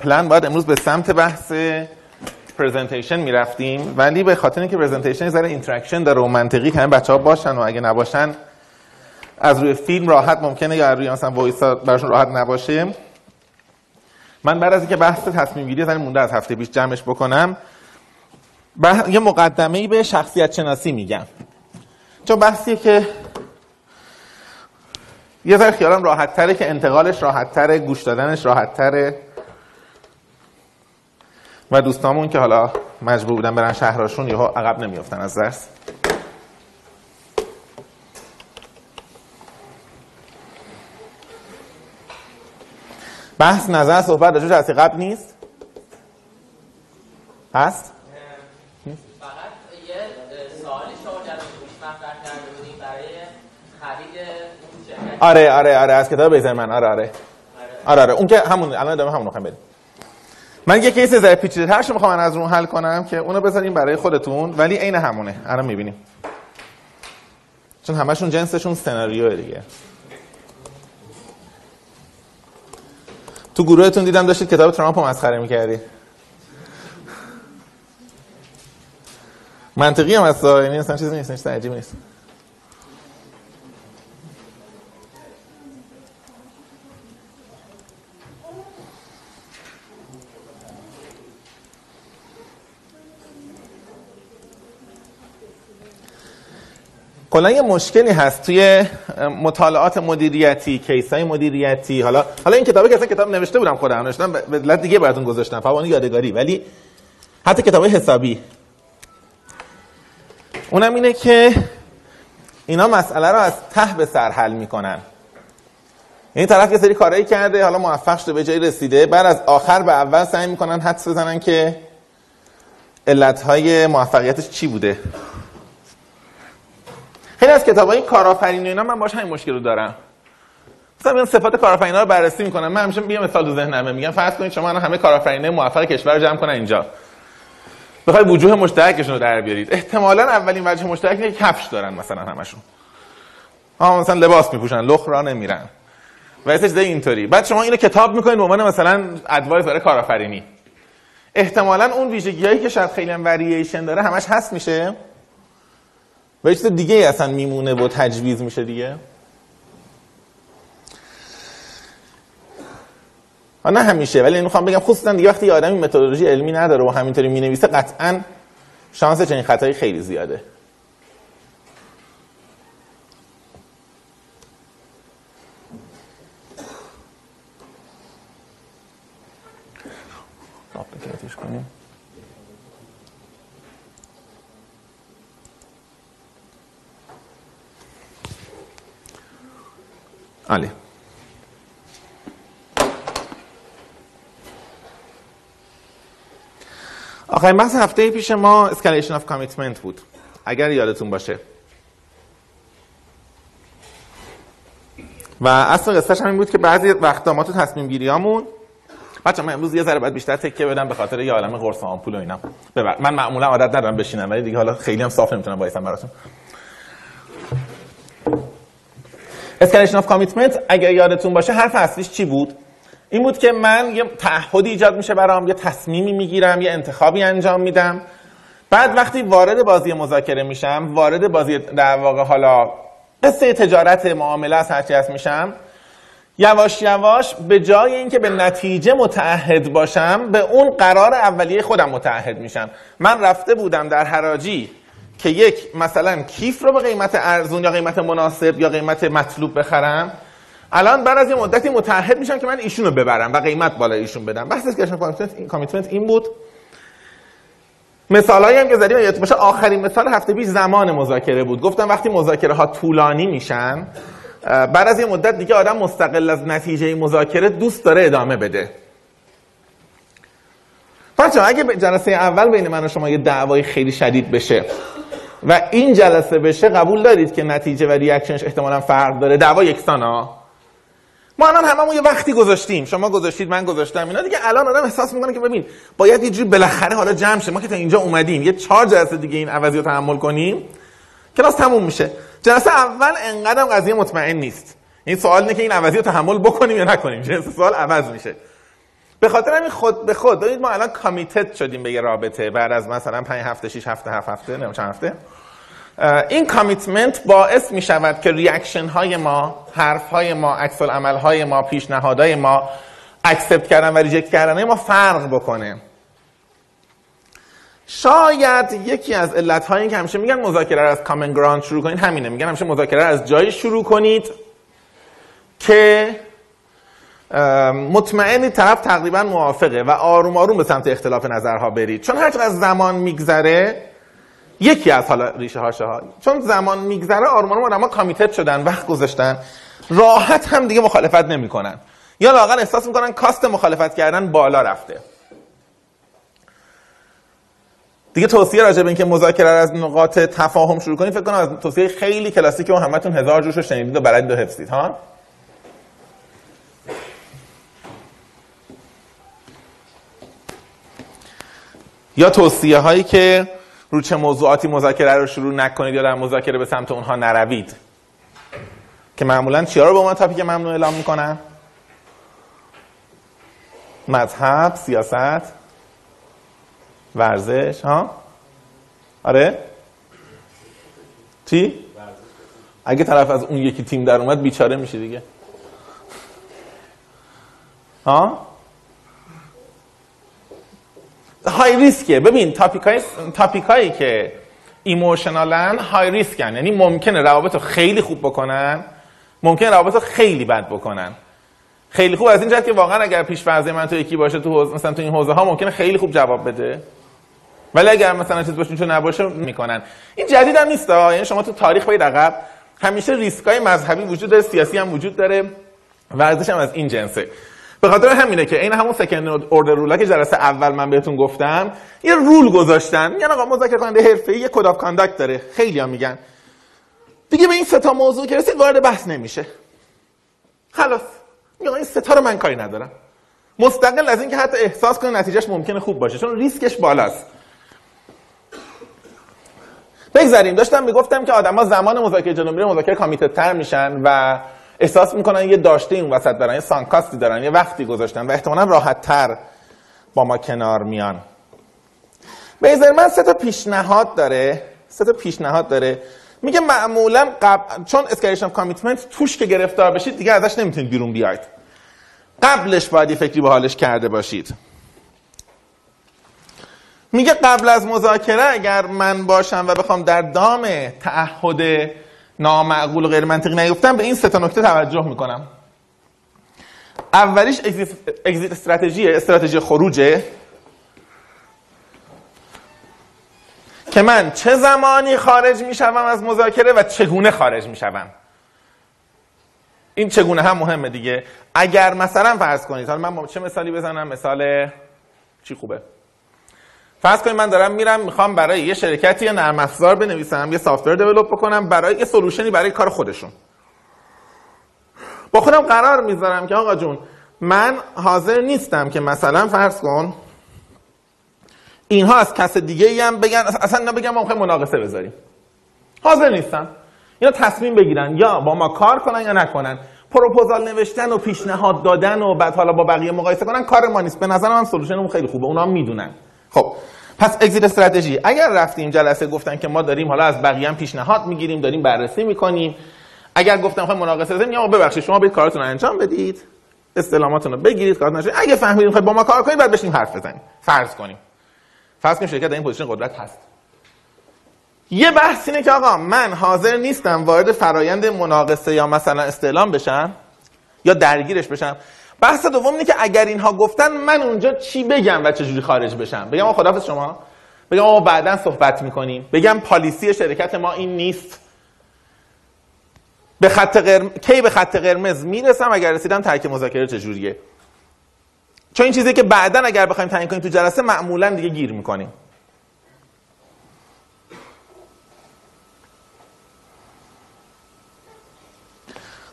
الان باید امروز به سمت بحث presentation می‌رفتیم ولی به خاطر اینکه presentation ذره interaction داره و منطقی که بچه ها باشن و اگه نباشن از روی فیلم راحت ممکنه یا روی مثلا voice براشون راحت نباشه. من بعد از اینکه بحث تصمیم گیری ذره مونده از هفته پیش جمعش بکنم بح... یه مقدمه‌ای به شخصیت شناسی میگم. چون بحثیه که یه ذره خیالم راحت تره که انتقالش راحت تره گوش دادنش راحت تره و دوستامون که حالا مجبور بودن برن شهرشون یهو عقب نمیافتن از درس. بحث نظر صحبت راجع جلسه قبل نیست؟ هست؟ فقط یه سوالی شما برای خرید آره آره آره از کتاب بیزر من. آره آره. آره آره. اون که همون الان ادامه همون رو بریم. من یه کیس زای پیچیده ترش می‌خوام از اون حل کنم که اونو بذاریم برای خودتون ولی عین همونه. الان می‌بینیم. چون همشون جنسشون سناریو دیگه. تو گروهتون دیدم داشتید کتاب ترامپ رو مسخره می‌کردی. منطقی هم هست یعنی اصلا نیست نیست عجیب نیست. کلا یه مشکلی هست توی مطالعات مدیریتی کیس های مدیریتی. حالا حالا این کتابی که اصلا کتاب نوشته بودم خودم نوشتم به علت دیگه براتون گذاشتم فوان یادگاری. ولی حتی کتاب حسابی. اونم اینه که اینا مسئله رو از ته به سر حل می‌کنن. این طرف یه سری کارایی کرده حالا موفق شده به جای رسیده بعد از آخر به اول سعی می‌کنن حدس بزنن که علتهای موفقیتش چی بوده. خیلی از کتاب های کارآفرینی و اینا من باش همین مشکل رو دارم. مثلا میان صفات کارآفرینا رو بررسی می‌کنم. من همیشه یه مثال تو ذهنمه میگم. فرض کنید شما الان همه کارآفرینای موفق کشور رو جمع کنن اینجا. بخوای وجوه مشترکشون رو در بیارید. احتمالاً اولین وجه مشترک اینه که کفش دارن مثلا همشون. ها مثلا لباس میپوشن لخت راه نمیرن. و اساس اینطوری. بعد شما اینو کتاب می‌کنید به عنوان مثلا advice برای کارآفرینی. احتمالاً اون ویژگیایی که شاید خیلی هم ورییشن داره همش هست میشه. و چیز دیگه اصلا میمونه و تجویز میشه دیگه. نه همیشه ولی می‌خوام بگم خصوصا دیگه وقتی یه آدمی متدولوژی علمی نداره و همینطوری می‌نویسه قطعا شانس چنین خطایی خیلی زیاده کنیم ولی آخرین بحث هفته پیش ما escalation of commitment بود. اگر یادتون باشه. و اصل قصهش همین بود که بعضی وقتا ما تو تصمیم گیریامون بچه من امروز یه ذره باید بیشتر تکیه بدم به خاطر یه عالم قرص آمپول و اینا. ببر من معمولا عادت ندارم بشینم ولی دیگه حالا خیلی هم صاف نمی‌تونم وایسم براتون. escalation of commitment اگر یادتون باشه حرف اصلیش چی بود؟ این بود که من یه تعهدی ایجاد میشه برام یه تصمیمی می‌گیرم یه انتخابی انجام میدم. بعد وقتی وارد بازی مذاکره میشم وارد بازی در واقع حالا قصه تجارت معامله از هرچی هست میشم یواش یواش به جای اینکه به نتیجه متعهد باشم به اون قرار اولیه خودم متعهد میشم. من رفته بودم در حراجی. که یک مثلا کیف رو به قیمت ارزون یا قیمت مناسب یا قیمت مطلوب بخرم. الان بعد از یه مدتی متحد میشم که من ایشون رو ببرم و قیمت بالا ایشون بدم. بحث اسکیشن کامیتمنت این بود. مثالایی هم که زدیم یادتون باشه آخرین مثال هفته پیش زمان مذاکره بود. گفتم وقتی مذاکره ها طولانی میشن بعد از یه مدت دیگه آدم مستقل از نتیجه مذاکره دوست داره ادامه بده. بچه اگه جلسه اول بین من و شما یه دعوای خیلی شدید بشه و این جلسه بشه قبول دارید که نتیجه و ریاکشنش احتمالا فرق داره؟ دعوا یکسان ها ما الان هممون یه وقتی گذاشتیم. شما گذاشتید من گذاشتم. اینا دیگه الان آدم احساس می‌کنه که ببین باید یه جوری بالاخره حالا جمع شه. ما که تا اینجا اومدیم. یه چهار جلسه دیگه این عوضی رو تحمل کنیم. کلاس تموم میشه. جلسه اول انقدر قضیه مطمئن نیست. این سوال اینه که این عوضی رو تحمل بکنیم یا نکنیم. جلسه سوال عوض میشه. به خاطر همین خود به خود. دارید ما الان committed شدیم به یه رابطه بعد از مثلا 5 هفته 6 هفته 7 هفته نمی‌دونم چند هفته. این commitment باعث می شود که reaction های ما حرف های ما عکس عمل های ما پیشنهادهای ما accept کردن و reject کردن ما فرق بکنه. شاید یکی از علت هایی که همیشه میگن مذاکره از common ground شروع کنید همینه. میگن همیشه مذاکره از جایی شروع کنید که مطمئنی طرف تقریبا موافقه و آروم آروم به سمت اختلاف نظرها برید. چون هر از زمان میگذره یکی از حالا ریشه هاشه ها چون زمان میگذره آروم آروم آدم‌ها کامیتت شدن وقت گذاشتن. راحت هم دیگه مخالفت نمی‌کنن. یا لاغر احساس می‌کنن کاست مخالفت کردن بالا رفته. دیگه توصیه راجع به اینکه مذاکره از نقاط تفاهم شروع کنید فکر کنم از توصیه خیلی کلاسیک و همتون هزار جوش شنیدید و بلدید و حفظید ها؟ یا توصیه هایی که رو چه موضوعاتی مذاکره رو شروع نکنید یا در مذاکره به سمت اونها نروید. که معمولا چیا رو به عنوان تاپیک ممنوع اعلام می‌کنن؟ مذهب سیاست ورزش ها؟ آره؟ چی؟ اگه طرف از اون یکی تیم در اومد بیچاره میشه دیگه. ها؟ high risk ه ببین topic هایی که emotional ن high risk ن یعنی ممکنه روابط رو خیلی خوب بکنن ممکنه روابط رو خیلی بد بکنن خیلی خوب از این جهت که واقعا اگر پیش فرض من تو یکی باشه تو حوزه مثلا تو این حوزه ها ممکنه خیلی خوب جواب بده ولی اگر مثلا چیز باشه چون نباشه می‌کنن این جدید هم نیست یعنی شما تو تاریخ برید عقب همیشه ریسک های مذهبی وجود داره سیاسی هم وجود داره ورزش هم از این جنسه به خاطر همینه که این همون second order rule ا که جلسه اول من بهتون گفتم یه rule گذاشتن. میگن آقا مذاکره کننده حرفه‌ای یه code of conduct داره. خیلی میگن. دیگه به این سه تا موضوع که رسید وارد بحث نمیشه. خلاص. میگن این سه تا رو من کاری ندارم. مستقل از اینکه حتی احساس کنه نتیجهش ممکنه خوب باشه چون ریسکش بالاست. بگذاریم. داشتم می‌گفتم که آدما زمان مذاکره جلو مذاکره committed تر میشن و احساس می‌کنن یه داشته این وسط دارن یه sunk cost ی دارن یه وقتی گذاشتن و احتمالا راحت تر با ما کنار میان. بیزرمن سه تا پیشنهاد داره سه تا پیشنهاد داره. میگه معمولا قبل چون escalation commitment توش که گرفتار بشید دیگه ازش نمی‌تونید بیرون بیاید. قبلش باید یه فکری به حالش کرده باشید. میگه قبل از مذاکره اگر من باشم و بخوام در دام تعهد نامعقول و غیر منطقی نیفتم به این سه تا نکته توجه می‌کنم. اولیش اگزیت استراتژی استراتژی خروجه. که من چه زمانی خارج می‌شوم از مذاکره و چگونه خارج می‌شوم. این چگونه هم مهمه دیگه. اگر مثلا فرض کنید حالا من چه مثالی بزنم؟ مثال چی خوبه؟ فرض کنید من دارم میرم می‌خوام برای یه شرکتی یه نرم افزار بنویسم یه سافتور دیولپ بکنم برای یه سولوشنی برای کار خودشون. با خودم قرار می‌ذارم که آقا جون من حاضر نیستم که مثلا فرض کن اینها از کس دیگه ای هم بگن اصلا بگم ما مناقصه بذاریم. حاضر نیستم. اینا تصمیم بگیرن یا با ما کار کنن یا نکنن. پروپوزال نوشتن و پیشنهاد دادن و بعد حالا با بقیه مقایسه کنن کار ما نیست. به نظر من سولوشنمون خیلی خوبه اونا می‌دونن. خب پس اگزیت استراتژی. اگر رفتیم جلسه گفتن که ما داریم حالا از بقیه هم پیشنهاد می‌گیریم داریم بررسی می‌کنیم. اگر گفتم خواهیم مناقصه بزنیم یا ببخشید شما برید کارتون رو انجام بدید استلاماتون بگیرید کار نشه اگه فهمیدیم خواهید با ما کار کنید بعد بشینیم حرف بزنیم. فرض کنیم. فرض کنیم شرکت در این position قدرت هست. یه بحث اینه که آقا من حاضر نیستم وارد فرایند مناقصه یا مثلا استعلام بشم یا درگیرش بشم. بحث دوم اینه که اگر اینها گفتن من اونجا چی بگم و چجوری خارج بشم؟ بگم خدافظ شما. بگم ما بعدا صحبت می‌کنیم. بگم policy شرکت ما این نیست. به خط قرم... کی به خط قرمز می‌رسم اگر رسیدم ترک مذاکره چجوریه؟ چون این چیزی که بعدا اگر بخوایم تعیین کنیم تو جلسه معمولا دیگه گیر می‌کنیم.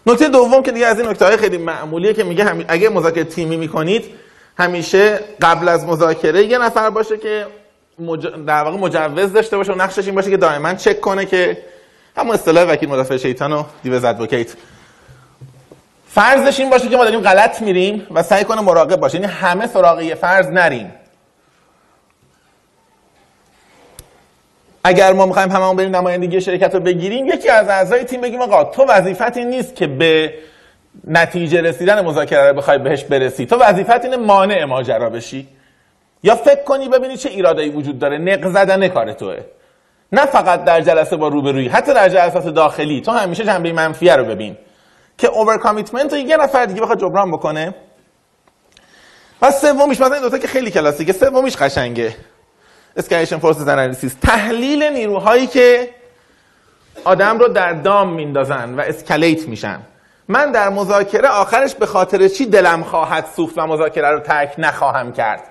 نکته دوم که دیگه از این نکته های خیلی معمولیه که میگه هم... اگه مذاکره تیمی می‌کنید همیشه قبل از مذاکره یه نفر باشه که مج... در واقع مجوز داشته باشه و نقشش این باشه که دائما چک کنه که همون اصطلاح وکیل مدافع شیطان و دیوز ادوکیت فرضش این باشه که ما داریم غلط میریم و سعی کنه مراقب باشه یعنی همه سراغ یه فرض نریم. اگر ما می‌خوایم هممون بریم نمایندگی شرکت رو بگیریم یکی از اعضای تیم بگیم آقا تو وظیفت این نیست که به نتیجه رسیدن مذاکره رو بخوای بهش برسی. تو وظیفت اینه مانع ماجرا بشی. یا فکر کنی ببینی چه ایرادایی وجود داره. نق زدن کار توه. نه فقط در جلسه با روبرویی حتی در جلسات داخلی. تو همیشه جنبه منفیه رو ببین. که over commitment رو یه نفر دیگه بخواد جبران بکنه. و سومیش مثلا این دوتا که خیلی کلاسیکه سومیش قشنگه. escalation forces analysis. تحلیل نیروهایی که آدم رو در دام میندازن و escalate میشن. من در مذاکره آخرش به خاطر چی دلم خواهد سوخت و مذاکره رو ترک نخواهم کرد؟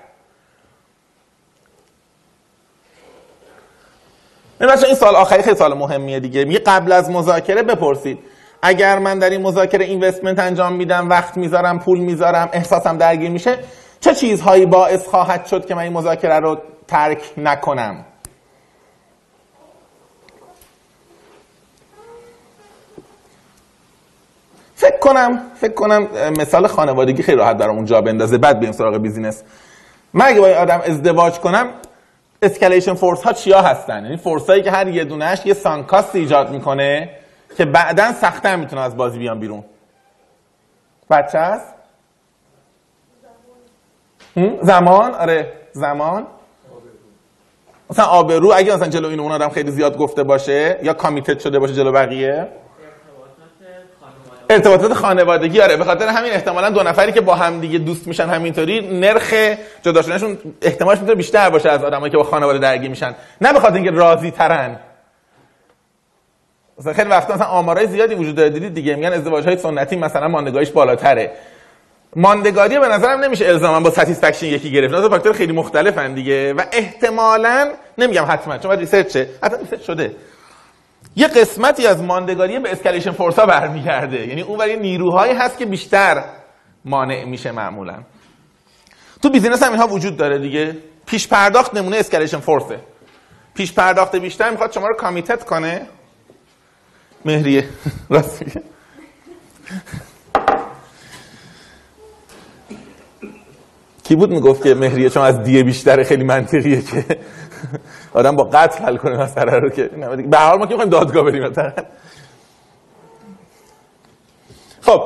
بچه این سال آخری خیلی سال مهمیه دیگه. میگه قبل از مذاکره بپرسید. اگر من در این مذاکره اینوستمنت انجام میدم وقت می‌ذارم پول می‌ذارم احساسم درگیر میشه چه چیزهایی باعث خواهد شد که من این مذاکره رو ترک نکنم. فکر کنم فکر کنم مثال خانوادگی خیلی راحت برامون جا بندازه. بعد بریم سراغ بیزینس من اگه با آدم ازدواج کنم escalation force ها چیا هستن؟ یعنی force هایی که هر یه دونش یه sunk cost ایجاد می‌کنه که بعدا سختتر می‌تونه از بازی بیان بیرون. بچه هست؟ زمان؟ آره زمان. مثلا آبرو اگه مثلا جلو این اون آدم خیلی زیاد گفته باشه یا committed شده باشه جلو بقیه؟ ارتباطات خانوادگی. آره به خاطر همین احتمالا دو نفری که با هم دیگه دوست میشن همینطوری نرخ جدا شدنشون احتمالش می‌تونه بیشتر باشه از آدمایی که با خانواده درگیر میشن. نه به خاطر اینکه راضی ترن. مثلا خیلی وقتا مثلا آمارای زیادی وجود داره دیدید دیگه؟ میگن ازدواج های سنتی مثلا ماندگاریش بالاتره. ماندگاری به نظرم نمیشه الزاما با satisfaction یکی گرفت. نه فاکتور خیلی مختلفن دیگه و احتمالا نمیگم حتما چون باید research حتما research شده. یه قسمتی از ماندگاری به escalation force ا برمیگرده. یعنی اون برای نیروهایی هست که بیشتر مانع میشه معمولا. تو business هم اینها وجود داره دیگه. پیش پرداخت نمونه escalation force ه پیش پرداخت بیشتر می‌خواد شما رو committed کنه. مهریه راست کی بود می‌گفت که مهریه چون از دیه بیشتره خیلی منطقیه که؟ آدم با قتل حل کنه مسئله رو که به حال ما که می‌خوایم دادگاه بریم خب.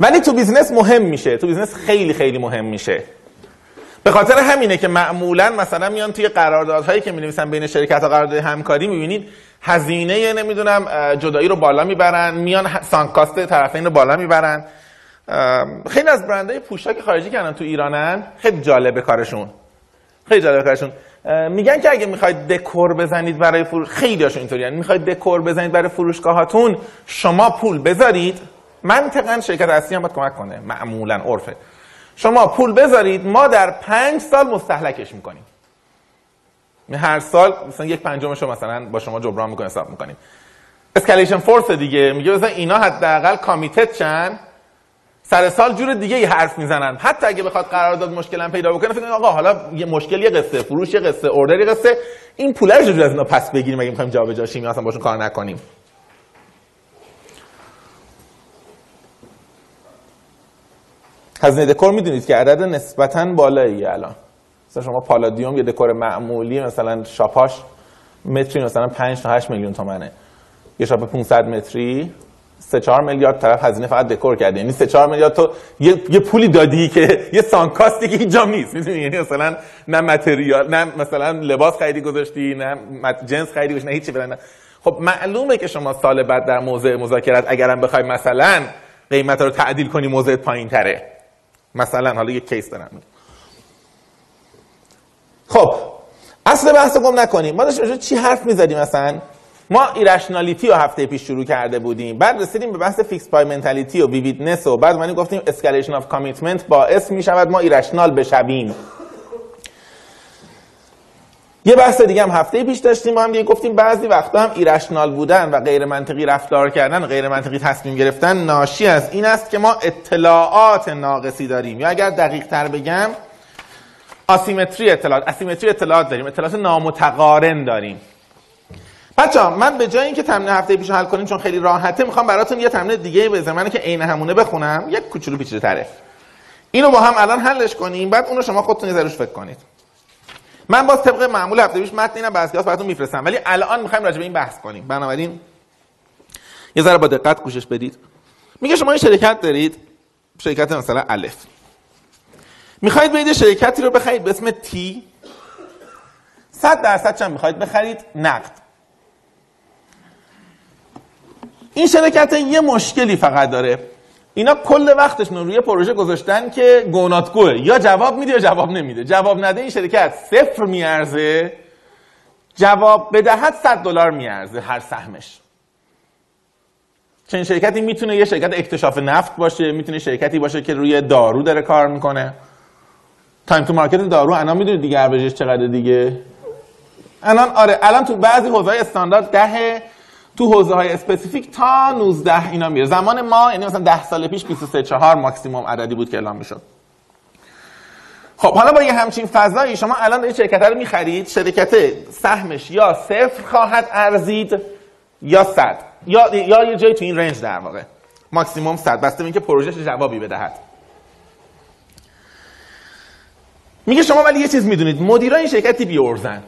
ولی تو business مهم میشه تو business خیلی خیلی مهم میشه. به خاطر همینه که معمولا مثلا میان توی قراردادهایی که می‌نویسن بین شرکت ها قرارداد همکاری می‌بینید هزینه نمی‌دونم جدایی رو بالا می‌برن میان sunk cost طرفین رو بالا می‌برن. خیلی از برندهای پوشاک خارجی که تو ایرانن خیلی جالبه کارشون. خیلی جالبه کارشون. میگن که اگه می‌خواید دکور بزنید برای فروش خیلی هاشون یعنی می‌خواید دکور بزنید برای فروشگاهاتون شما پول بذارید. منطقا شرکت اصلی هم باید کمک کنه. معمولا عرفه. شما پول بذارید ما در پنج سال مستهلکش می‌کنیم. هر سال مثلا یک پنجمش رو مثلا با شما جبران می‌کنیم حساب می‌کنیم. escalation force دیگه. میگه مثلا اینا حداقل committed شن سر سال جور دیگه ای حرف می‌زنن. حتی اگه بخواد قرارداد مشکل هم پیدا بکنه فکر آقا حالا یه مشکل یه قصه فروش یه قصه order یه قصه. این پول رو از اینا پس بگیریم اگه می‌خوایم جابجا شیم یا اصلا باشون کار نکنیم. هزینه دکور می‌دونید که عدد نسبتا بالاییه الان. مثلا شما پالادیوم یه دکور معمولی مثلا شاپاش متری مثلا 5 تا 8 میلیون تومنه. یه شاپ 500 متری. 3 4 میلیارد طرف هزینه فقط دکور کرده. یعنی 3 4 میلیارد تو یه, یه پولی دادی که یه سانکاستی که هیچ نیست. می‌دونی؟ یعنی مثلا نه material نه مثلا لباس خریدی گذاشتی نه جنس خریدی گذاشتی نه هیچی بدن خب معلومه که شما سال بعد در موضع مذاکرات اگرم بخوای مثلا قیمت رو تعدیل کنی موضع پایین تره مثلا حالا یه case دارم. خب اصل بحث گم نکنیم. ما داشتیم چی حرف می‌زدیم مثلا؟ ما irrationality رو هفته پیش شروع کرده بودیم. بعد رسیدیم به بحث fixed pie mentality و vividness و بعد ما گفتیم escalation of commitment باعث می شود ما irrational بشویم. یه بحث دیگه هم هفته پیش داشتیم ما هم دیگه گفتیم بعضی وقتا هم ایرشنال بودن و غیر منطقی رفتار کردن و غیر منطقی تصمیم گرفتن ناشی از این است که ما اطلاعات ناقصی داریم. یا اگر دقیق تر بگم آسیمتری اطلاعات. اسیمتری اطلاعات داریم. اطلاعات نامتقارن داریم. بچه من به جای اینکه تمرین هفته پیش حل کنیم چون خیلی راحته می‌خوام براتون یه تمرین دیگه به که عین همونه بخونم. یک کوچولو پیچیده تره. اینو با هم الان حلش کنیم بعد اونو شما خودتون یه فکر کنید. من باز طبق معمول هفته پیش متن اینم بحث براتون میفرستم ولی الان می‌خوایم راجع به این بحث کنیم. بنابراین یه ذره با دقت گوشش بدید. میگه شما این شرکت دارید شرکت مثلا الف. می‌خواید برید شرکتی رو بخرید به اسم تی. 100 درصد چند می‌خواید بخرید؟ نقد. این شرکت یه مشکلی فقط داره. اینا کل وقتشون روی پروژه گذاشتن که go no-go ه یا جواب میده یا جواب نمیده. جواب نده این شرکت صفر میارزه جواب بدهد 100 دلار میارزه هر سهمش. چنین شرکتی می‌تونه یه شرکت اکتشاف نفت باشه می‌تونه شرکتی باشه که روی دارو داره کار می‌کنه. time to market دارو الان می‌دونید دیگه اوریجش چقدر دیگه؟ الان آره الان تو بعضی حوزه استاندارد ده تو حوزه های specific تا 19 اینا میره. زمان ما یعنی مثلا 10 سال پیش 23 4 ماکسیموم عددی بود که اعلام می‌شد. خب حالا با یه همچین فضایی شما الان این شرکت رو می‌خرید شرکت سهمش یا صفر خواهد ارزید یا 100 یا یا یه جایی تو این رنج در واقع. ماکسیموم 100 بسته به اینکه پروژهش جوابی بدهد. میگه شما ولی یه چیز می‌دونید. مدیرای این شرکتی بیورزن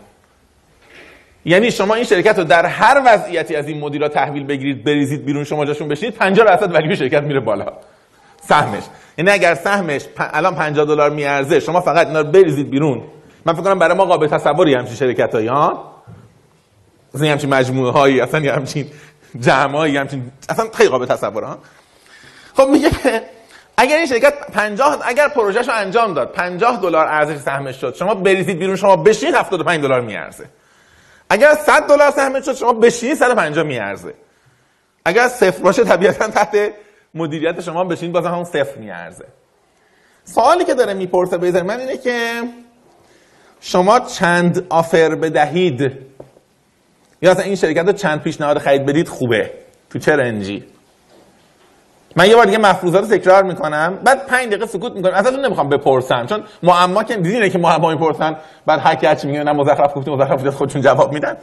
یعنی شما این شرکت رو در هر وضعیتی از این مدیرا تحویل بگیرید بریزید بیرون شما جاشون بشید 50 درصد ولی شرکت میره بالا. سهمش. یعنی اگر سهمش الان 50 دلار میارزه شما فقط اینا رو بریزید بیرون. من فکر کنم برای ما قابل تصوری همچین شرکت هایی ها اصلا همچین مجموعه هایی اصلا همچین جمع هایی همچین اصلا خیلی قابل تصور ها؟ خب میگه که اگر این شرکت 50 اگر پروژهشو انجام داد 50 دلار ارزش سهمش شد شما بریزید بیرون شما بشین 75 دلار میارزه. اگر 100 دلار سهم شد شما بشینید 150 میارزه. اگر صفر باشه طبیعتا تحت مدیریت شما بشین باز همون صفر میارزه. سوالی که داره می‌پرسه بیزر من اینه که شما چند آفر بدهید؟ یا اصلا این شرکت رو چند پیشنهاد خرید بدید خوبه؟ تو چه رنجی؟ من یه بار دیگه مفروضات رو تکرار می‌کنم. بعد 5 دقیقه سکوت می‌کنم. ازتون نمی‌خوام بپرسم چون معما که دیدینه که معما می‌پرسن. بعد هر کی میگه نه مزخرف گفتی مزخرف گفتی خودشون جواب میدن.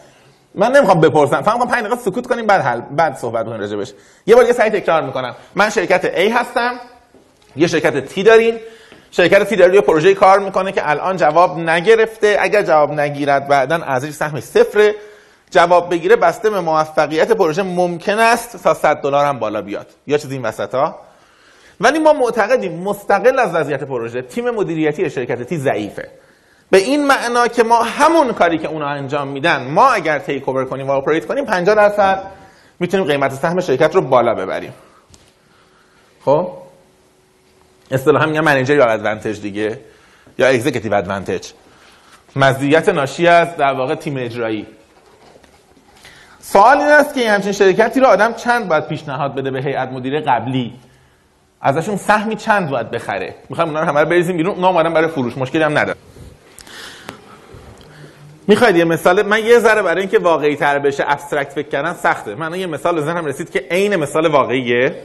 من نمی‌خوام بپرسم فقط می‌خوام 5 دقیقه سکوت کنیم بعد حل بعد صحبت کنیم راجبش یه بار یه سعی تکرار می‌کنم. من شرکت A هستم. یه شرکت T دارین شرکت T داره یه پروژه کار می‌کنه که الان جواب نگرفته. اگر جواب نگیرد بعدا ارزش سهمش صفره. جواب بگیره بسته به موفقیت پروژه ممکن است تا 100 دلار هم بالا بیاد. یا چیزی این وسط ها؟ ولی ما معتقدیم مستقل از وضعیت پروژه تیم مدیریتی شرکت تیم ضعیفیه. به این معنا که ما همون کاری که اونا انجام میدن ما اگر take over کنیم و operate کنیم 50 درصد می‌تونیم قیمت سهم شرکت رو بالا ببریم. خب؟ اصطلاحا میگن managerial advantage دیگه یا executive advantage مزیت ناشی از در واقع تیم اجرایی. سوال این است که همچین شرکتی رو آدم چند باید پیشنهاد بده به هیئت مدیره قبلی؟ ازشون سهمی چند باید بخره؟ می‌خوام اونا رو همه بریزیم بیرون اونا اومدن برای فروش مشکلی هم نداره. می‌خواید یه مثال؟ من یه ذره برای اینکه واقعی تر بشه abstract فکر کردن سخته. من یه مثال ذهنم رسید که عین مثال واقعیه.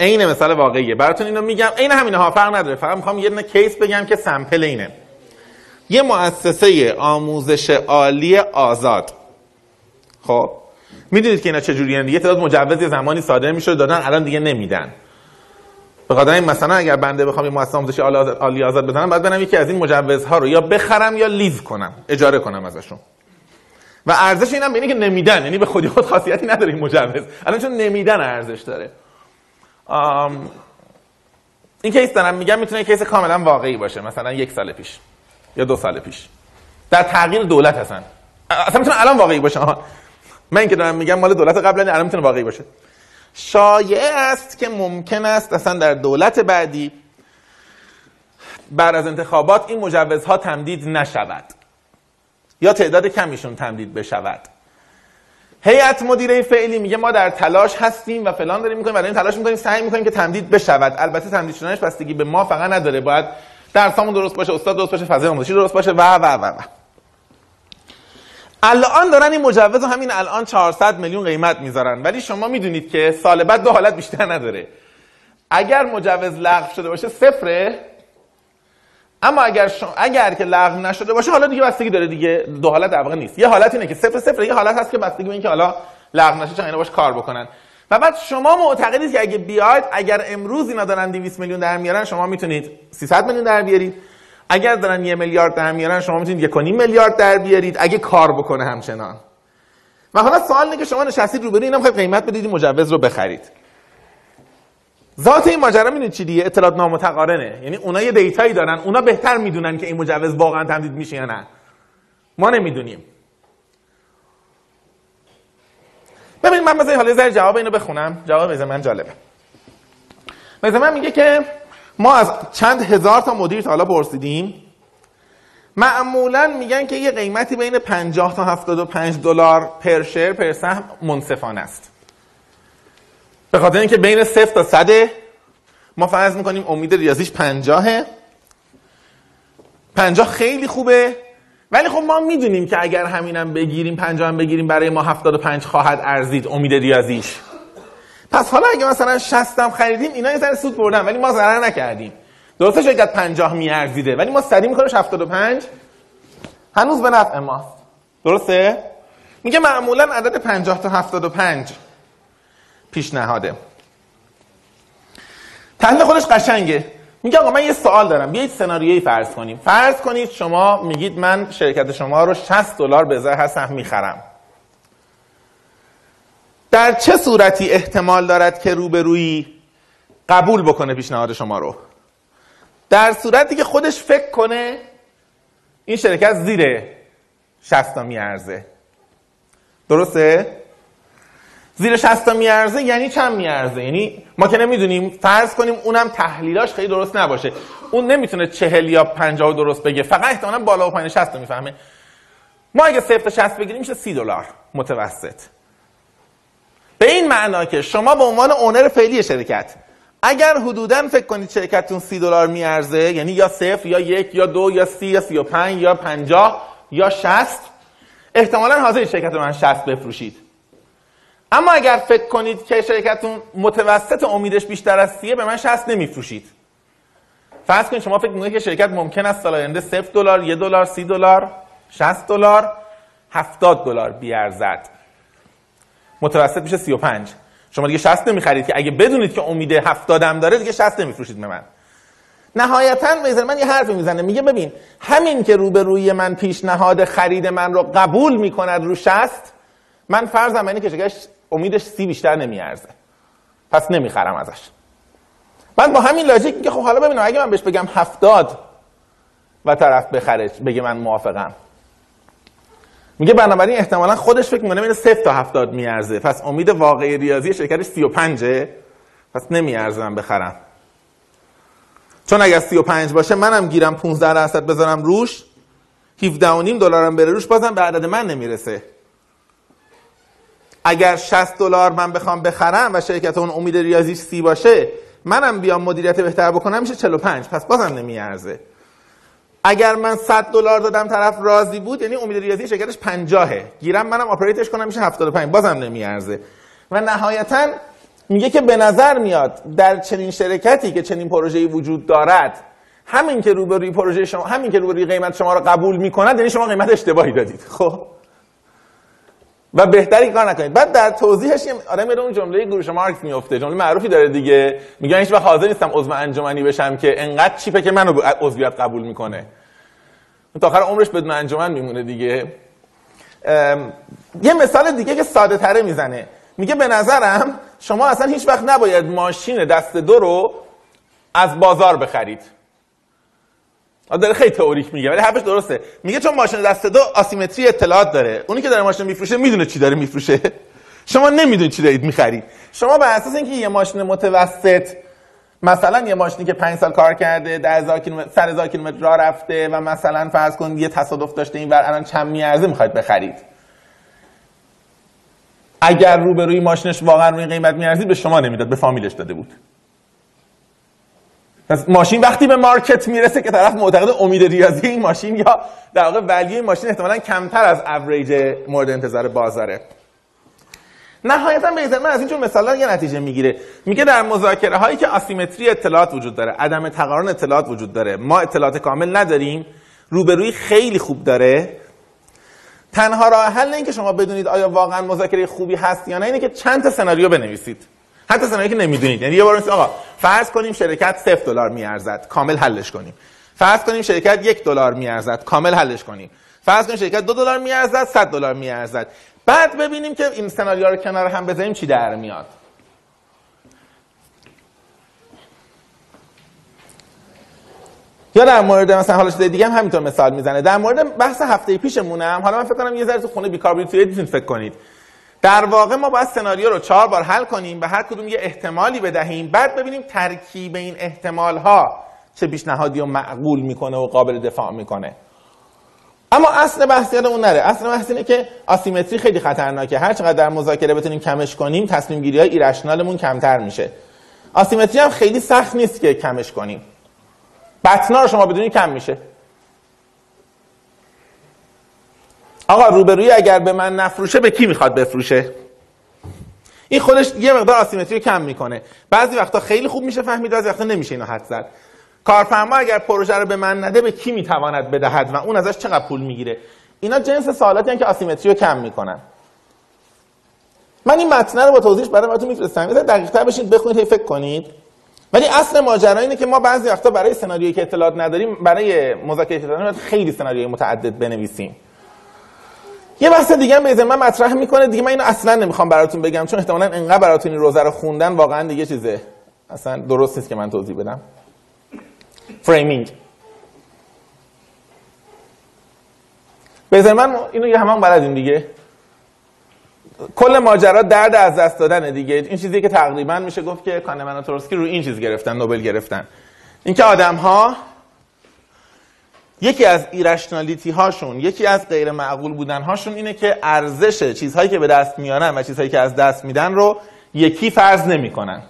عین مثال واقعیه. براتون اینو میگم. عین همینه ها فرق نداره. فقط می‌خوام یه case بگم که sample اینه. یه مؤسسه آموزش عالی آزاد. خب. می‌دونید که اینا چجوریه یه تعداد مجوز زمانی صادر می‌شد دادن الان دیگه نمیدن. به خاطر این مثلا اگر بنده بخوام یه مؤسسه آموزشی عالی آزاد بدم بعد برم یکی از این مجوزها رو. یا بخرم یا لیز کنم. اجاره کنم ازشون. و ارزش اینم اینه که نمیدن. یعنی به خودی خود خاصیتی نداره این مجوز. الان چون نمیدن ارزش داره. آم... این کیس دارم میگم می‌تونه کیس کاملا واقعی باشه. مثلا یک سال پیش یا دو سال پیش. در تغییر دولت هستن. اصلا می‌تونه الان واقعی باشه. من که دارم میگم مال دولت قبل الان می‌تونه واقعی باشه. شایعه است که ممکن است اصلا در دولت بعدی بعد از انتخابات این مجوزها تمدید نشود. یا تعداد کمیشون تمدید بشود. هیئت مدیره فعلی میگه ما در تلاش هستیم و فلان داریم می‌کنیم برای این تلاش می‌کنیم سعی می‌کنیم که تمدید بشود. البته تمدید شدنش بستگی به ما فقط نداره باید درسامون درست باشه استاد درست باشه فضای آموزشی درست باشه و و و و. الان دارن این مجوز همین الان 400 میلیون قیمت می‌ذارن. ولی شما می‌دونید که سال بعد دو حالت بیشتر نداره. اگر مجوز لغو شده باشه صفره. اما اگر شما اگر که لغو نشده باشه حالا دیگه بستگی داره دیگه. دو حالت در نیست. یه حالت اینه که صفر صفر یه حالت هست که بستگی به اینکه حالا لغو نشه اینا باش کار بکنن. و بعد شما معتقدید که اگه بیاید اگر امروز اینا دارن 200 میلیون در میارن شما می‌تونید 300 میلیون در بیارید. اگر دارن یه میلیارد در میارن شما می‌تونید 1.5 میلیارد در بیارید اگه کار بکنه همچنان. و حالا سوال اینه که شما نشستید روبروی اینا می‌خواید قیمت بدید مجوز رو بخرید. ذات این ماجرا می‌دونید چی دیگه؟ اطلاعات نامتقارنه. یعنی اونا یه دیتایی دارن اونا بهتر می‌دونن که این مجوز واقعا تمدید میشه یا نه. ما نمی‌دونیم. ببینید من مثلا حالا ذره جواب اینو بخونم. جواب من جالبه. مثلا من میگه که ما از چند هزار تا مدیر تا حالا پرسیدیم. معمولا میگن که یه قیمتی بین 50 تا 75 دلار پر شیر پر سهم منصفانه است. به خاطر اینکه بین 0 تا 100 ما فرض می‌کنیم امید ریاضیش 50 50 خیلی خوبه ولی خب ما می‌دونیم که اگر همینم بگیریم 50 هم بگیریم برای ما 75 خواهد ارزید امید ریاضیش. پس حالا اگه مثلا 60 هم خریدیم اینا یه ذره سود بردن ولی ما ضرر نکردیم. درسته شرکت 50 میارزیده ولی ما سری می‌کنیم 75 هنوز به نفع ماست. درسته؟ میگه معمولا عدد 50 تا 75 پیشنهاده. تحلیل خودش قشنگه. میگه آقا من یه سوال دارم. بیایید سناریویی فرض کنیم. فرض کنید شما میگید من شرکت شما رو 60 دلار به ازای هر می‌خرم. در چه صورتی احتمال دارد که روبرویی قبول بکنه پیشنهاد شما رو؟ در صورتی که خودش فکر کنه این شرکت زیر 60 میارزه. درسته؟ زیر 60 میارزه یعنی چند میارزه؟ یعنی ما که نمی‌دونیم فرض کنیم اونم تحلیلاش خیلی درست نباشه. اون نمی‌تونه 40 یا 50 درست بگه فقط احتمالاً بالا و پایین 60 می‌فهمه. ما اگه 0 تا 60 بگیریم میشه 30 دلار. متوسط. به این معنا که شما به عنوان اونر فعلی شرکت اگر حدودا فکر کنید شرکتتون 30 دلار میارزه یعنی یا صفر یا یک یا دو یا سی یا 35 یا 50 یا 60 احتمالا حاضر شرکت من 60 بفروشید. اما اگر فکر کنید که شرکتتون متوسط امیدش بیشتر از سیه به من 60 نمیفروشید. فرض کنید شما فکر می‌کنید که شرکت ممکن است سال آینده 0 دلار 1 دلار 30 دلار 60 دلار 70 دلار بیارزد. متوسط میشه 35 شما دیگه 60 نمی‌خرید که اگه بدونید که امید 70 هم داره دیگه 60 نمیفروشید به من. نهایتا میزن من یه حرفی می‌زنه میگه ببین همین که روبروی من پیشنهاد خرید من رو قبول می‌کند رو 60 من فرضم اینه که شرکت امیدش سی بیشتر نمیارزه. پس نمی‌خرم ازش. من با همین لاجیک میگه خب حالا ببینم اگه من بهش بگم هفتاد و طرف بخره بگه من موافقم. میگه بنابراین احتمالا خودش فکر می‌کنه بین 0 تا 70 میارزه. پس امید واقعی ریاضی شرکتش 35 پس نمیارزه بخرم. چون اگر 35 باشه منم گیرم 15 درصد بذارم روش. 17 و نیم دلارم بره روش بازم به عدد من نمی‌رسه. اگر 60 دلار من بخوام بخرم و شرکت اون امید ریاضیش سی باشه منم بیام مدیریت بهتر بکنم میشه 45 پس بازم نمیارزه. اگر من 100 دلار دادم طرف راضی بود یعنی امید ریاضی شرکتش 50 گیرم منم آپریتش کنم میشه 75 بازم نمیارزه. و نهایتا میگه که به نظر میاد در چنین شرکتی که چنین پروژه‌ای وجود دارد همین که روبروی پروژه شما همین که روبروی قیمت شما رو قبول می‌کند یعنی شما قیمت اشتباهی دادید. خب؟ و بهتری کار نکنید. بعد در توضیحش آدم میره اون جمله گروش مارکس میفته جمله معروفی داره دیگه. میگه هیچ وقت حاضر نیستم عضو انجمنی بشم که انقدر چیپه که منو عضویت قبول می‌کنه. تا آخر عمرش بدون انجمن میمونه دیگه. یه مثال دیگه که ساده تره می‌زنه. میگه به نظرم شما اصلا هیچ وقت نباید ماشین دست دو رو از بازار بخرید. داره خیلی تئوریک میگه ولی حرفش درسته. میگه چون ماشین دست دو آسیمتری اطلاعات داره. اونی که داره ماشین میفروشه می‌دونه چی داره میفروشه. شما نمی‌دونید چی دارید می‌خرید شما به اساس اینکه یه ماشین متوسط مثلا یه ماشینی که 5 سال کار کرده 10000 کیلومتر سر هزار کیلومتر راه رفته و مثلا فرض کن یه تصادف داشته این بر الان چند میارزه می‌خواید بخرید. اگر روبروی ماشینش واقعا روی قیمت میارزید به شما نمی‌داد به فامیلش داده بود. پس ماشین وقتی به مارکت می‌رسه که طرف معتقد امید ریاضی این ماشین یا در واقع ولیو این ماشین احتمالاً کمتر از اوریج مورد انتظار بازاره. نهایتا به من از اینجور مثالا یه نتیجه می‌گیره. میگه در مذاکره هایی که آسیمتری اطلاعات وجود داره عدم تقارن اطلاعات وجود داره ما اطلاعات کامل نداریم روبروی خیلی خوب داره. تنها راه حل این که شما بدونید آیا واقعا مذاکره خوبی هست یا نه اینه که چند تا سناریو بنویسید. حتی سناریویی که نمی‌دونید. یعنی یه بار آقا فرض کنیم شرکت 0 دلار میارزد کامل حلش کنیم. فرض کنیم شرکت یک دلار میارزد کامل حلش کنیم. فرض کنیم شرکت دو دلار میارزد 100 دلار میارزد. بعد ببینیم که این سناریو رو کنار هم بذاریم چی در میاد. یا در مورد مثلا حالا چیز دیگه هم همینطور مثال می‌زنه. در مورد بحث هفته پیشمونم حالا من فکر کنم یه ذره تو خونه بیکار بودید فکر کنید. در واقع ما باید سناریو رو چهار بار حل کنیم به هر کدوم یه احتمالی بدهیم. بعد ببینیم ترکیب این احتمال ها چه پیشنهادی رو معقول می‌کنه و قابل دفاع می‌کنه. اما اصل بحث یادمون نره. اصل بحث اینه که آسیمتری خیلی خطرناکه. هر چقدر در مذاکره بتونیم کمش کنیم تصمیم گیری های ایرشنالمون کمتر میشه. آسیمتری هم خیلی سخت نیست که کمش کنیم. بطنا رو شما بدونید کم میشه. آقا روبروی اگر به من نفروشه به کی می‌خواد بفروشه؟ این خودش یه مقدار آسیمتری کم می‌کنه. بعضی وقتا خیلی خوب میشه فهمید بعضی وقتا نمیشه اینو حد زد. کارفرما اگر پروژه رو به من نده به کی می‌تواند بدهد و اون ازش چقدر پول می‌گیره؟ اینا جنس سوالاتی که آسیمتری رو کم می‌کنن. من این متن رو با توضیحش برای براتون میفرستم. یه دقیق تر بشید بخونید هی فکر کنید. ولی اصل ماجرا اینه که ما بعضی وقتا برای سناریویی که اطلاعات نداریم برای مذاکره اطلاعات خیلی سناریوی متعدد بنویسیم. یه بحث دیگه هم من مطرح می‌کنه. دیگه من اینو اصلا نمی‌خوام براتون بگم چون احتمالاً انقدر براتون این روزه رو خوندن واقعا دیگه چیزه. اصلا درست نیست که من توضیح بدم. framing به من اینو یه همان بلدیم دیگه. کل ماجرا درد از دست دادن دیگه. این چیزی که تقریبا میشه گفت که کانمن و تورسکی رو این چیز گرفتن نوبل گرفتن. اینکه آدم ها یکی از irrationality هاشون یکی از غیر معقول بودن هاشون اینه که ارزش چیزهایی که به دست میارن و چیزهایی که از دست میدن رو یکی فرض نمی‌کنن.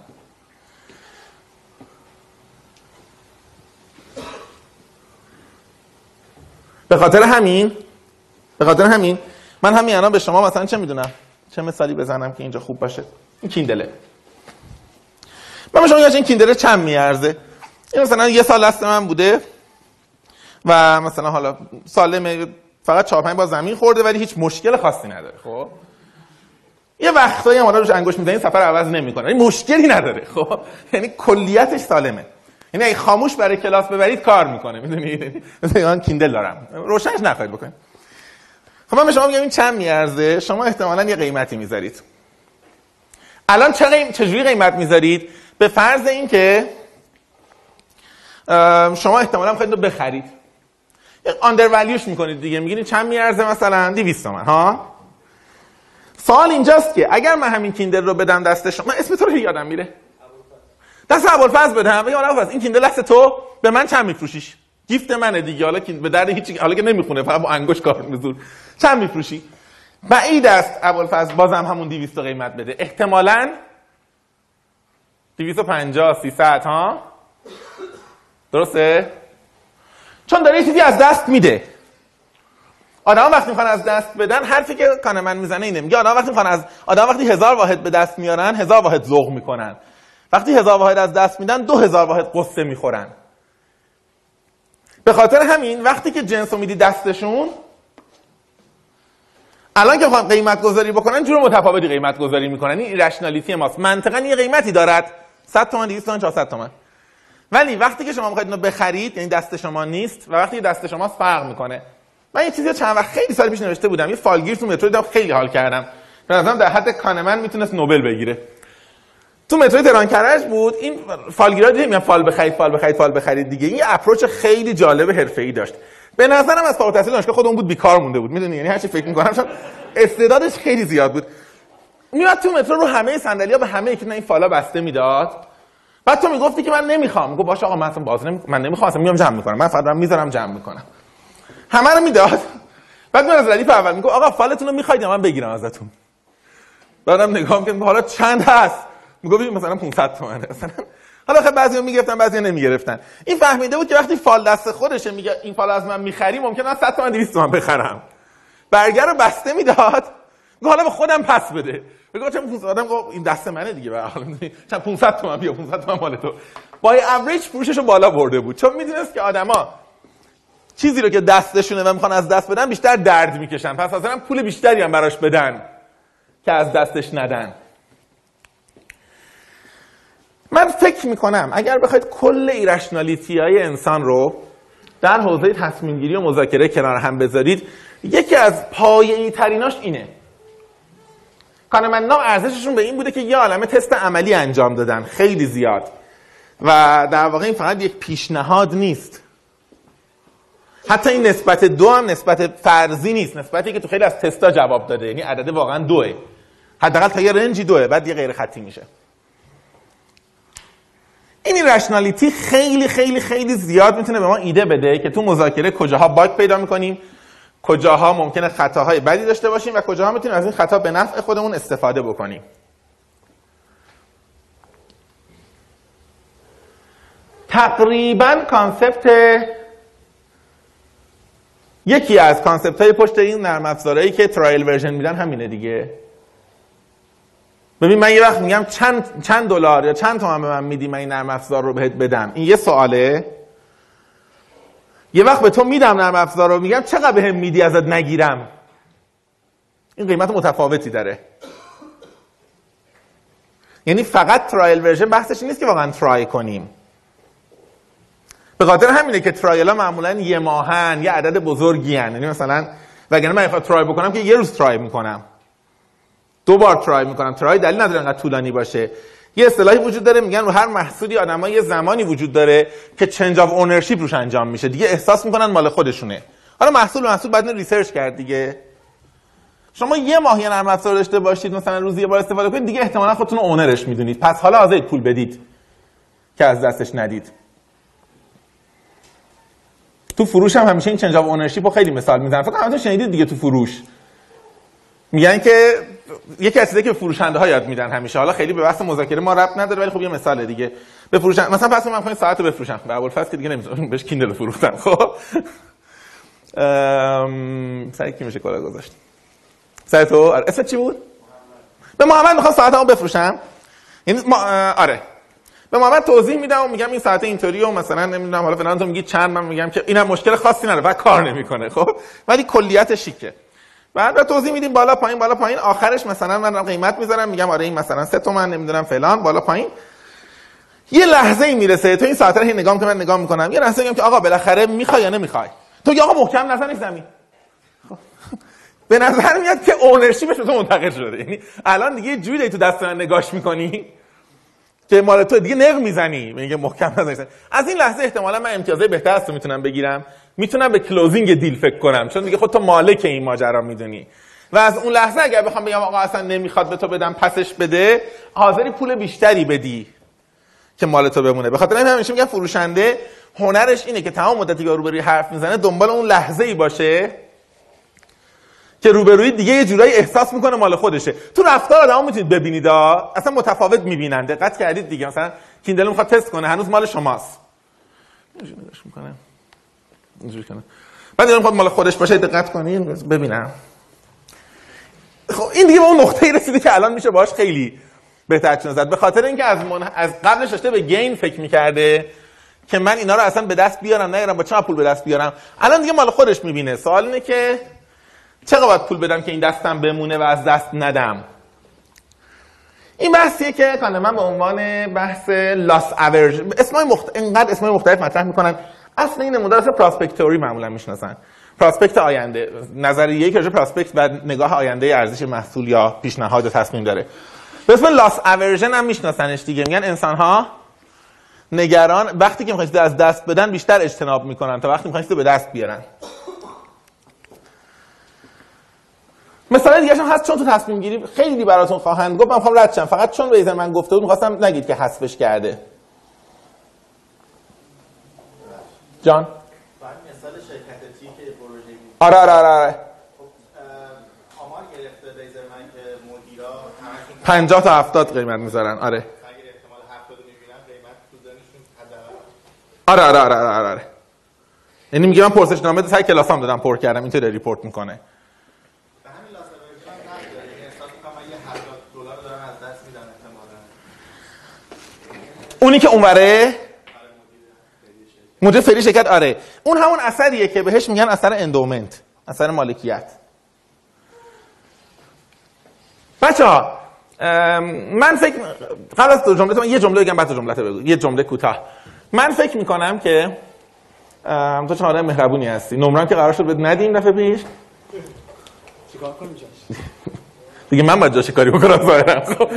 به خاطر همین به خاطر همین من همین الان به شما مثلا چه می‌دونم؟ چه مثالی بزنم که اینجا خوب باشه؟ این کیندله. من به شما این کیندله چند میارزه؟ این مثلا یه سال دست من بوده. و مثلا حالا سالمه فقط چهار پنج با زمین خورده ولی هیچ مشکل خاصی نداره خب؟ یه وقتایی هم روش انگوش می‌زنین سفر عوض نمی‌کنه این مشکلی نداره خب؟ یعنی کلیتش سالمه. یعنی اگه خاموش برای کلاس ببرید کار می‌کنه می‌دونید مثلا من کیندل دارم. روشنش نخواهید بکنید. خب من به شما میگم این چند میارزه؟ شما احتمالا یه قیمتی می‌ذارید. الان چه قیم... چجوری قیمت می‌ذارید؟ به فرض اینکه شما احتمالا خواهید رو بخرید. آندر ولیوش می‌کنید دیگه. میگید چند میارزه مثلا؟ 200 تومن. ها؟ سوال اینجاست که اگر من همین کیندل رو بدم دست شما اسم تو رو یادم میره. دست ابوالفضل بدم بگم ابوالفضل این کیندل دست تو به من چند میفروشیش؟ گیفت منه دیگه. حالا که به درد هیچ حالا که نمی‌خونه فقط با انگوش کار میزور چند میفروشی؟ بعید است ابوالفضل بازم همون 200 قیمت بده. احتمالاً 250 300 ها؟ درسته؟ چون داره چیزی از دست میده. آدم وقتی می‌خوان از دست بدن حرفی که من می‌زنه اینه میگه آدم وقتی می‌خوان از آدم وقتی هزار واحد به دست میارن هزار واحد ذوق می‌کنن. وقتی هزار واحد از دست میدن دو هزار واحد قصه می‌خورن. به خاطر همین وقتی که جنس رو میدی دستشون الان که می‌خوان قیمت گذاری بکنن جور متفاوتی قیمت گذاری می‌کنن. این رشنالیتی ماست. منطقا یه قیمتی دارد. 100 تومن 200 تومن 400 تومن. ولی وقتی که شما می‌خواید اینو بخرید یعنی دست شما نیست و وقتی دست شما فرق می‌کنه. من یه چیزی چند وقت خیلی سال پیش نوشته بودم یه فالگیر تو مترو دیدم خیلی حال کردم. نظرم در حد کانمن می‌تونست نوبل بگیره. تو مترو تهران کرج بود این فالگیرا دیدیم فال بخرید فال بخرید فال بخرید دیگه. این approach خیلی جالب حرفه‌ای داشت. به نظرم از فارغ التحصیل دانشگاه خودمون بود بیکار مونده بود. می‌دونی؟ یعنی هر چی فکر می‌کنم چون استعدادش خیلی زیاد بود. میاد تو مترو رو همه صندلی‌ها به همه یکی این فالا بسته می‌داد. بعد تو می‌گفتی که من نمی‌خوام. میگه باشه آقا من اصلا باز نمی... من نمی‌خوام اصلا میام جمع می‌کنم. من فقط می‌ذارم جمع می‌کنم. همه رو می‌داد. بعد من از ردیف اول میگم آقا فالتون رو می‌خواید من بگیرم ازتون؟ بعدم نگاه می‌کنم حالا چند هست؟ میگه مثلا 500 تومنه مثلا. حالا خب بعضیا می‌گرفتن بعضیا نمی‌گرفتن. این فهمیده بود که وقتی فال دست خودشه میگه این فال از من می‌خری ممکنه 100 تومن 200 تومن بخرم. برگر رو بسته می‌داد. حالا به خودم پس بده. میگه چه 500 آدم گفت این دست منه دیگه به حال. چند 500 تومن بیا 500 تومن مال تو. با اوریج فروشش رو بالا برده بود. چون می‌دونست که آدما چیزی رو که دستشونه و می‌خوان از دست بدن بیشتر درد می‌کشن. پس اصلا پول بیشتری هم براش بدن که از دستش ندن. من فکر می‌کنم اگر بخواید کل irrationality های انسان رو در حوزه تصمیم گیری و مذاکره کنار هم بذارید یکی از پایه‌ای تریناش اینه. کانمنا ارزششون به این بوده که یه عالمه تست عملی انجام دادن. خیلی زیاد. و در واقع این فقط یک پیشنهاد نیست. حتی این نسبت دو هم نسبت فرضی نیست. نسبتی که تو خیلی از تستا جواب داده. یعنی عدد واقعا دوه. حداقل تا یه رنجی دوه. بعد یه غیر خطی میشه. این رشنالیتی خیلی خیلی خیلی زیاد می‌تونه به ما ایده بده که تو مذاکره کجاها باگ پیدا می‌کنیم. کجاها ممکنه خطاهای بدی داشته باشیم و کجاها می‌تونیم از این خطا به نفع خودمون استفاده بکنیم. تقریبا concept یکی از concept های پشت این نرم افزارهایی که trial version میدن همینه دیگه. ببین من یه وقت میگم چند چند دلار یا چند تومن به من میدی من این نرم افزار رو بهت بدم؟ این یه سواله. یه وقت به تو میدم نرم افزار رو میگم چقدر بهم میدی ازت نگیرم؟ این قیمت متفاوتی داره. یعنی فقط trial version بحثش نیست که واقعا try کنیم. به خاطر همینه که trial ها معمولا یه ماهن یه عدد بزرگی هن. یعنی مثلا وگرنه من می‌خوام try بکنم که یه روز try می‌کنم. دو بار try می‌کنم. try دلیل نداره انقدر طولانی باشه. یه اصطلاحی وجود داره میگن رو هر محصولی آدمای یه زمانی وجود داره که change of ownership روش انجام میشه. دیگه احساس می‌کنن مال خودشونه. حالا محصول محصول بعد research کرد دیگه. شما یه ماه یه نرم افزار داشته باشید مثلا روزی یه بار استفاده کنید دیگه احتمالا خودتون اونرش می‌دونید. پس حالا حاضرید پول بدید که از دستش ندید. تو فروش هم همیشه این چنج اف اونرشیپ رو خیلی مثال می‌زنن. فکر کنم شنیدید دیگه تو فروش. میگن که یکی از که فروشنده ها یاد میدن همیشه حالا خیلی به بحث مذاکره ما ربط نداره ولی خب یه مثال دیگه. به فروشن مثلا پس من کنم ساعت رو بفروشم. به اول که دیگه نمی‌تونم بهش کیندل فروختم خب؟ ام سعی کی میشه کلا گذاشت سعی تو؟ آره. چی بود؟ به محمد می‌خوام ساعتمو بفروشم. یعنی ما... آره. به محمد توضیح میدم و میگم این ساعت اینطوری و مثلا نمی‌دونم حالا فلان تو میگی چند من میگم که اینم مشکل خاصی نداره و کار نمی‌کنه خب؟ ولی کلیت شیکه. بعد توضیح میدیم بالا پایین بالا پایین. آخرش مثلا من قیمت می‌ذارم میگم آره این مثلا سه تومن نمی‌دونم فلان بالا پایین. یه لحظه ای می‌رسه. تو این ساعت رو نگاه می‌کنم من نگاه می‌کنم. یه لحظه میگم که آقا بالاخره می‌خوای یا نمی‌خوای؟ تو یا آقا محکم نزنی زمین. به نظر میاد که اونرشیپش به تو منتقل شده. یعنی الان دیگه جوری تو دست من نگاش می‌کنی که مال تو دیگه نق می‌زنی. میگه محکم نزنی از این لحظه احتمالا من امتیازه بهتر از تو می‌تونم بگیرم. می‌تونم به کلوزینگ دیل فکر کنم چون دیگه خود تو مالک این ماجرا می‌دونی. و از اون لحظه اگر بخوام بگم آقا اصلا نمی‌خواد به تو بدم پسش بده حاضری پول بیشتری بدی که مال تو بمونه. به خاطر همیشه میگم فروشنده هنرش اینه که تمام مدتی که روبروی حرف می‌زنه دنبال اون لحظه ای باشه که روبروی دیگه یه جورایی احساس می‌کنه مال خودشه. تو رفتار آدمو می‌تونید ببینید اصلا متفاوت می‌بینن. دقت کردید دیگه. مثلا کیندل می‌خواد تست کنه هنوز مال شماست. می‌کنه اینجوری کنه. بعد می‌خواد مال خودش باشه دقت کنین ببینم. خب این دیگه به اون نقطه رسیده که الان میشه باش خیلی بهتر چون زد. به خاطر اینکه از من... از قبلش داشته به گین فکر می‌کرده که من اینا رو اصلا به دست بیارم نگیرم با چه پول به دست بیارم. الان دیگه مال خودش می‌بینه. سوال اینه که چقدر باید پول بدم که این دستم بمونه و از دست ندم؟ این بحثیه که من به عنوان بحث لاس اورج اسمای مخت... اینقدر اسمای مختلف مطرح می‌کنن. اصل این اصل پراسپکتوری معمولا می‌شناسن. پراسپکت آینده نظریه که پراسپکت و نگاه آینده ارزش محصول یا پیشنهاد و تصمیم داره. به اسم لاس اورژن هم میشناسنش دیگه. میگن انسان ها نگران وقتی که می‌خواید از دست بدن بیشتر اجتناب می‌کنن تا وقتی می‌خواید به دست بیارن. مثلا دیگه هم هست چون تو تصمیم گیری خیلی براتون خواهند گفت من می‌خوام رد فقط چون ویزر من گفته بود می‌خواستم نگید که حذفش کرده. جان. مثال شرکت تی که پروژه آره آره آره, آره. آمار گرفته لیزر من که مدیرا 50 تا 70 قیمت می‌ذارن. آره. اگر احتمال 70 می‌بینن قیمت تو آره،, آره آره آره آره, آره. یعنی میگه من پرسش نامه سر کلاسام دادم پر کردم اینطوری report می‌کنه. یعنی اونی که اونوره مدیر فعلی شرکت آره. اون همون اثریه که بهش میگن اثر endowment اثر مالکیت. بچه ها من فکر قبل از جمله من یه جمله بگم بعد جمله بگو. یه جمله کوتاه. من فکر می‌کنم که تو چهاره مهربونی هستی. نمرم که قرار شد بهت ندیم دفعه پیش. چیکار دیگه من باید جاش کاری بکنم ظاهرا خب.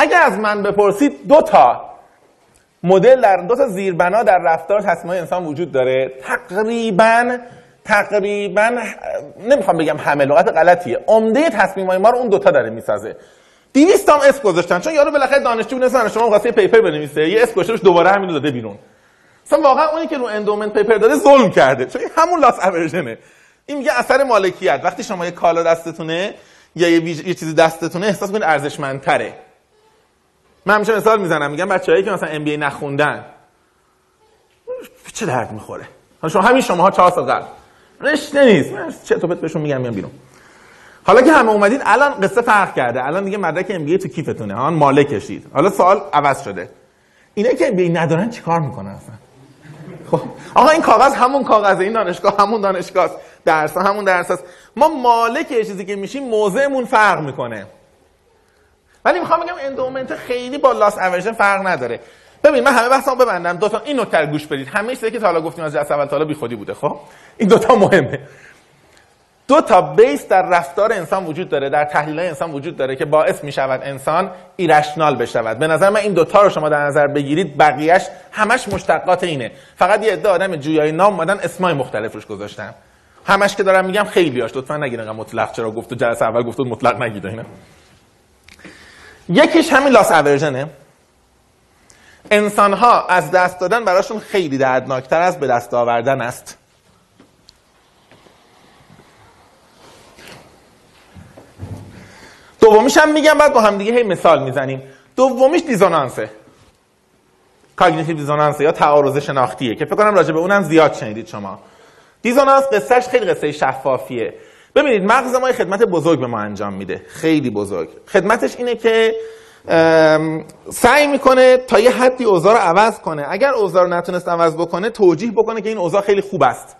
اگر از من بپرسید دو تا مدل در دو تا زیربنا در رفتار تصمیم انسان وجود داره. تقریبا تقریبا نمی‌خوام بگم همه لغت غلطیه. عمده تصمیم های ما رو اون دوتا داره می‌سازه. 200 تا هم اسم گذاشتن. چون یارو بالاخره دانشجو بود مثلا شما واسه paper بنویسه یه اسم گذاشته دوباره همین داده بیرون. مثلا واقعا اونی که رو endowment paper داده ظلم کرده. چون همون loss aversion ه این میگه اثر مالکیت. وقتی شما یه کالا دستتونه یا یه, ویژ- یه چیزی دستتونه احساس کنید ارزشمندتره. من همیشه مثال می‌زنم میگم بچه‌هایی که مثلا ام بی نخوندن چه درد می‌خوره؟ حالا شما همین شماها چهار سال قبل. رشته نیست. من چه تو بهشون میگم میام بیرون. حالا که همه اومدید الان قصه فرق کرده. الان دیگه مدرک ام بی تو کیفتونه. ها ماله کشید. حالا سوال عوض شده. اینا که بی ندارن چیکار می‌کنن اصلا؟ خب آقا این کاغذ همون کاغذه این دانشگاه همون دانشگاه درس همون درس است ما مالک چیزی که میشیم موضعمون فرق می‌کنه. ولی می‌خوام بگم endowment خیلی با loss aversion فرق نداره. ببین من همه بحثمو ببندم. دو تا این نکته رو گوش بدید. همه چیزی که تا حالا گفتیم از جلسه اول تا حالا بیخودی بوده خب؟ این دوتا مهمه. دو تا base در رفتار انسان وجود داره در تحلیل انسان وجود داره که باعث می شود انسان irrational بشود. به نظر من این دوتا رو شما در نظر بگیرید بقیهش همش مشتقات اینه. فقط یه عده آدم جویای نام اومدن اسمای مختلف روش گذاشتن. همش که دارم میگم خیلیاش لطفا نگید انقدر مطلق چرا گفت جلسه اول گفت مطلق نگید اینا. یکیش همین لاس اورژنه انسان ها از دست دادن براشون خیلی دردناکتر از به دست آوردن است. دومیش هم میگم بعد با هم دیگه هی مثال می‌زنیم. دومیش دیزونانسه. کاگنیتیو دیزونانسه یا تعارض شناختیه که فکر کنم راجع به اونم زیاد شنیدید شما. دیزونانس قصهش خیلی قصه شفافیه. ببینید مغز ما خدمت بزرگ به ما انجام میده. خیلی بزرگ. خدمتش اینه که سعی می‌کنه تا یه حدی اوضاع رو عوض کنه. اگر اوضاع رو نتونست عوض بکنه توجیه بکنه که این اوضاع خیلی خوب است.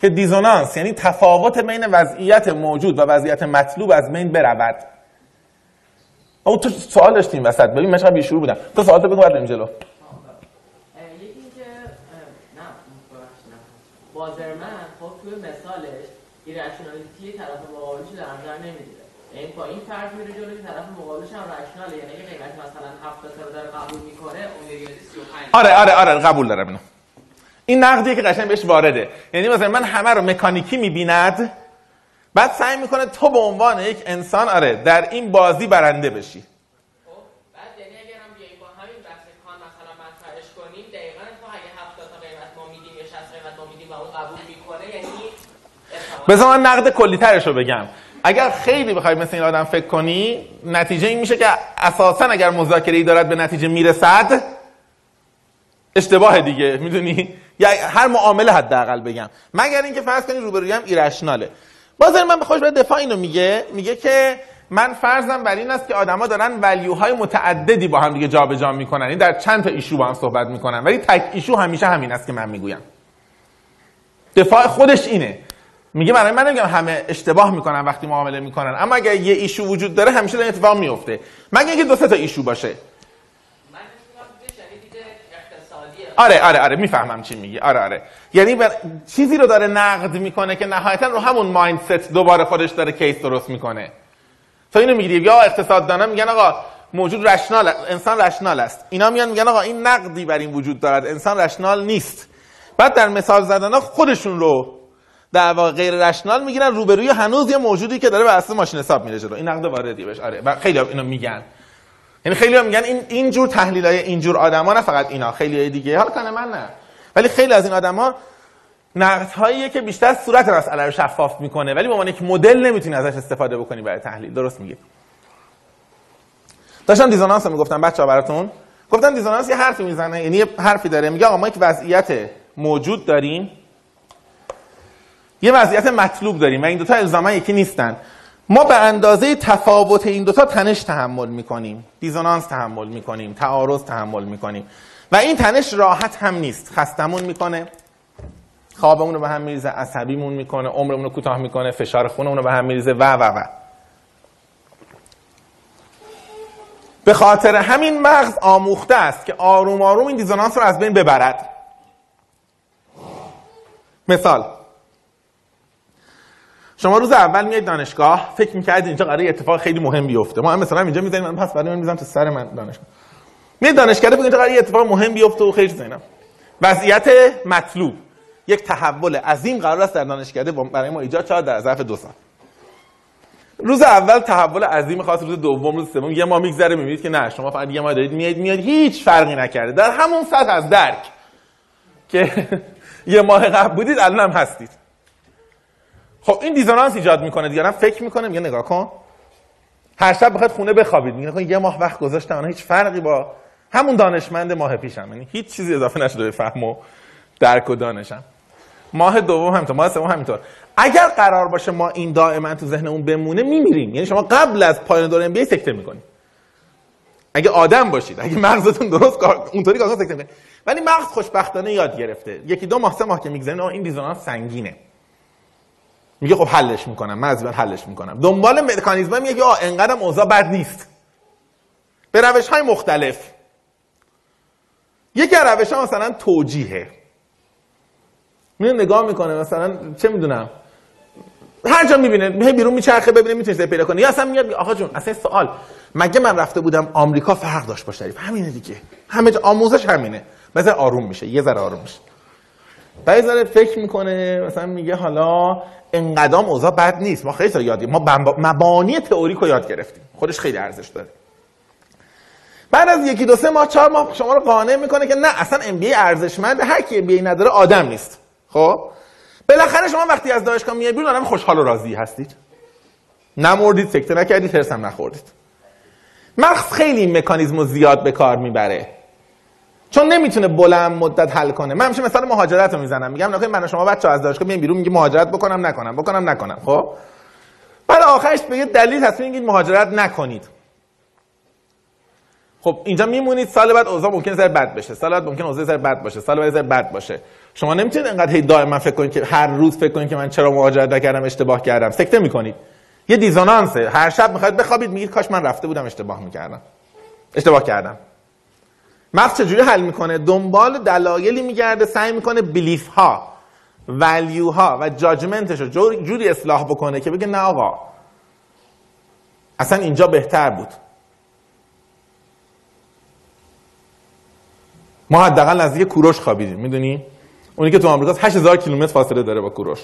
که دیزونانس یعنی تفاوت بین وضعیت موجود و وضعیت مطلوب از بین برود. او تو سوال داشتیم وسط. ببین من چقدر بیشور بودم. تو سوالت بگو بعد جلو. بازرمن مثالش ایرشنالیتی طرف مقابلش در نظر نمی‌گیره. یعنی این فرض میره جلو که طرف مقابلش هم رشناله. یعنی اگه قیمت مثلا 70 تا داره قبول می‌کنه اون میگه 35 آره آره آره قبول دارم اینو. این نقدیه که قشنگ بهش وارده. یعنی مثلا من همه رو مکانیکی می‌بیند بعد سعی می‌کنه تو به عنوان یک انسان آره در این بازی برنده بشی خب بعد یعنی اگر هم بیایم با همین بحث کان مثلا مطرحش کنیم دقیقا تو اگه 70 تا قیمت ما میدیم یا 60 قیمت ما میدیم و اون قبول می‌کنه یعنی احتمال بذار من نقد کلی ترش رو بگم. اگر خیلی بخوای مثل این آدم فکر کنی نتیجه این میشه که اساسا اگر مذاکره ای دارد به نتیجه می‌رسد اشتباه دیگه. می‌دونی؟ یا هر معامله حداقل بگم. مگر اینکه فرض کنی روبرویم ایرشناله بازم من به خوش به دفاع اینو میگه میگه که من فرضم بر این است که آدما دارن ولیوهای متعددی با هم دیگه جابجا می‌کنن. این در چند تا ایشو با هم صحبت می‌کنن. ولی تک ایشو همیشه همین است که من می‌گویم. دفاع خودش اینه. میگه برای من نمیگم همه اشتباه می‌کنن وقتی معامله می‌کنن اما اگر یه ایشو وجود داره همیشه این اتفاق میفته مگه اینکه دو سه تا ایشو باشه. آره آره آره می‌فهمم چی میگی. آره آره. یعنی بر... چیزی رو داره نقد می‌کنه که نهایتا رو همون مایندست دوباره خودش داره کیس درست می‌کنه. تو اینو می‌گیری یا اقتصاددانا میگن آقا موجود رشنال انسان رشنال است. اینا میان میگن آقا این نقدی بر این وجود دارد. انسان رشنال نیست. بعد در مثال زدن خودشون رو در واقع غیر رشنال می‌گیرن روبروی هنوز یه موجودی که داره اساس ماشین حساب میره جلو. این نقد واردی بهش. آره. و خیلی اینو میگن. یعنی خیلی ها میگن این اینجور تحلیل های اینجور آدما نه فقط اینا خیلی های دیگه. حالا کنه من نه. ولی خیلی از این آدما نقد هاییه که بیشتر صورت مسئله رو شفاف می‌کنه. ولی به عنوان یک مدل نمی‌تونی ازش استفاده بکنی برای تحلیل. درست میگی. داشتم دیزونانس رو می‌گفتم. بچه‌ها براتون. گفتم دیزونانس یه حرفی می‌زنه. یعنی یه حرفی داره. میگه آقا ما یک وضعیت موجود داریم. یه وضعیت مطلوب داریم و این دوتا الزاما یکی نیستن. ما به اندازه تفاوت این دوتا تنش تحمل می‌کنیم دیزونانس تحمل می‌کنیم تعارض تحمل می‌کنیم. و این تنش راحت هم نیست. خستمون می‌کنه خوابمون رو به هم میریزه عصبیمون می‌کنه عمرمون رو کوتاه می‌کنه فشار خونمون رو به هم میریزه و و و. به خاطر همین مغز آموخته است که آروم آروم این دیزونانس رو از بین ببرد. مثال شما روز اول میاد دانشگاه فکر می‌کردید اینجا قراره اتفاق خیلی مهم بیفته. ما هم مثلا اینجا می‌ذاریم من پس برای من می‌ذارم تو سر من دانشگاه. میاد دانشگاه فکر اینجا قراره اتفاق مهم بیفته و خیلی چیزا اینا. وضعیت مطلوب. یک تحول عظیم قرار است در دانشگاه برای ما ایجاد شود در ظرف دو سال. روز اول تحول عظیم خاص روز دوم روز سوم یه ما میگذره می‌بینید که نه شما فقط یه ما دارید میاد میاد هیچ فرقی نکرده. در همون سطح از درک که یه ماه قبل بودید الان هستید. خب این دیزونانس ایجاد می‌کنه دیگه. فکر می‌کنه میگه نگاه کن. هر شب بخواد خونه بخوابید. میگه یه ماه وقت گذاشتم انا هیچ فرقی با همون دانشمند ماه پیشم. یعنی هیچ چیزی اضافه نشده به فهم و درک و دانشم. ماه دوم همینطور ماه سوم همینطور. اگر قرار باشه ما این دائما تو ذهنمون بمونه میمیریم. یعنی شما قبل از پایان دوره ام بی سکته می‌کنید. اگه آدم باشید اگه مغزتون درست کار اونطوری کار سکته می‌کنید. ولی مغز خوشبختانه یاد گرفته. یکی دو ماه سه ماه که میگذره این دیزونانس سنگینه. میگه خب حلش می‌کنم من از حلش می‌کنم. دنبال مکانیزم میگه آ انقدرم اوضاع بد نیست. به روش های مختلف. یکی از روش ها مثلا توجیهه. میره نگاه می‌کنه مثلا چه می‌دونم. هر جا می‌بینه هی بیرون میچرخه ببینه می‌تونه پیدا کنه. یا اصلا میاد آقا جون اصلا سوال. مگه من رفته بودم آمریکا فرق داشت با شریف؟ همینه دیگه. همه جا آموزش همینه. مثلا آروم میشه یه ذره آروم میشه. بعد فکر می‌کنه مثلا میگه حالا انقدام اوضاع بد نیست. ما خیلی یادیم. ما مبانی تئوریکو یاد گرفتیم. خودش خیلی ارزش داره. بعد از یکی دو سه ماه چهار ماه شما رو قانع می‌کنه که نه اصلا ام بی ارزشمند هر کی ام نداره آدم نیست. خب؟ بالاخره شما وقتی از دانشگاه میای بیرون آدم خوشحال و راضی هستید. نمردید سکته نکردید هرس هم نخوردید. مغز خیلی این مکانیزم رو زیاد به کار می‌بره. چون نمی‌تونه بلند مدت حل کنه. من همیشه مثلا مهاجرت رو می‌زنم. میگم نکنه من شما بچه از دانشگاه میام بیرون میگه مهاجرت بکنم نکنم بکنم نکنم. خب؟ بعد آخرش بگید دلیل تصمیم میگید مهاجرت نکنید. خب اینجا میمونید سال بعد اوضاع ممکنه زر بد بشه. سال بعد ممکنه اوضاع زر بد باشه. سال بعد زر بد باشه. شما نمی‌تونید انقدر هی دائما فکر کنید که هر روز فکر کنید که من چرا مهاجرت نکردم اشتباه کردم. سکته می‌کنید. یه دیزونانسه. هر شب می‌خواید بخوابید میگید کاش من رفته بودم اشتباه می‌کردم. اشتباه کردم. مغز چجوری حل می‌کنه؟ دنبال دلایلی میگرده سعی می‌کنه بلیف ها ولیو ها و جاجمنتش رو جوری اصلاح بکنه که بگه نه آقا اصلا اینجا بهتر بود. ما حداقل نزدیک کوروش خوابیدیم می‌دونی؟ اونی که تو آمریکا 8000 کیلومتر فاصله داره با کوروش.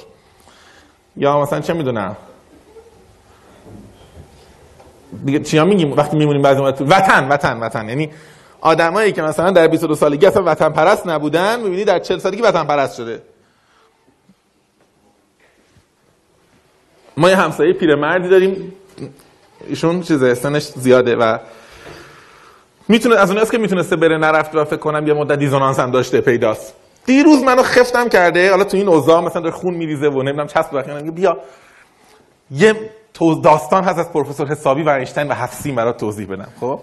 یا مثلا چه می‌دونم؟ دیگه چیا میگیم؟ وقتی میمونیم بعضی وقت وطن وطن وطن. یعنی آدمایی که مثلا در 22 سالگی اصلا وطن پرست نبودن می‌بینی در 40 سالگی وطن پرست شده. ما یه همسایه پیرمردی داریم. ایشون چیزه سنش زیاده و می‌تونه از اون که می‌تونسته بره نرفت و فکر کنم یه مدت دیزونانس هم داشته پیداست. دیروز منو خفتم کرده. حالا تو این اوضاع مثلا داره خون میریزه و نمی‌دونم چسب بخیر بیا. یه داستان هست از پروفسور حسابی و اینشتین و حفصی برات توضیح بدم خب؟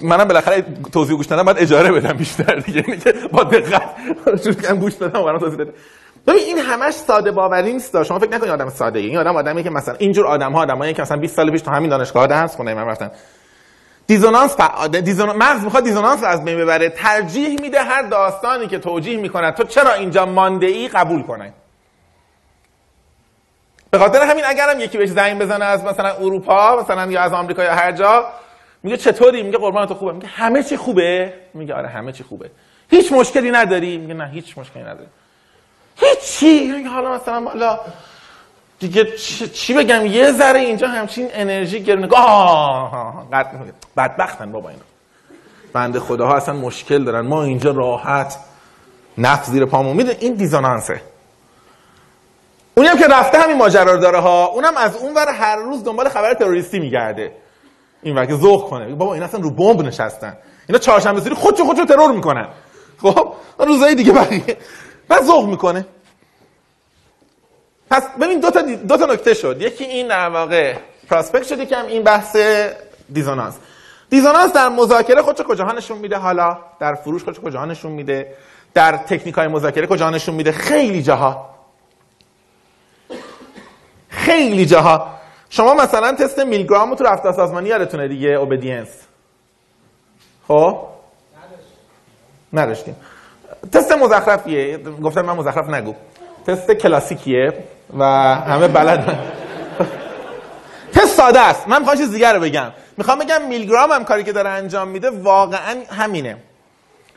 منم بالاخره توضیح گوش ندم بعد اجاره بدم بیشتر دیگه. یعنی که با دقت. شروع کنم گوش بدم برام توضیح بده. ببین این همش ساده باوری نیست شما فکر نکنید آدم ساده این آدم آدمی که مثلا اینجور آدم ها آدمایی که مثلا 20 سال پیش تو همین دانشگاه درس خونه من رفتن دیزونانس فعاده دیزون... مغز می‌خواد دیزونانس از بین ببره. ترجیح میده هر داستانی که توجیه می‌کنه تو چرا اینجا مانده ای قبول کنه به خاطر همین اگرم یکی بهش زنگ بزنه از مثلا اروپا مثلا یا از آمریکا یا هر جا میگه چطوری؟ میگه قربان تو خوبه. میگه همه چی خوبه؟ میگه آره همه چی خوبه. هیچ مشکلی نداری؟ میگه نه هیچ مشکلی نداری. هیچی؟ میگه حالا مثلا حالا دیگه چی بگم؟ یه ذره اینجا همچین انرژی گرونه آه بدبختن بابا اینا. بنده خداها اصلا مشکل دارن. ما اینجا راحت نفس زیر پامون. میده این دیزونانسه. اونی که رفته همین ماجرا داره ها. اونم از اون ور هر روز دنبال خبر تروریستی میگرده. این وقت ذوق کنه. بابا این اصلا رو بمب نشستن. اینا چهارشنبه سری خودشو خودشو ترور می‌کنن. خب؟ روزای دیگه بقیه بعد ذوق می‌کنه. پس ببین دو تا دو تا نکته شد. یکی این در واقع پراسپکت شد یکم این بحث دیزونانس دیزونانس در مذاکره خودش کجاها نشون میده؟ حالا در فروش خودش کجاها نشون میده؟ در تکنیک های مذاکره کجا نشون میده؟ خیلی جاها. خیلی جاها. شما مثلا تست میلگرام تو رفتار سازمانی یادتونه دیگه؟ اوبدینس خب؟ نداشتیم. تست مزخرفیه. گفتم من مزخرف نگو. تست کلاسیکیه و همه بلدن تست ساده است. من می‌خوام چیز دیگر رو بگم. می‌خوام بگم میلگرام هم کاری که داره انجام میده واقعا همینه.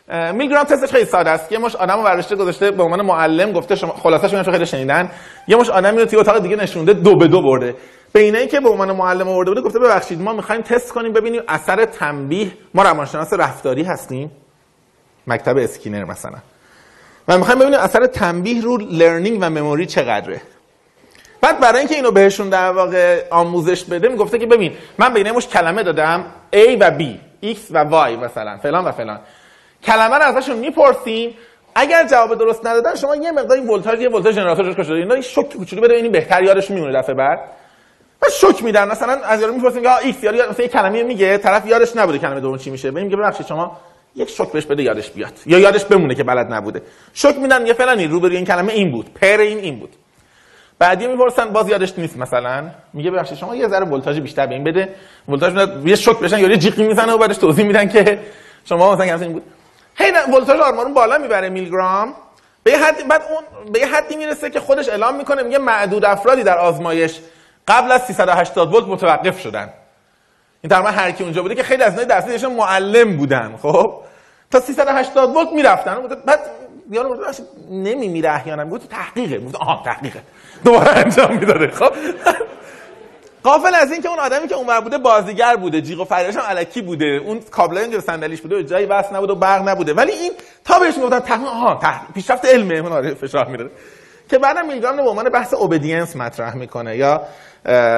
میلگرام تستش خیلی ساده است. یه مش آدمو ورشته گذاشته به عنوان معلم گفته شما خلاصش میگم خیلی شنیدن. یه مشت آدمی رو توی اتاق دیگه نشونده دو به دو برده. به این که به عنوان معلم آورده بوده گفته ببخشید ما می‌خوایم تست کنیم ببینیم اثر تنبیه. ما روانشناس رفتاری هستیم. مکتب اسکینر مثلا. و می‌خوایم ببینیم اثر تنبیه رو learning و memory چقدره. بعد برای اینکه اینو بهشون در واقع آموزش بده می‌گفته که ببین من به این مشت کلمه دادم A و B X و Y مثلا فلان و فلان. کلمه رو ازشون می‌پرسیم. اگر جواب درست ندادن شما یه مقدار این ولتاژ یه ولتاژ generator روش کشید اینا شوک کوچولو بده این بهتر یادش میمونه دفعه بعد. بعد شوک میدن مثلا از یارو می‌پرسیم که X یارو مثلا یه کلمه میگه طرف یادش نبوده کلمه دوم چی میشه. ببین ببخشید شما یک شوک بهش بده یادش بیاد. یا یادش بمونه که بلد نبوده. شوک میدن یه فلانی روبروی این کلمه این بود. پر این این بود. بعدی می‌پرسن باز یادش نیست مثلا. میگه ببخشید شما یه ذره ولتاژ بیشتر به این بده. ولتاژ یه شوک بشن یا یه جیغ می‌زنه و بعدش توضیح میدن که شما مثلا این بود. هی ولتاژ آرمانون بالا می‌بره میلگرام به حدی بعد اون به حدی می‌رسه که خودش اعلام می‌کنه میگه معدود افرادی در آزمایش قبل از 380 ولت متوقف شدن. این تقریبا هر کی اونجا بوده که خیلی از اینا درسشون معلم بودن خب؟ تا 380 ولت می‌رفتن. بعد یارو گفت نمیمیره احیانا گفت تحقیقه گفت آها تحقیقه. دوباره انجام می‌داده خب؟ قافل از این که اون آدمی که اونور بوده بازیگر بوده. جیغ و فریادش هم الکی بوده. اون کابلای اینجا صندلیش بوده و جایی بس نبوده و برق نبوده. ولی این تا بهش می‌گفتن تحقیق آها پیشرفت علمه اون آره فشار میره که بعدم میلگرام به عنوان بحث اوبدینس مطرح می‌کنه یا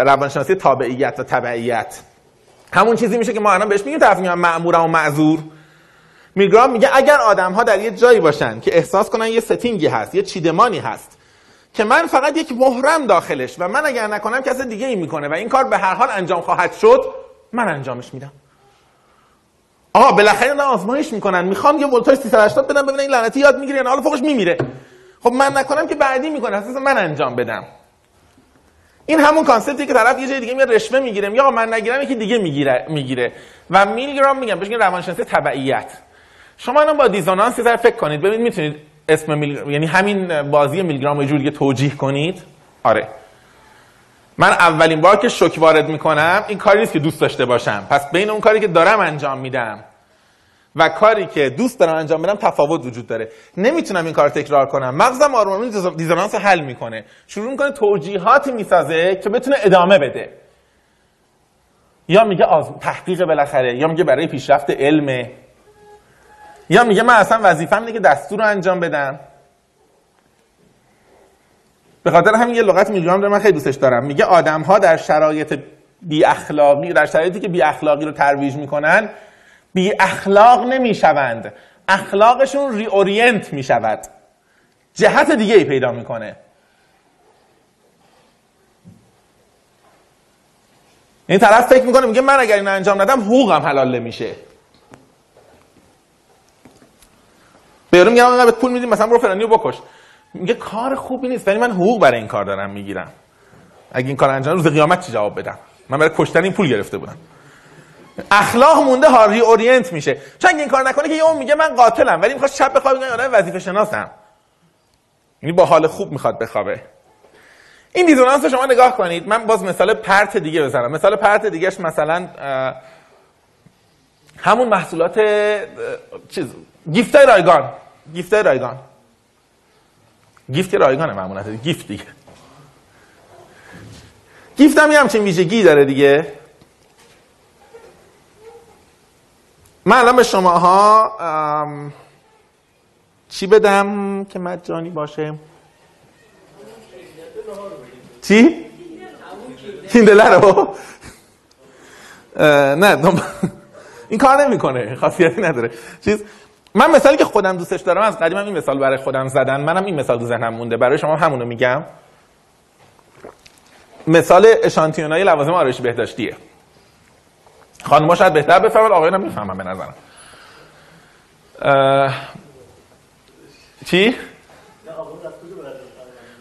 روانشناسی تابعیت و تبعیت. همون چیزی میشه که ما الان بهش میگیم میگن مأمور و معذور. میلگرام میگه اگر آدم ها در یه جایی باشن که احساس کنن یه ستینگی هست یه چیدمانی هست که من فقط یک محرم داخلش و من اگر نکنم کس دیگه ای می‌کنه و این کار به هر حال انجام خواهد شد من انجامش میدم. آها بالاخره نه آزمایش می‌کنن. می‌خوام یه ولتاژ 380 بدم ببینم این لعنتی یاد می‌گیره یا حالا فوقش میمیره. خب من نکنم که بعدی می‌کنه. اساس من انجام بدم. این همون concept ی که طرف یه جای دیگه میاد رشوه می‌گیره. یا من نگیرم یکی دیگه می‌گیره می‌گیره. و میلگرام میگم. بهش روانشناسی تبعیت. شما الان با dissonance یه فکر کنید. ببینید می‌تونید اسم میل... یعنی همین بازی میلگرام رو جوری توجیه کنید. آره. من اولین بار که شوک وارد می‌کنم این کاری نیست که دوست داشته باشم. پس بین اون کاری که دارم انجام میدم و کاری که دوست دارم انجام بدم تفاوت وجود داره. نمی‌تونم این کار تکرار کنم. مغزم آرمانی دیزونانس حل می‌کنه. شروع می‌کنه توجیهاتی می‌سازه که بتونه ادامه بده. یا میگه آز... تحقیق بالاخره یا میگه برای پیشرفت علم یا میگه من اصلا وظیفه‌م اینه که دستور رو انجام بدم؟ به خاطر همین یه لغت میلیون من خیلی دوستش دارم. میگه آدم ها در شرایط بی اخلاقی در شرایطی که بی اخلاقی رو ترویج می‌کنن بی اخلاق نمی‌شوند. اخلاقشون reorient می‌شود. جهت دیگه ای پیدا می‌کنه. این طرف فکر می‌کنه میگه من اگر این انجام ندم حقوقم حلال نمیشه. به یارو میگم آقا پول میدیم مثلا برو فلانیو بکش. میگه کار خوبی نیست ولی من حقوق برای این کار دارم می‌گیرم. اگه این کار انجام روز قیامت چی جواب بدم؟ من برای کشتن این پول گرفته بودم. اخلاق مونده هاری اورینت میشه. چون این کار نکنه که یه اون میگه من قاتلم ولی می‌خواد شب بخوابه میگه آدم وظیفه شناسم. یعنی با حال خوب می‌خواد بخوابه. این دیزونانس رو شما نگاه کنید. من باز مثال پرت دیگه بزنم. مثال پرت دیگهش مثلا همون محصولات چیز گیفت رایگان. گیفت رایگان. گیفت رایگانه معمولا. گیفت دیگه. گیفت هم یه همچین ویژگی داره دیگه. من الان به شماها چی بدم که مجانی باشه؟ چی؟ کیندله رو. نه این کار نمی‌کنه. خاصیتی نداره. چیز؟ من مثالی که خودم دوستش دارم از قدیم این مثال برای خودم زدن. منم این مثال تو ذهنم مونده. برای شما همونو میگم. مثال اشانتیونای لوازم آرایشی بهداشتیه. خانم‌ها شاید بهتر بفهمن آقایون هم می‌فهمن به نظرم. اه، چی؟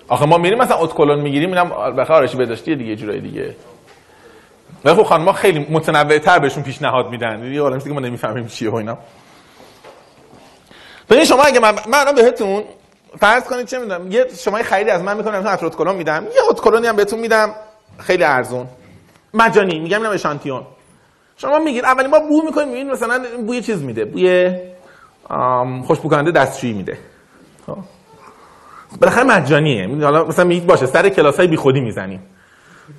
آخه ما میریم مثلا اتکلون می‌گیریم اینم بخاطر آرایشی بهداشتیه دیگه جورای دیگه. ولی خب خانم‌ها خیلی متنوع‌تر بهشون پیشنهاد میدن. یه چیزی که ما نمی‌فهمیم چیه و اینا. ببین شما اگه من من بهتون فرض کنید چه می‌دونم یه شما یه خریدی از من می‌کنم مثلا اتروت کلون میدم. یه ات کلونی هم بهتون میدم خیلی ارزون. مجانی میگم اینم اشانتیون. شما میگید اولین بار بو می‌کنید می‌بینید مثلا بوی چیز میده بوی خوشبو کننده دستشویی میده. خب. بالاخره مجانیه. حالا مثلا میگید باشه سر کلاسای بیخودی می‌زنیم.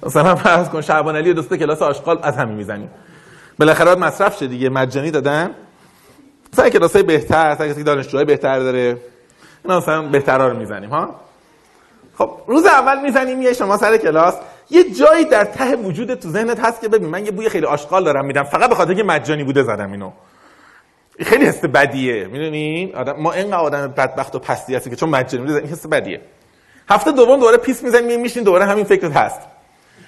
مثلا فرض کن شعبان علی دوست کلاس آشغال از همین می‌زنیم. بالاخره مصرف شه دیگه مجانی دادن. سر کلاسای بهتر سر کسی دانشجوهای بهتر داره. اینا مثلا بهترها رو می‌زنیم ها؟ خب روز اول می‌زنیم یه شما سر کلاس. یه جایی در ته وجود تو ذهنت هست که ببین من یه بوی خیلی آشغال دارم میدم فقط به خاطر که مجانی بوده زدم اینو. این خیلی حس بدیه می‌دونین آدم ما اینقدر آدم بدبخت و پستی هستی که چون مجانی بوده حس بدیه. هفته دوم دوباره پیس می‌زنیم میشین دوباره همین فکرت هست.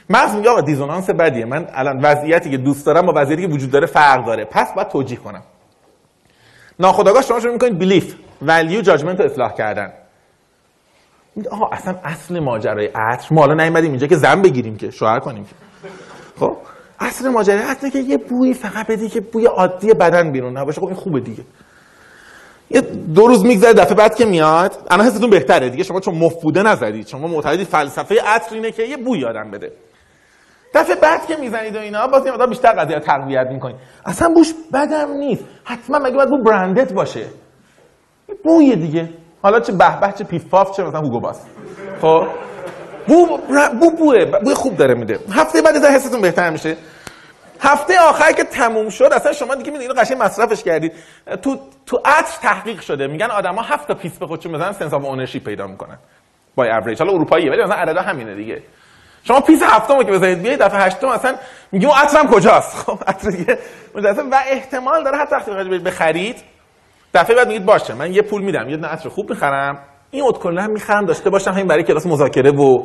مغز میگه آقا دیزونانس بدیه. من الان وضعیتی که دوست دارم با وضعیتی که وجود داره فرق داره. پس باید توجیه کنم. ناخودآگاه شما شروع می‌کنید بیلیف ولیو جاجمنت رو اصلاح کردن. آها اصلا اصل ماجرای عطر ما حالا نیومدیم اینجا که زن بگیریم که شوهر کنیم خب اصل ماجرای عطر که یه بوی فقط بدی که بوی عادی بدن بیرون نباشه. خب این خوبه دیگه. یه دو روز میگذره دفعه بعد که میاد الان حستون بهتره دیگه. شما چون مف بوده نزدید. شما معتقدید فلسفه عطر اینه که یه بوی آدم بده. دفعه بعد که می‌زنید و اینا. باز یه بیشتر قضیه تقویت می‌کنید. اصلا بوش بدم نیست. حتما مگه باید بو برندت باشه؟ بوی دیگه. حالا چه به به چه پیف پاف چه مثلا هوگو باس خب؟ بو بو بوه. بوی خوب داره میده. هفته بعد از حستون بهتر میشه. هفته آخر که تموم شد اصلا شما دیگه می‌دونید اینو قشنگ مصرفش کردید. تو تو عطر تحقیق شده. میگن آدما هفت تا پیس به خودشون بزنن sense of ownership پیدا می‌کنن. با اوریج حالا اروپاییه ولی مثلا عددا همینه دیگه. شما پیس هفتم که بزنید بیاید دفعه هشتم مثلا میگیم اون عطرم کجاست؟ خب عطر دیگه. و احتمال داره حتی وقتی بخواید بخرید دفعه بعد میگید باشه من یه پول میدم یه عطر خوب می‌خرم. این ادکلنو می‌خرم داشته باشم همین برای کلاس مذاکره و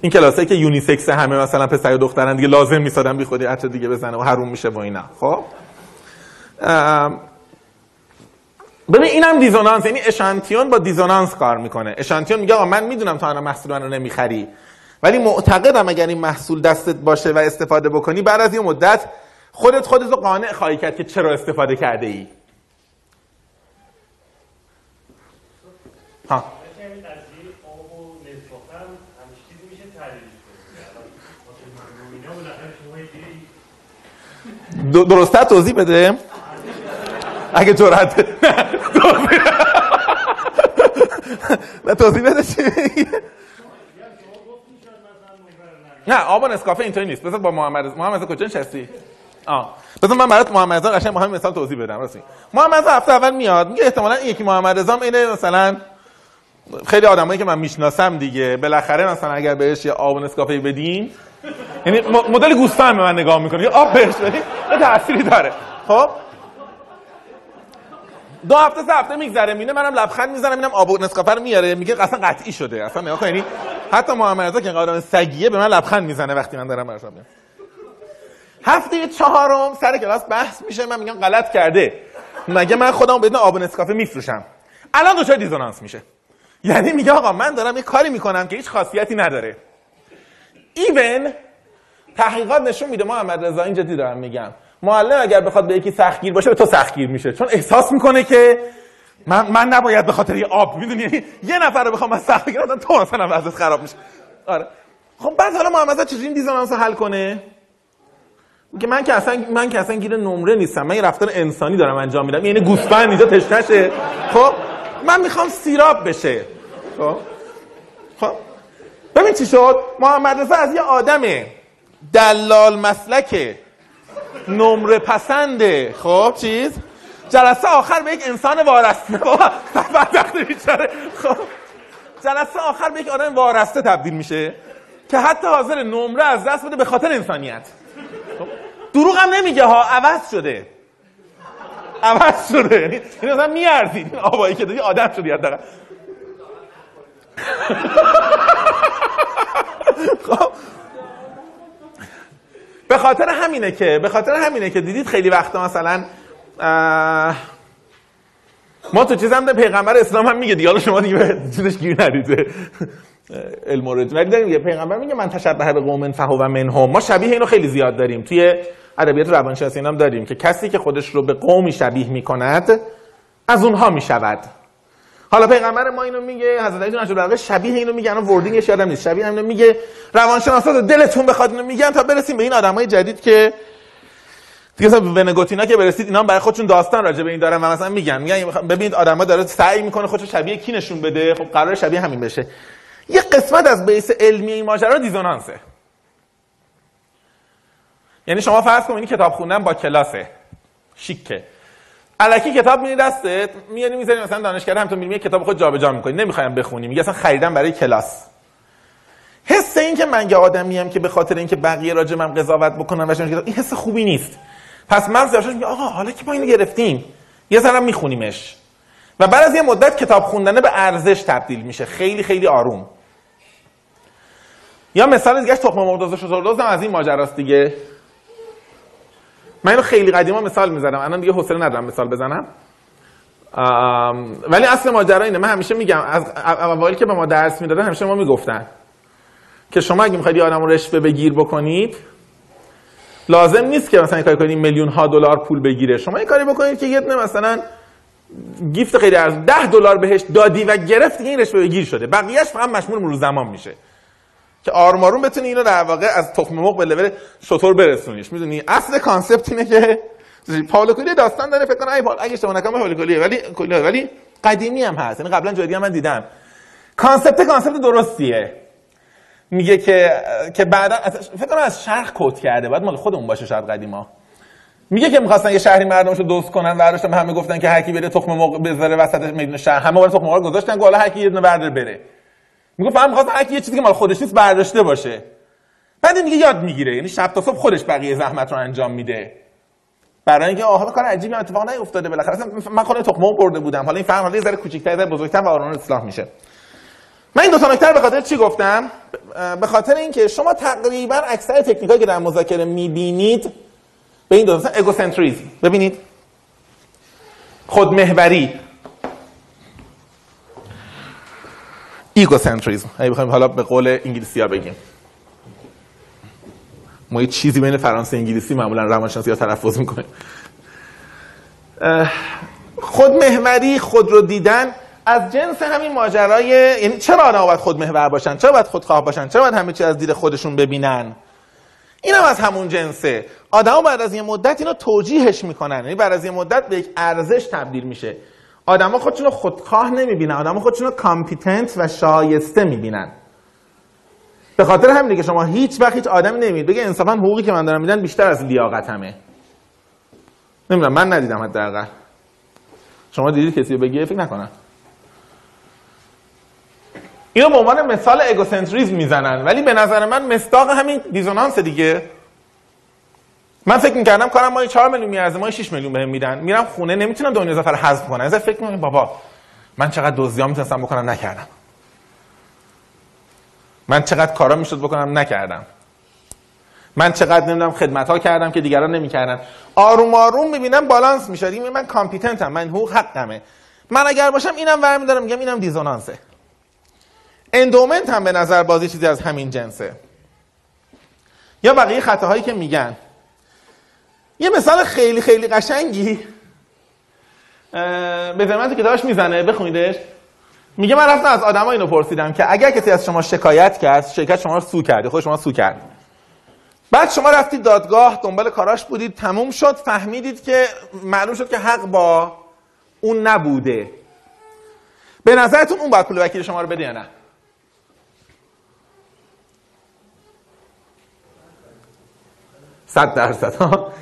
این کلاسایی که unisex همه مثلا پسر و دخترن دیگه لازم نیست آدم بی خودی عطر دیگه بزنه و حروم میشه و اینا. خب؟ ببین اینم دیزونانس یعنی اشانتیون با دیزونانس کار می‌کنه. اشانتیون میگه آقا من می‌دونم تو الان محصول من رو نمی‌خری. ولی معتقدم اگر این محصول دستت باشه و استفاده بکنی بعد از یه مدت خودت خودت رو قانع خواهی کرد که چرا استفاده کرده ای. ها. درستتر توضیح بده. اگه جرأت نه توضیح بده چی؟ نه آب و نسکافه اینطوری نیست. بذار با محمد محمد کجا نشستی؟ آه. بذار من برات محمد رضا قشنگ همین مثال توضیح بدم راستی محمد رضا هفته اول میاد میگه احتمالاً این یکی محمد رضا اینه مثلا خیلی آدمایی که من می‌شناسم دیگه. بالاخره مثلا اگر بهش یه آب و نسکافه بدین یعنی مدل گوسفند به من نگاه می‌کنه. یه آب بهش بدین یه تأثیری داره. خب؟ دو هفته سه هفته میگذره مینه منم لبخند می‌زنم اینم آب رو میاره. میگه اصلا قطعی شده. اصلا نگاه یعنی حتی محمد رضا که آدم سگیه به من لبخند می‌زنه وقتی من دارم برشم میام هفته چهارم سر کلاس بحث میشه من میگم غلط کرده. مگه من خودم بدون آب نسکافه میفروشم؟ الان دچار دیزونانس میشه. یعنی میگه آقا من دارم یه کاری می‌کنم که هیچ خاصیتی نداره. ایون تحقیقات نشون میده محمد رضا این جدی دارم میگم. معلم اگر بخواد به یکی سختگیر باشه به تو سختگیر میشه. چون احساس می‌کنه که من من نباید به خاطر یه آب می‌دونی؟ یعنی یه نفر رو بخوام من سخت بگیرم تو مثلا وضعیت خراب میشه. آره. خب بعد حالا محمد چجوری این دیزونانس حل کنه؟ که من که اصلا من که اصلا گیر نمره نیستم من یه رفتار انسانی دارم انجام میدم. یعنی گوسفند اینجا تشنشه. خب؟ من می‌خوام سیراب بشه. خب؟ خب؟ ببین چی شد؟ محمد رضا از یه آدم دلال مسلک نمره پسنده. خب؟ چیز؟ جلسه آخر به یک انسان وارسته. خب بدبخت بیچاره. خب. جلسه آخر به یک آدم وارسته تبدیل میشه که حتی حاضر نمره از دست بده به خاطر انسانیت. خب؟ دروغ هم نمیگه ها عوض شده. عوض شده. یعنی این مثلا میارزید. آبایی که دادی آدم شدی حداقل. خب. به خاطر همینه که به خاطر همینه که دیدید خیلی وقتا مثلا ما تو چیز هم داریم، پیغمبر اسلام هم میگه دیگه؟ شما دیگه به چیزش گیر و رجل. ولی داریم میگه پیغمبر میگه من تشبه به قوم فهو منهم. ما شبیه اینو خیلی زیاد داریم. توی ادبیات روانشناسی هم داریم که کسی که خودش رو به قومی شبیه می‌کند از اونها می‌شود. حالا پیغمبر ما اینو میگه حضرت علی بلاغه شبیه اینو میگه الان وردینگش یادم نیست. شبیه اینو میگه روانشناسا دلتون بخواد اینو میگن تا برسیم به این آدمای جدید که دیگه مثلا ونگوتینا که برسید اینا برای خودشون داستان راجع به این دارن و مثلا میگن میگن ببینید آدما داره سعی می‌کنه خودشو شبیه کی نشون بده خب قرار شبیه همین بشه. یه قسمت از بیس علمی این ماجرا دیزونانسه. یعنی شما فرض کنید کتاب خوندن با کلاسه. شیکه. الکی کتاب میری دستت میاری می‌ذاری مثلا دانشگاه هم تو میری کتاب خود جابجا می‌کنی نمی‌خوایم بخونی میگه اصلا خریدم برای کلاس. حس این که من یه آدمی که به خاطر اینکه بقیه راجع من قضاوت بکنن و این حس خوبی نیست. پس مغز یواش میگه آقا حالا که ما اینو گرفتیم یه ذره میخونیمش. و بعد از یه مدت کتاب خوندنه به ارزش تبدیل میشه. خیلی خیلی آروم. یا مثال دیگه تخم مرغ و هم از این ماجراست دیگه. من اینو خیلی قدیما مثال می‌زنم. الان دیگه حوصله ندارم مثال بزنم. ولی اصل ماجرا اینه. من همیشه میگم از اوایل که به ما درس می‌دادن همیشه ما می‌گفتن که شما اگه می‌خواید یه آدم رو رشوه بگیر بکنید لازم نیست که مثلا کاری کنید میلیون ها دلار پول بگیره. شما این کاری بکنید که یه مثلا گیفت خیلی ارزش 10 دلار بهش دادی و گرفت این رشوه بگیر شده. بقیهش فقط مشمول مرور زمان میشه. که آروم بتونی اینو در واقع از تخم مرغ به level شتر برسونیش. می‌دونی؟ اصل concept اینه که پائولو کوئلیو داستان داره فکر کنم ای پال اگه اشتباه نکنم پائولو ولی ولی قدیمی هم هست. یعنی قبلا جدی هم من دیدم. concept concept درستیه. میگه که که بعدا فکر کنم از شرق quote کرده بعد مال خودمون باشه شاید قدیما. میگه که می‌خواستن یه شهری مردمشو دزد کنن و داشتن همه گفتن که هر کی بره تخم مرغ بذاره وسط میدون شهر. همه برای تخم مرغ گذاشتن که حالا هر کی یه دونه بره. می‌گفت فهم می‌خواست هر کی یه چیزی که مال خودش نیست برداشته باشه. بعد این دیگه یاد می‌گیره یعنی شب تا صبح خودش بقیه زحمت رو انجام میده. برای اینکه آها کار عجیبی اتفاق نیفتاده بالاخره. من خودم تخم مرغ برده بودم. حالا این فهم حالا یه ذره کوچیک‌تر بزرگتر و آرمان اصلاح میشه. من این دو تا نکته به خاطر چی گفتم؟ به خاطر اینکه شما تقریبا اکثر تکنیکایی که در مذاکره می‌بینید به این دو مثلا اگوسنتریزم ببینید. خودمحوری. ایگوسنتریزم اگه بخوایم حالا به قول انگلیسی ها بگیم. ما یه چیزی بین فرانسه انگلیسی معمولا روانشناسی ها تلفظ می‌کنیم. خودمحوری خود رو دیدن. از جنس همین ماجرای یعنی چرا آدم باید خودمحور باشن؟ چرا باید خودخواه باشن؟ چرا باید همه چیز از دید خودشون ببینن؟ این هم از همون جنسه. آدم بعد از یه مدت اینو توجیهش می‌کنن. یعنی بعد از یه مدت به یک ارزش تبدیل میشه. آدما خودشون رو خودخواه نمی‌بینن. آدما خودشون رو competent و شایسته می‌بینن. به خاطر همینه که شما هیچ وقت هیچ آدمی نمی‌دید بگه انصافا حقوقی که من دارم میدن بیشتر از لیاقتمه نمی‌دونم من ندیدم حداقل. شما دیدید کسی بگه فکر نکنم. اینو به عنوان مثال egocentrism می‌زنن. ولی به نظر من مصداق همین dissonance دیگه. من فکر می‌کردم کارم ماهی 4 میلیون میارزه ماهی 6 میلیون بهم میدن. میرم خونه نمی‌تونم اضافه رو حذف کنم. از فکر می‌کنم بابا من چقدر دزدی می‌تونستم بکنم؟ نکردم. من چقدر کارا می‌شد بکنم؟ نکردم. من چقدر نمی‌دونم خدمت ها کردم که دیگران نمی‌کردن. آروم آروم می‌بینم بالانس میشه من competent م. من حقوق حقمه. من اگر باشم اینم برمیدارم میگم اینم dissonance ه. endowment هم به نظر بازی چیزی از همین جنسه. یا بقیه خطاهایی که میگن. یه مثال خیلی خیلی قشنگی. به زمانت کتابش می‌زنه بخونیدش. میگه من رفتم از آدما اینو پرسیدم که اگر کسی از شما شکایت کرد شرکت شما رو سو کرده خود شما سو کرد. بعد شما رفتید دادگاه دنبال کاراش بودید تموم شد فهمیدید که معلوم شد که حق با اون نبوده. به نظرتون اون باید پول وکیل شما رو بده یا نه؟ صد درصد. ها.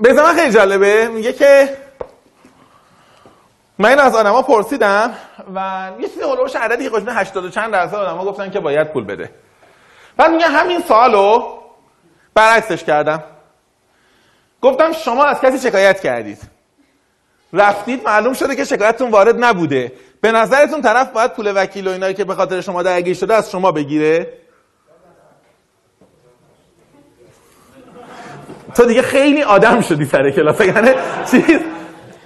به زمان خیلی جالبه. میگه که من این از آدما پرسیدم و یه چیزی هلوش عددی که 80 و چند درصد آدما گفتن که باید پول بده. بعد میگه همین سالو برعکسش کردم. گفتم شما از کسی شکایت کردید؟ رفتید معلوم شده که شکایتتون وارد نبوده. به نظرتون طرف باید پول وکیل و اینایی که به خاطر شما درگیر شده از شما بگیره؟ تو دیگه خیلی آدم شدی سر کلاس یعنی چیز؟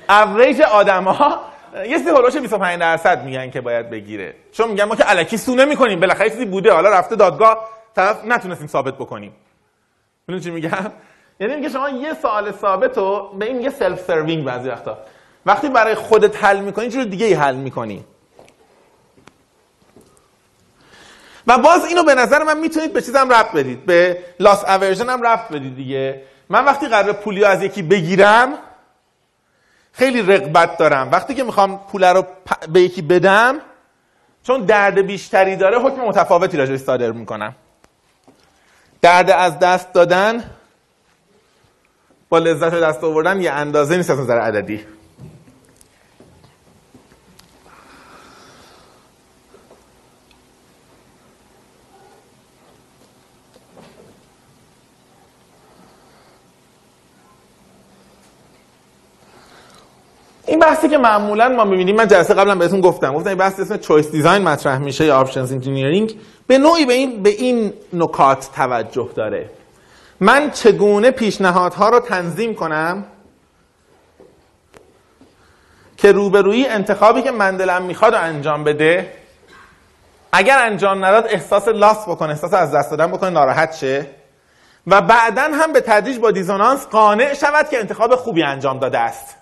اوریج آدم ها یه سری حول و حوش 25 درصد میگن که باید بگیره. چون میگن ما که الکی sue نه می‌کنیم بالاخره چیزی بوده. حالا رفته دادگاه طرف نتونستیم ثابت بکنیم. می‌دونی چی میگم؟ یعنی میگه شما یه سوال ثابت رو به این میگه self-serving بعضی وقتا. وقتی برای خودت حل می‌کنی جور دیگه ای حل می‌کنی. و باز اینو به نظر من می‌تونید به چیزم ربط بدید. به loss aversion هم ربط بدید دیگه. من وقتی قرار پولی از یکی بگیرم خیلی رقبت دارم. وقتی که می‌خوام پول رو به یکی بدم چون درد بیشتری داره حکم متفاوتی راجعش صادر می‌کنم. درد از دست دادن با لذت دست آوردن یه اندازه نیست از نظر عددی. این بحثی که معمولا ما می‌بینیم من جلسه قبلا بهتون گفتم گفتم این بحث اسم choice design مطرح میشه یا options engineering به نوعی به این به این نکات توجه داره. من چگونه پیشنهادها رو تنظیم کنم که روبرویی انتخابی که من دلم می‌خواد انجام بده اگر انجام نداد احساس loss بکنه احساس از دست دادن بکنه ناراحت شه و بعدا هم به تدریج با dissonance قانع شود که انتخاب خوبی انجام داده است.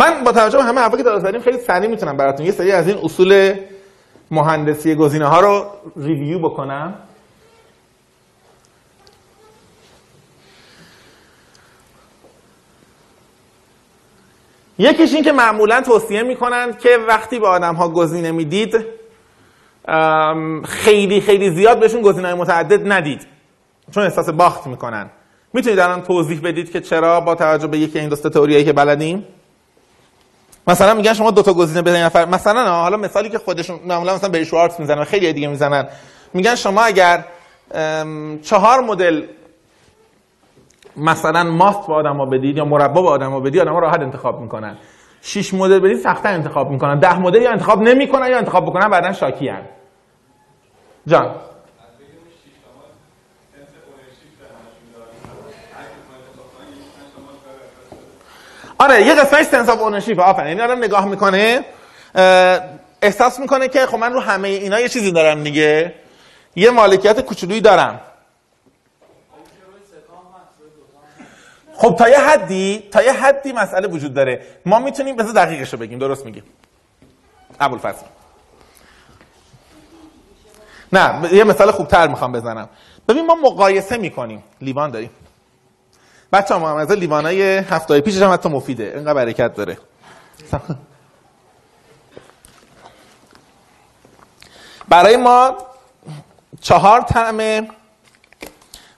من با توجه به همه حرفا که داریم خیلی سریع می‌تونم براتون یه سری از این اصول مهندسی گزینه ها رو ریویو بکنم. یکیش این که معمولا توصیه می‌کنند که وقتی به آدم ها گزینه می‌دید خیلی خیلی زیاد بهشون گزینه های متعدد ندید. چون احساس باخت می‌کنن. می‌تونید الان توضیح بدید که چرا با توجه به یکی این دوست تئوریایی که بلدیم؟ مثلا میگن شما دو تا گزینه بده نفر مثلا حالا مثالی که خودشون معمولا مثلا به شوارتز می‌زنن خیلی دیگه می‌زنن. میگن شما اگر چهار مدل مثلا ماست به آدما بدید یا مربا به آدما بدید آدما راحت انتخاب می‌کنن. شش مدل بدید سخت‌تر انتخاب می‌کنن. ده مدل یا انتخاب نمی‌کنن یا انتخاب بکنن بعدا شاکی جان. آره یه قسمتش سنس اف اونرشیپ آفرین یعنی آدم نگاه می‌کنه. احساس می‌کنه که خب من رو همه اینا یه چیزی دارم دیگه. یه مالکیت کوچولویی دارم. خب تا یه حدی تا یه حدی مسئله وجود داره. ما می‌تونیم بذار دقیقش رو بگیم. درست میگیم. ابوالفضل. نه یه مثال خوبتر می‌خوام بزنم. ببین ما مقایسه می‌کنیم. لیوان داریم. بچه هم از لیوانای هفته پیشش هم حتی مفیده. اینقدر برکت داره. برای ما چهار طعم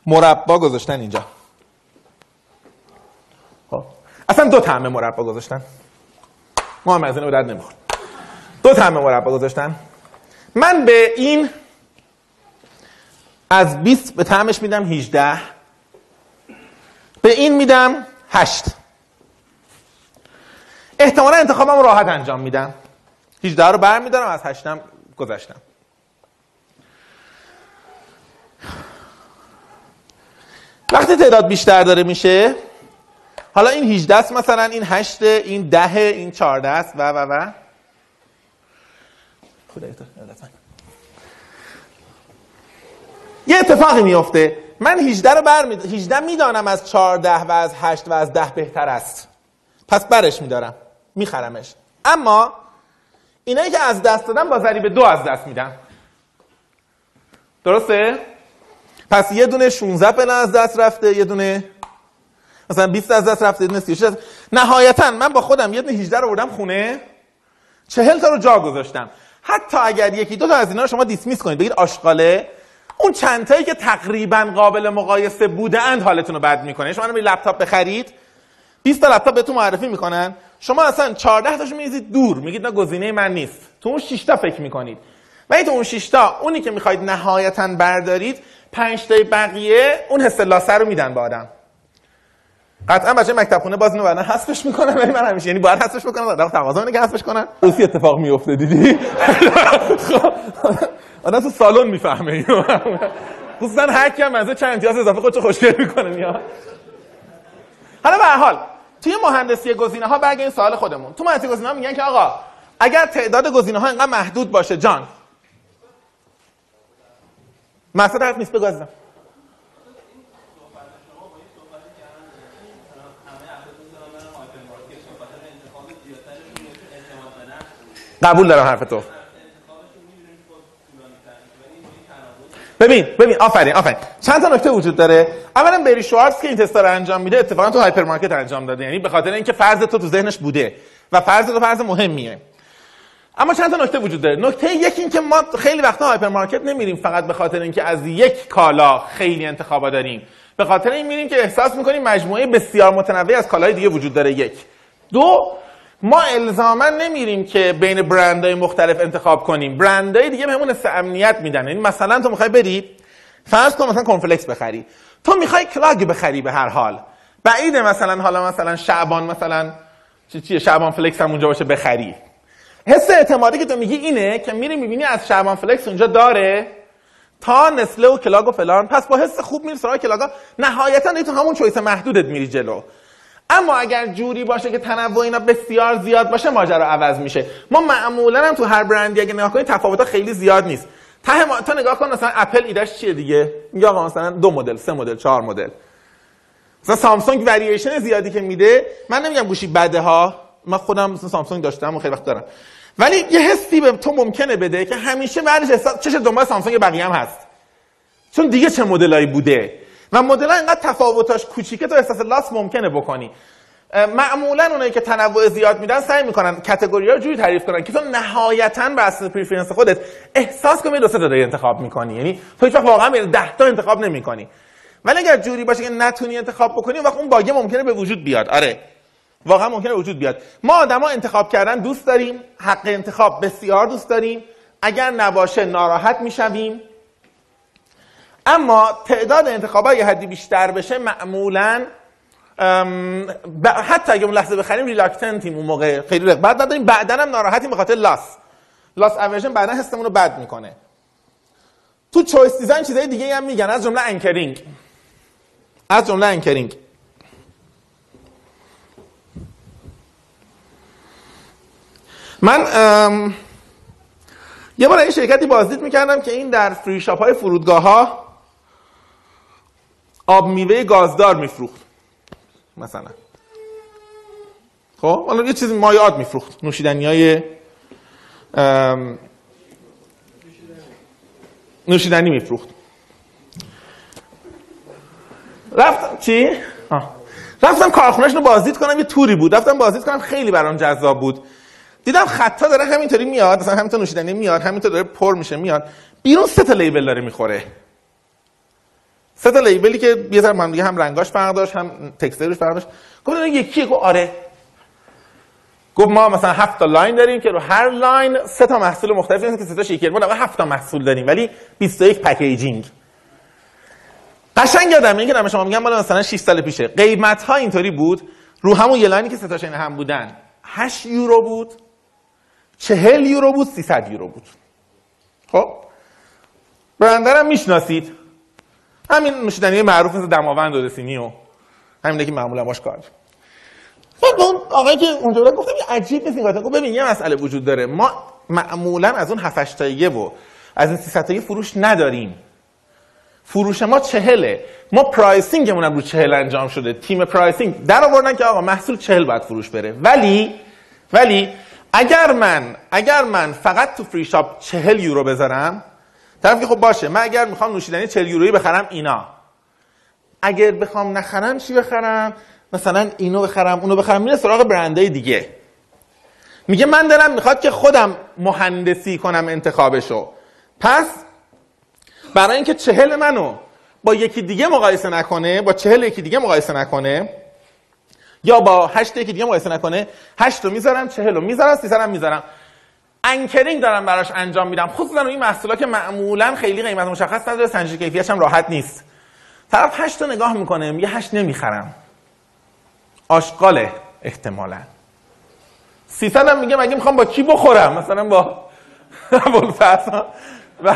مربا گذاشتن اینجا. خب. اصلا دو طعم مربا گذاشتن. ما هم از اینو به درد نمی‌خورد دو طعم مربا گذاشتن. من به این از 20 به طعمش میدم 18 به این میدم 8 احتمالا انتخابم راحت انجام میدم. 18 رو برمیدارم از 8 م گذاشتم وقتی تعداد بیشتر داره میشه حالا این 18 است مثلا این 8 این 10 این 14 است و و و. من. یه اتفاقی میفته من 18 رو بر 18 می‌دانم از 14 و از 8 و از 10 بهتر است. پس برش میدارم. میخرمش. اما اینایی که از دست دادم با ضریب دو از دست میدم درسته؟ پس یه دونه 16 پنه از دست رفته یه دونه مثلا 20 از دست رفته یه دونه 36 از... نهایتا من با خودم یه دونه 18 رو بردم خونه. 40 تا رو جا گذاشتم. حتی اگر یکی دو تا از اینا رو شما دیسمیس کنید. بگید آشغاله. اون چند تایی که تقریبا قابل مقایسه بوده حالتون رو بد می‌کنه. شما رو لپتاپ بخرید 20 تا لپتاپ بهتون معرفی می‌کنن. شما اصلا 14 تاشو میریزید دور میگید نه گزینه من نیست. تو اون 6 تا فکر می‌کنید. ولی تو اون 6 تا اونی که می‌خواید نهایتا بردارید 5 تای بقیه اون حس لاسه رو میدن به آدم. قطعا بچه مکتب خونه باز اینو بعدا حذفش می‌کنن ولی من همیشه یعنی باید حذفش بکنم در تقاضا اینه که حذفش کنن. اوسی اتفاق میفته دیدی؟ خب، آدم تو سالن می‌فهمه. اینو خصوصا هر کی هم از چند امتیاز اضافه خودشو خوشگل می‌کنه میاد حالا به حال توی مهندسی گزینه ها برگردیم سوال خودمون. تو مهندسی گزینه ها میگن که آقا اگر تعداد گزینه ها اینقدر محدود باشه جان. مسئله حرف نیست بگو قبول دارم حرف تو. ببین ببین آفرین آفرین. چند تا نکته وجود داره؟ اولا بری شوارتز که این تستا رو انجام میده اتفاقا تو هایپر مارکت انجام داده. یعنی به خاطر اینکه فرض تو تو ذهنش بوده و فرض تو فرض مهمیه. اما چند تا نکته وجود داره؟ نکته یکی این که ما خیلی وقتا هایپر مارکت نمیریم فقط به خاطر اینکه از یک کالا خیلی انتخابا داریم. به خاطر این میریم که احساس می‌کنیم مجموعه بسیار متنوعی از کالاهای دیگه وجود داره. یک. دو ما الزاما نمیریم که بین برندهای مختلف انتخاب کنیم. برندهای دیگه بهمون حس امنیت میدن. یعنی مثلا تو می‌خوای بری فرض کن مثلا کنفلکس بخری. تو می‌خوای کلاگ بخری به هر حال. بعیده مثلا حالا مثلا شعبان مثلا چی چیه؟ شعبان flakes هم اونجا باشه بخری. حس اعتمادی که تو میگی اینه که میری می‌بینی از شعبان flakes اونجا داره تا نستله و Kellogg و فلان. پس با حس خوب میری سراغ Kellogg ا نهایتا تو همون choice محدودت میری جلو. اما اگر جوری باشه که تنوع اینا بسیار زیاد باشه ماجرا عوض میشه. ما معمولا هم تو هر برندی اگه نگاه کنید تفاوت‌ها خیلی زیاد نیست. ته ما... تا نگاه کن مثلا اپل ایدهش چیه دیگه؟ آقا مثلا دو مدل سه مدل چهار مدل. مثلا سامسونگ ورییشن زیادی که میده من نمیگم گوشی بده ها. من خودم مثلا سامسونگ داشتم و خیلی وقت دارم. ولی یه حسی به تو ممکنه بده که همیشه بعدش احساس چشمش دنبال سامسونگ بقیه هم هست. چون دیگه چه مدلایی بوده؟ و مدل اینقدر تفاوتاش کوچیکه تو احساس loss ممکنه بکنی. معمولا اونایی که تنوع زیاد میدن سعی می‌کنن category ها جوری تعریف کنن که تو نهایتا بر اساس preference خودت احساس کنی دو سه تا انتخاب می‌کنی. یعنی تو هیچ وقت واقعا 10 تا انتخاب نمی‌کنی. ولی اگر جوری باشه که نتونی انتخاب بکنی وقت اون باگ ممکنه به وجود بیاد. آره. واقعا ممکنه وجود بیاد. ما آدما انتخاب کردن دوست داریم حق انتخاب بسیار دوست داریم. اگر نباشه ناراحت می‌شویم. اما تعداد انتخابات یه حدی بیشتر بشه معمولا حتی اگه اون لحظه بخریم ریلاکتنتیم اون موقع خیلی رقبت نداریم بعدا هم ناراحتیم به خاطر لاس loss aversion بعدا حسمون رو بد می‌کنه. تو choice design چیزای دیگه هم میگن از جمله anchoring از جمله anchoring من یه بار این شرکتی بازدید می‌کردم که این در free shop های فرودگاه ها آب میوه گازدار میفروخت. مثلا. خب حالا یه چیزی مایعات میفروخت. نوشیدنی های نوشیدنی میفروخت. رفتم چی؟ آه. رفتم کارخونهش رو بازدید کنم یه توری بود. رفتم بازدید کنم خیلی برام جذاب بود. دیدم خطا داره همینطوری میاد مثلا همینطور نوشیدنی میاد همینطور داره پر میشه میاد. بیرون سه تا لیبل داره می‌خوره. سه تا لیبلی که یه ذره دیگه هم رنگاش فرق داشت هم تکستایلش فرق داشت. گفت یکیه گفت آره. گفت ما مثلا هفت تا line داریم که رو هر line سه تا محصول مختلف که سه تا شیکر ما هفت تا محصول داریم ولی 21 packaging. قشنگ یادم میگه شما میگم مال مثلا 6 سال پیشه. قیمت ها اینطوری بود. رو همون یه line ی که سه تاش هم بودن. 8 یورو بود. 40 یورو بود 300 یورو بود. خب؟ برندرم می‌شناسید. همین نوشیدنی معروف مثل دماوند و دسانی و همینه که معمولا باش کار خب اون آقایی که اونجا بود گفتم عجیب نیست این گفت ببین یه مسئله وجود داره. ما معمولا از اون 7 تاییه و از این 300 تاییه فروش نداریم. فروش ما چهله. ما pricing مون هم رو چهل انجام شده. تیم pricing در آوردن که آقا محصول چهل باید فروش بره. ولی ولی اگر من اگر من فقط تو free shop چهل یورو بذارم طرف که خب باشه من اگر می‌خوام نوشیدنی 40 یورویی بخرم اینا. اگر بخوام نخرم چی بخرم؟ مثلا اینو بخرم اونو بخرم میره سراغ برندهای دیگه. میگه من دارم می‌خواد که خودم مهندسی کنم انتخابشو. پس برای اینکه چهل منو با یکی دیگه مقایسه نکنه با چهل یکی دیگه مقایسه نکنه یا با هشت یکی دیگه مقایسه نکنه هشت رو می‌ذارم چهل رو می‌ذارم سیصد می‌ذارم. انکرینگ دارم براش انجام میدم. خصوصا این محصولا که معمولا خیلی قیمت مشخص نداره سنجش کیفیتش هم راحت نیست. طرف هشت تا نگاه می‌کنه میگه هشت نمی‌خرم. آشغاله احتمالا. 300 هم میگه مگه می‌خوام با کی بخورم؟ مثلا با ابوالفضل. و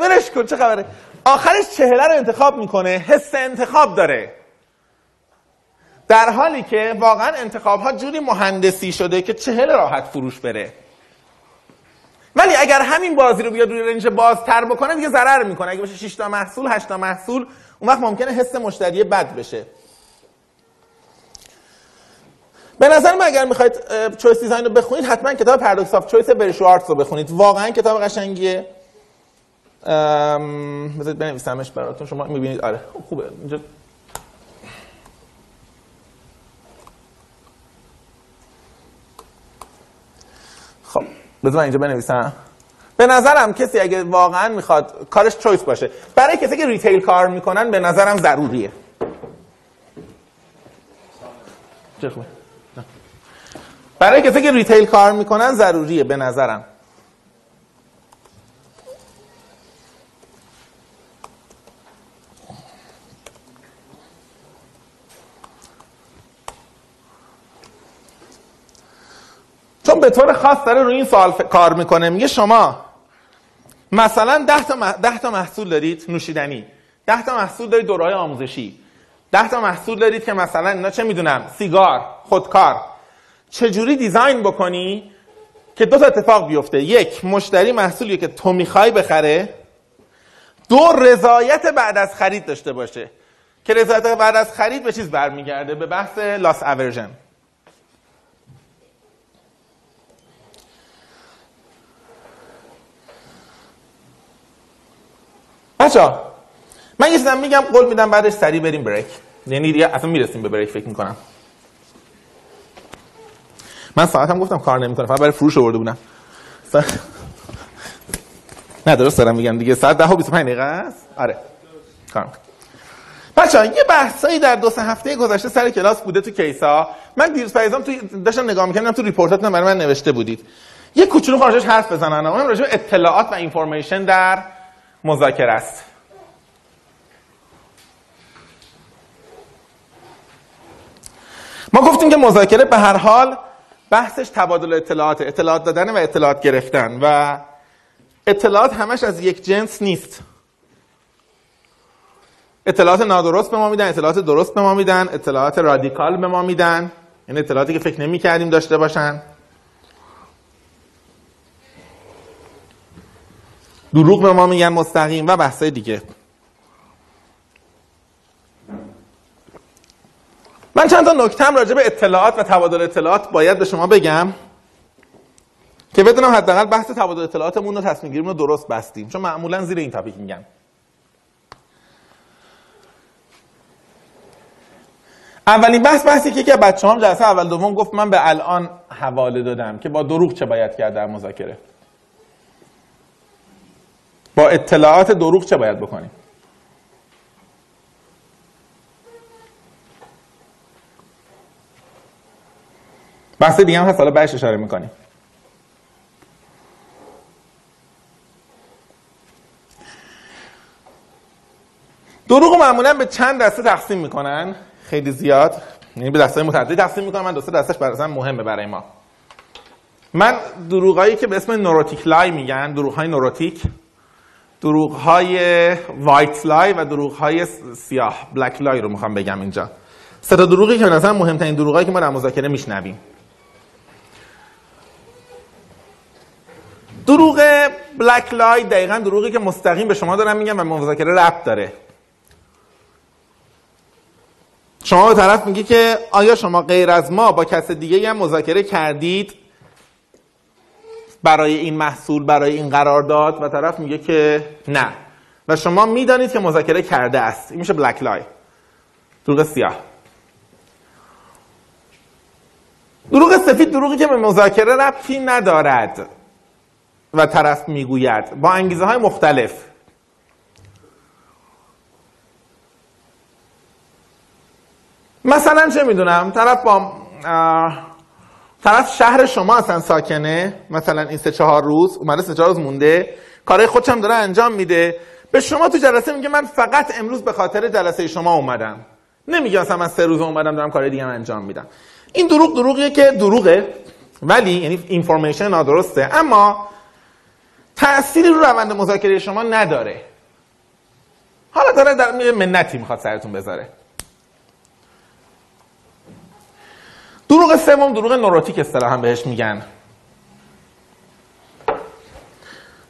ولش کن چه خبره. آخرش چهله رو انتخاب می‌کنه حس انتخاب داره. در حالی که واقعا انتخاب ها جوری مهندسی شده که چهل راحت فروش بره. ولی اگر همین بازی رو بیاد روی range بازتر بکنه دیگه ضرر می‌کنه. اگه باشه 6 تا محصول 8 تا محصول اون وقت ممکنه حس مشتری بد بشه. به نظر من اگر می‌خواید choice design رو بخونید حتما کتاب Paradox of Choice بری شوارتز رو بخونید. واقعا کتاب قشنگیه. بذارید بنویسمش براتون. شما می‌بینید. آره خوبه. اینجا بذار اینجا بنویسم. به نظرم کسی اگه واقعا می‌خواد کارش چویس باشه. برای کسی که ریتیل کار می‌کنن به نظرم ضروریه. برای کسی که ریتیل کار می‌کنن ضروریه به نظرم. چون به طور خاص داره روی این سوال کار می‌کنه میگه شما مثلا 10 تا, ده تا محصول دارید نوشیدنی 10 تا محصول دارید دورهای آموزشی 10 تا محصول دارید که مثلا اینا چه می‌دونم سیگار خودکار. چجوری دیزاین بکنی که دو تا اتفاق بیفته؟ یک مشتری محصولی که تو می‌خوای بخره. دو رضایت بعد از خرید داشته باشه که رضایت بعد از خرید به چیز برمیگرده؟ به بحث لاس اورژن بچه من یه میگم قول میدم بعدش سریع بریم break. یعنی دیگه اصلا می‌رسیم به break فکر می‌کنم. من ساعتم گفتم کار نمی‌کنه فقط برای فروش آورده بودم. س... نه درست دارم میگم دیگه. ساعت 10 و 25 دقیقه است؟ آره. کار بچه یه بحثایی در دو سه هفته گذشته سر کلاس بوده تو case ا. من دیروز پیزام تو داشتم نگاه می‌کردم تو report اتون برای من نوشته بودید. یه کوچولو خارجش حرف بزنن. اونم راجع اطلاعات و اینفورمیشن در مذاکره است. ما گفتیم که مذاکره به هر حال بحثش تبادل اطلاعات اطلاعات دادن و اطلاعات گرفتن و اطلاعات همش از یک جنس نیست. اطلاعات نادرست به ما میدن اطلاعات درست به ما میدن اطلاعات رادیکال به ما میدن یعنی اطلاعاتی که فکر نمی کردیم داشته باشن. دروغ به ما میگن مستقیم و بحثای دیگه. من چند تا نکته هم راجع به اطلاعات و تبادل اطلاعات باید به شما بگم که بدونم حداقل بحث تبادل اطلاعاتمون رو تصمیم گیریمون رو درست بستیم چون معمولا زیر این تاپیک میگم. اولین بحث بحثی که که بچه هم جلسه اول دوم گفت من به الان حواله دادم که با دروغ چه باید کرد در مذاکره. با اطلاعات دروغ چه باید بکنیم؟ بحث دیگه هم هست حالا بهش اشاره می‌کنیم. دروغ معمولا به چند دسته تقسیم می‌کنن. خیلی زیاد. یعنی به دسته متعددی تقسیم می‌کنن. من دو سه دستش برای مهمه برای ما. من دروغایی که به اسم نوروتیک لای میگن دروغ های نوروتیک دروغ های وایت لای و دروغ های سیاه بلک لای رو می‌خوام بگم اینجا. سه تا دروغی که به نظر مهمترین دروغایی که ما در مذاکره میشنویم. دروغ بلک لای دقیقا دروغی که مستقیم به شما دارم میگم و مذاکره ربط داره. شما به طرف میگی که آیا شما غیر از ما با کس دیگه هم مذاکره کردید؟ برای این محصول برای این قرارداد و طرف میگه که نه. و شما می‌دانید که مذاکره کرده است. این میشه بلک لای دروغ سیاه. دروغ سفید دروغی که به مذاکره ربطی ندارد. و طرف می‌گوید. با انگیزه های مختلف. مثلا چه می‌دونم؟ طرف با طرف شهر شما اصلا ساکنه. مثلا این سه چهار روز اومده سه چهار روز مونده. کارهای خودش هم داره انجام میده. به شما تو جلسه میگه من فقط امروز به خاطر جلسه شما اومدم. نمیگه مثلا من سه روز اومدم دارم کارهای دیگه انجام میدم. این دروغ دروغیه که دروغه. ولی یعنی information نادرسته. اما تأثیری رو روند مذاکره شما نداره. حالا داره در منت می‌خواد سرتون بذاره. دروغ سوم دروغ neurotic اصطلاحا بهش میگن.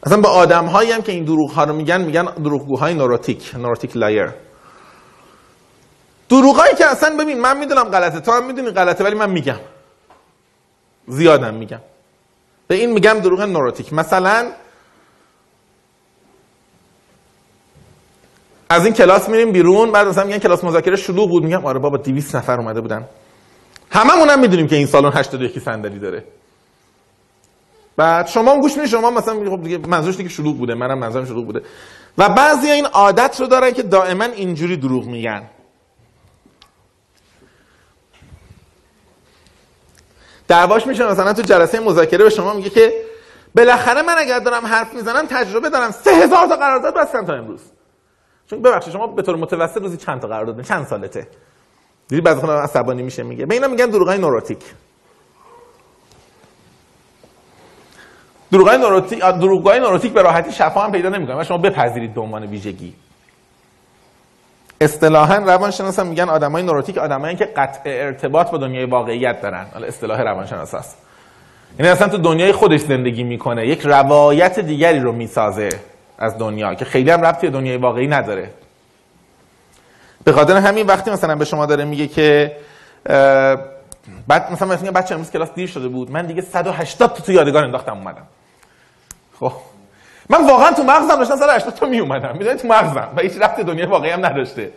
اصلا به آدم هایی هم که این دروغ ها رو میگن میگن دروغگوهای neurotic، neurotic liar دروغایی که اصلا ببین من می‌دونم غلطه تو هم می‌دونی غلطه ولی من میگم. زیادم میگم. به این میگم دروغ نوروتیک مثلا از این کلاس میریم بیرون بعد مثلا میگن کلاس مذاکره شلوغ بود. میگم آره بابا 200 نفر اومده بودن. هممون هم می‌دونیم که این سالن 81 صندلی داره. بعد شما هم گوش می‌دید شما مثلا خب دیگه منظورش دیگه شلوغ بوده منم منظورم شلوغ بوده. و بعضی این عادت رو دارن که دائما اینجوری دروغ میگن. دعواش میشه مثلا تو جلسه مذاکره به شما میگه که بالاخره من اگر دارم حرف می‌زنم تجربه دارم. سه هزار تا قرارداد بستم تا امروز. چون ببخشید شما به طور متوسط روزی چند تا قرارداد چند سالته؟ دیدی بعضی خودم عصبانی میشه میگه. به اینا میگن دروغای نوروتیک. دروغای نوروتیک دروغای نوروتیک به راحتی شفا هم پیدا نمی‌کنه. شما بپذیرید به عنوان ویژگی. اصطلاحا روانشناسا میگن آدمای نوروتیک آدمایی که قطع ارتباط با دنیای واقعیت دارن. حالا اصطلاح روانشناس است یعنی اصلا تو دنیای خودش زندگی می‌کنه. یک روایت دیگری رو می‌سازه از دنیا که خیلی هم ربطی به دنیای واقعی نداره. به خاطر همین وقتی مثلا به شما داره میگه که بعد مثلا میگه بچه امروز کلاس دیر شده بود من دیگه 180 تا تو یادگار انداختم اومدم. خب. من واقعا تو مغزم داشتم 180 تا می اومدم تو مغزم. و هیچ ربط دنیای واقعی هم نداشته.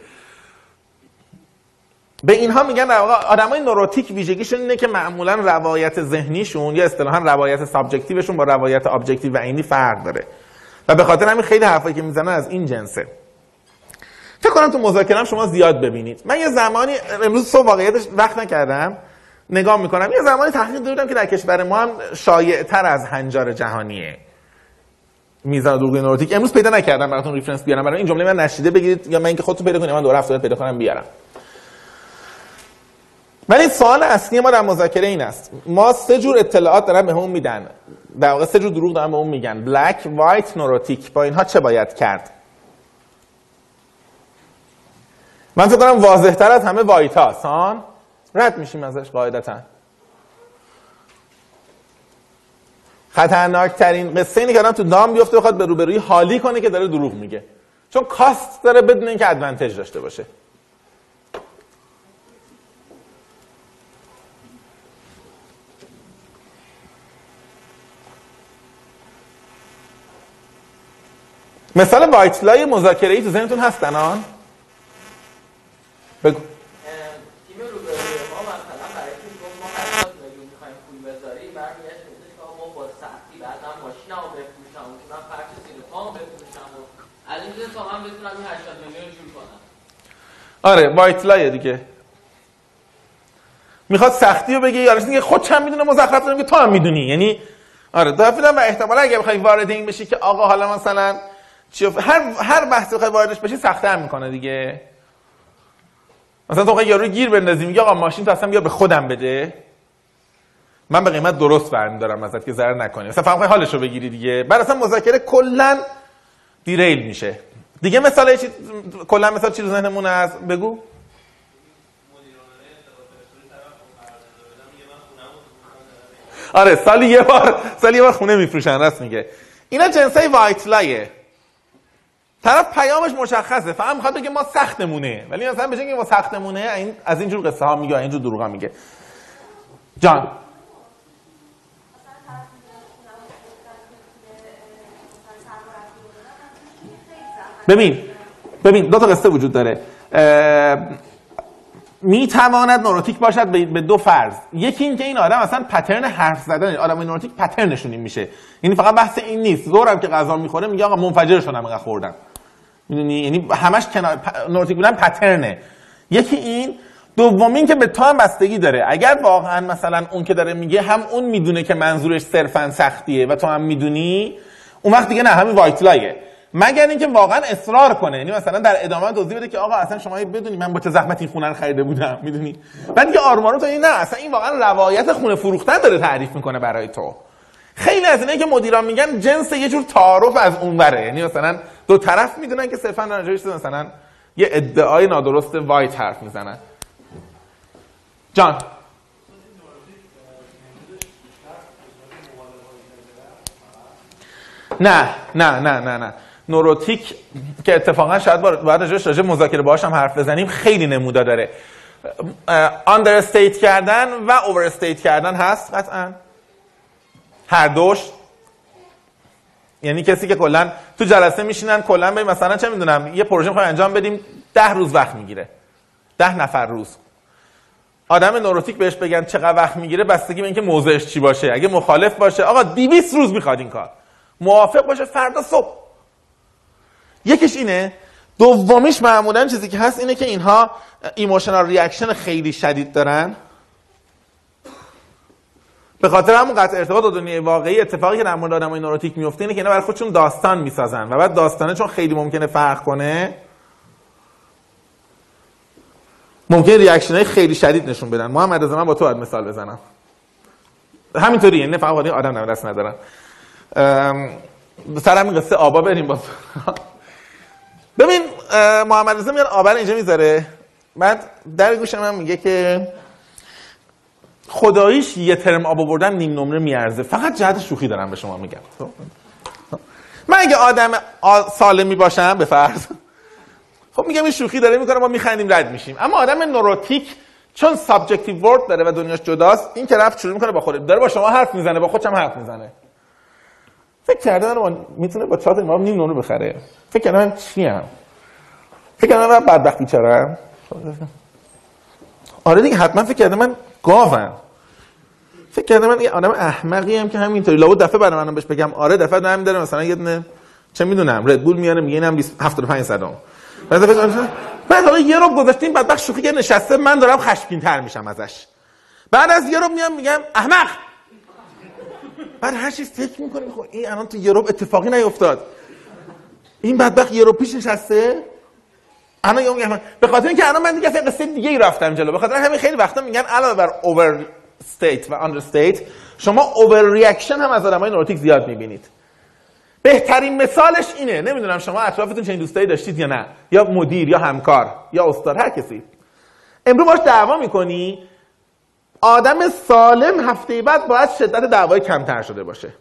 به اینها میگن آدمای neurotic ویژگیشون اینه که معمولا روایت ذهنیشون یا اصطلاحا روایت subjective شون با روایت objective و عینی فرق داره. و به خاطر همین خیلی حرفایی که می‌زنن از این جنسه. فکر کنم تو مذاکرم شما زیاد ببینید. من یه زمانی امروز صبح واقعیتش وقت نکردم. نگاه می‌کنم. یه زمانی تحقیق دیدم که در کشور ما هم شایع تر از هنجار جهانیه. میزان دروغ neurotic. امروز پیدا نکردم براتون reference بیارم. برای این جمله منو نشنیده بگیرید. یا من اینکه خودتون پیدا کنید. من دور هفته پیدا کنم بیارم. ولی سوال اصلی ما در مذاکره این است. ما سه جور اطلاعات دارن بهمون میدن. در واقع سه جور دروغ دارن بهمون میگن. black white neurotic با اینها چه باید کرد؟ من فکر کنم واضح تر از همه وایت هاست هان رد میشیم ازش قاعدتا. خطرناک ترین قصه اینه که آدم تو دام بیفته بخواد به روبروی حالی کنه که داره دروغ میگه. چون کاست داره بدون اینکه ادوانتج داشته باشه. مثال وایت لای مذاکره ای تو ذهنتون هست الان بگو. تیم روبروی ما مثلا برای اینکه گفت ما 80 میلیون می‌خوایم پول بذاریم برمیگشت گفتش که ما با سختی بعدا ماشینمو بفروشم و من فرش سینه پامو بفروشم و از این جنس تا من بتونم این 80 میلیون جور کنم آره وایت لایه دیگه. می‌خواد سختی رو بگه یارش دیگه خود چند می‌دونه مزخرف داره میگه تو هم می‌دونی. یعنی آره دافیدم و احتمالا اگه بخوای وارد این بشی که آقا حالا مثلا چی هر هر بحثی بخوای واردش بشی هم می‌کنه دیگه. مثلا تو یارو گیر بندازی میگه آقا ماشین تو اصلا بیا به خودم بده. من به قیمت درست برمیدارم ازت که ضرر نکنی. مثلا فهم حالش رو بگیری دیگه. بعد اصلا مذاکره کلا دیریل میشه. دیگه مثال چی کلا مثال چی ذهنمون از بگو. آره سالی یه بار سالی یه بار خونه میفروشن راست میگه. اینا جنسای وایت لایه طرف پیامش مشخصه. فقط می‌خواد بگه ما سختمونه. ولی مثلا به که ما سختمونه. این از اینجور قصه ها میگه اینجور دروغ میگه. جان. ببین ببین دو تا قصه وجود داره. می تواند نوروتیک باشد به دو فرض. یکی این که این آدم اصلا پترن حرف زدن آدم نوروتیک پترنشون این میشه. یعنی فقط بحث این نیست. زورم که غذا می‌خوره میگه آقا منفجر شدم اینقدر خوردم می‌دونی؟ یعنی همش کنار نوروتیک بودن پترنه. یکی این دومین که به تو هم بستگی داره. اگر واقعا مثلا اون که داره میگه هم اون می‌دونه که منظورش صرفا سختیه و تو هم می‌دونی اون وقت دیگه نه همین وایت لایه مگر اینکه واقعا اصرار کنه. یعنی مثلا در ادامه توضیح بده که آقا اصلا شما بدونی من با چه زحمت این خونه رو خریده بودم می‌دونی؟ بعد دیگه آرمانو تو این نه اصلا این واقعا روایت خونه فروختن داره تعریف می‌کنه برای تو. خیلی از اینایی که مدیران میگن جنس یه جور تعارف از اونوره. یعنی مثلا دو طرف می‌دونن که صرفا راجعش مثلا یه ادعای نادرست وایت حرف می‌زنن. جان. نه نه نه نه نه. نوروتیک که اتفاقا شاید باید راجعش راجع مذاکره باهاش هم حرف بزنیم خیلی نمودا داره. آندر کردن و اوور کردن هست قطعا. هر دوش. یعنی کسی که کلا تو جلسه میشینن کلا به مثلا چه می‌دونم یه پروژه می‌خوایم انجام بدیم ده روز وقت می‌گیره. ده نفر روز. آدم نوروتیک بهش بگن چقدر وقت می‌گیره بستگی به اینکه موضعش چی باشه. اگه مخالف باشه آقا 200 روز می‌خواد این کار. موافق باشه فردا صبح. یکیش اینه دومیش معمولا چیزی که هست اینه که اینها emotional reaction خیلی شدید دارن. به خاطر همون قطع ارتباط با دنیای واقعی اتفاقی که در مورد آدمای نوروتیک میفته اینه که اینا برای خودشون داستان می‌سازن و بعد داستانه چون خیلی ممکنه فرق کنه ممکنه reaction های خیلی شدید نشون بدن. محمد از من با تو باید مثال بزنم. همینطوری یعنی فقط آدم نم دست ندارن سر همین قصه آبا بریم باز ببین محمد رضا میاد آبا اینجا می‌ذاره. بعد در گوش من میگه که خداییش یه ترم آب آوردن نیم نمره میارزه. فقط جهت شوخی دارم به شما میگم. من اگه آدم سالمی باشم به فرض. خب میگم این شوخی داره می‌کنه ما میخندیم رد میشیم. اما آدم نوروتیک چون subjective world داره و دنیاش جداست این رفت شروع می‌کنه با خود داره با شما حرف می‌زنه با خودش هم حرف می‌زنه. فکر کرده من می‌تونه با چات امام نیم نمره بخره. فکر من چی هم فکر کرده من بدبخت بیچارم آره دیگه حتما فکر کرده من گاوم. فکر کرده من یه آدم احمقی هم که همینطوری. لابد دفعه برای منم بهش بگم آره دفعه دارم داره مثلا یه دونه چه می‌دونم رد بول میاره میگه اینم 75 صدام بعد بعد حالا یه رو گذاشتیم بدبخت شوخی نشسته من دارم خشمگین تر میشم ازش. بعد از یه رو میام میگم احمق! بعد هر چیز فکر می‌کنیم خب این الان تو یوروپ اتفاقی نیفتاد. این بدبخت یوروپ پیش نشسته الان یه میگم به خاطر اینکه الان من دیگه اصلا قصه دیگه ای رفتم جلو. به خاطر همین خیلی وقتا میگن علاوه بر overstate و understate شما over reaction هم از آدمای نوروتیک زیاد می‌بینید. بهترین مثالش اینه. نمی‌دونم شما اطرافتون چنین دوستایی داشتید یا نه یا مدیر یا همکار یا استاد هر کسی. امروز باش دعوا می‌کنی آدم سالم هفته بعد باید شدت دعوای کمتر شده باشه.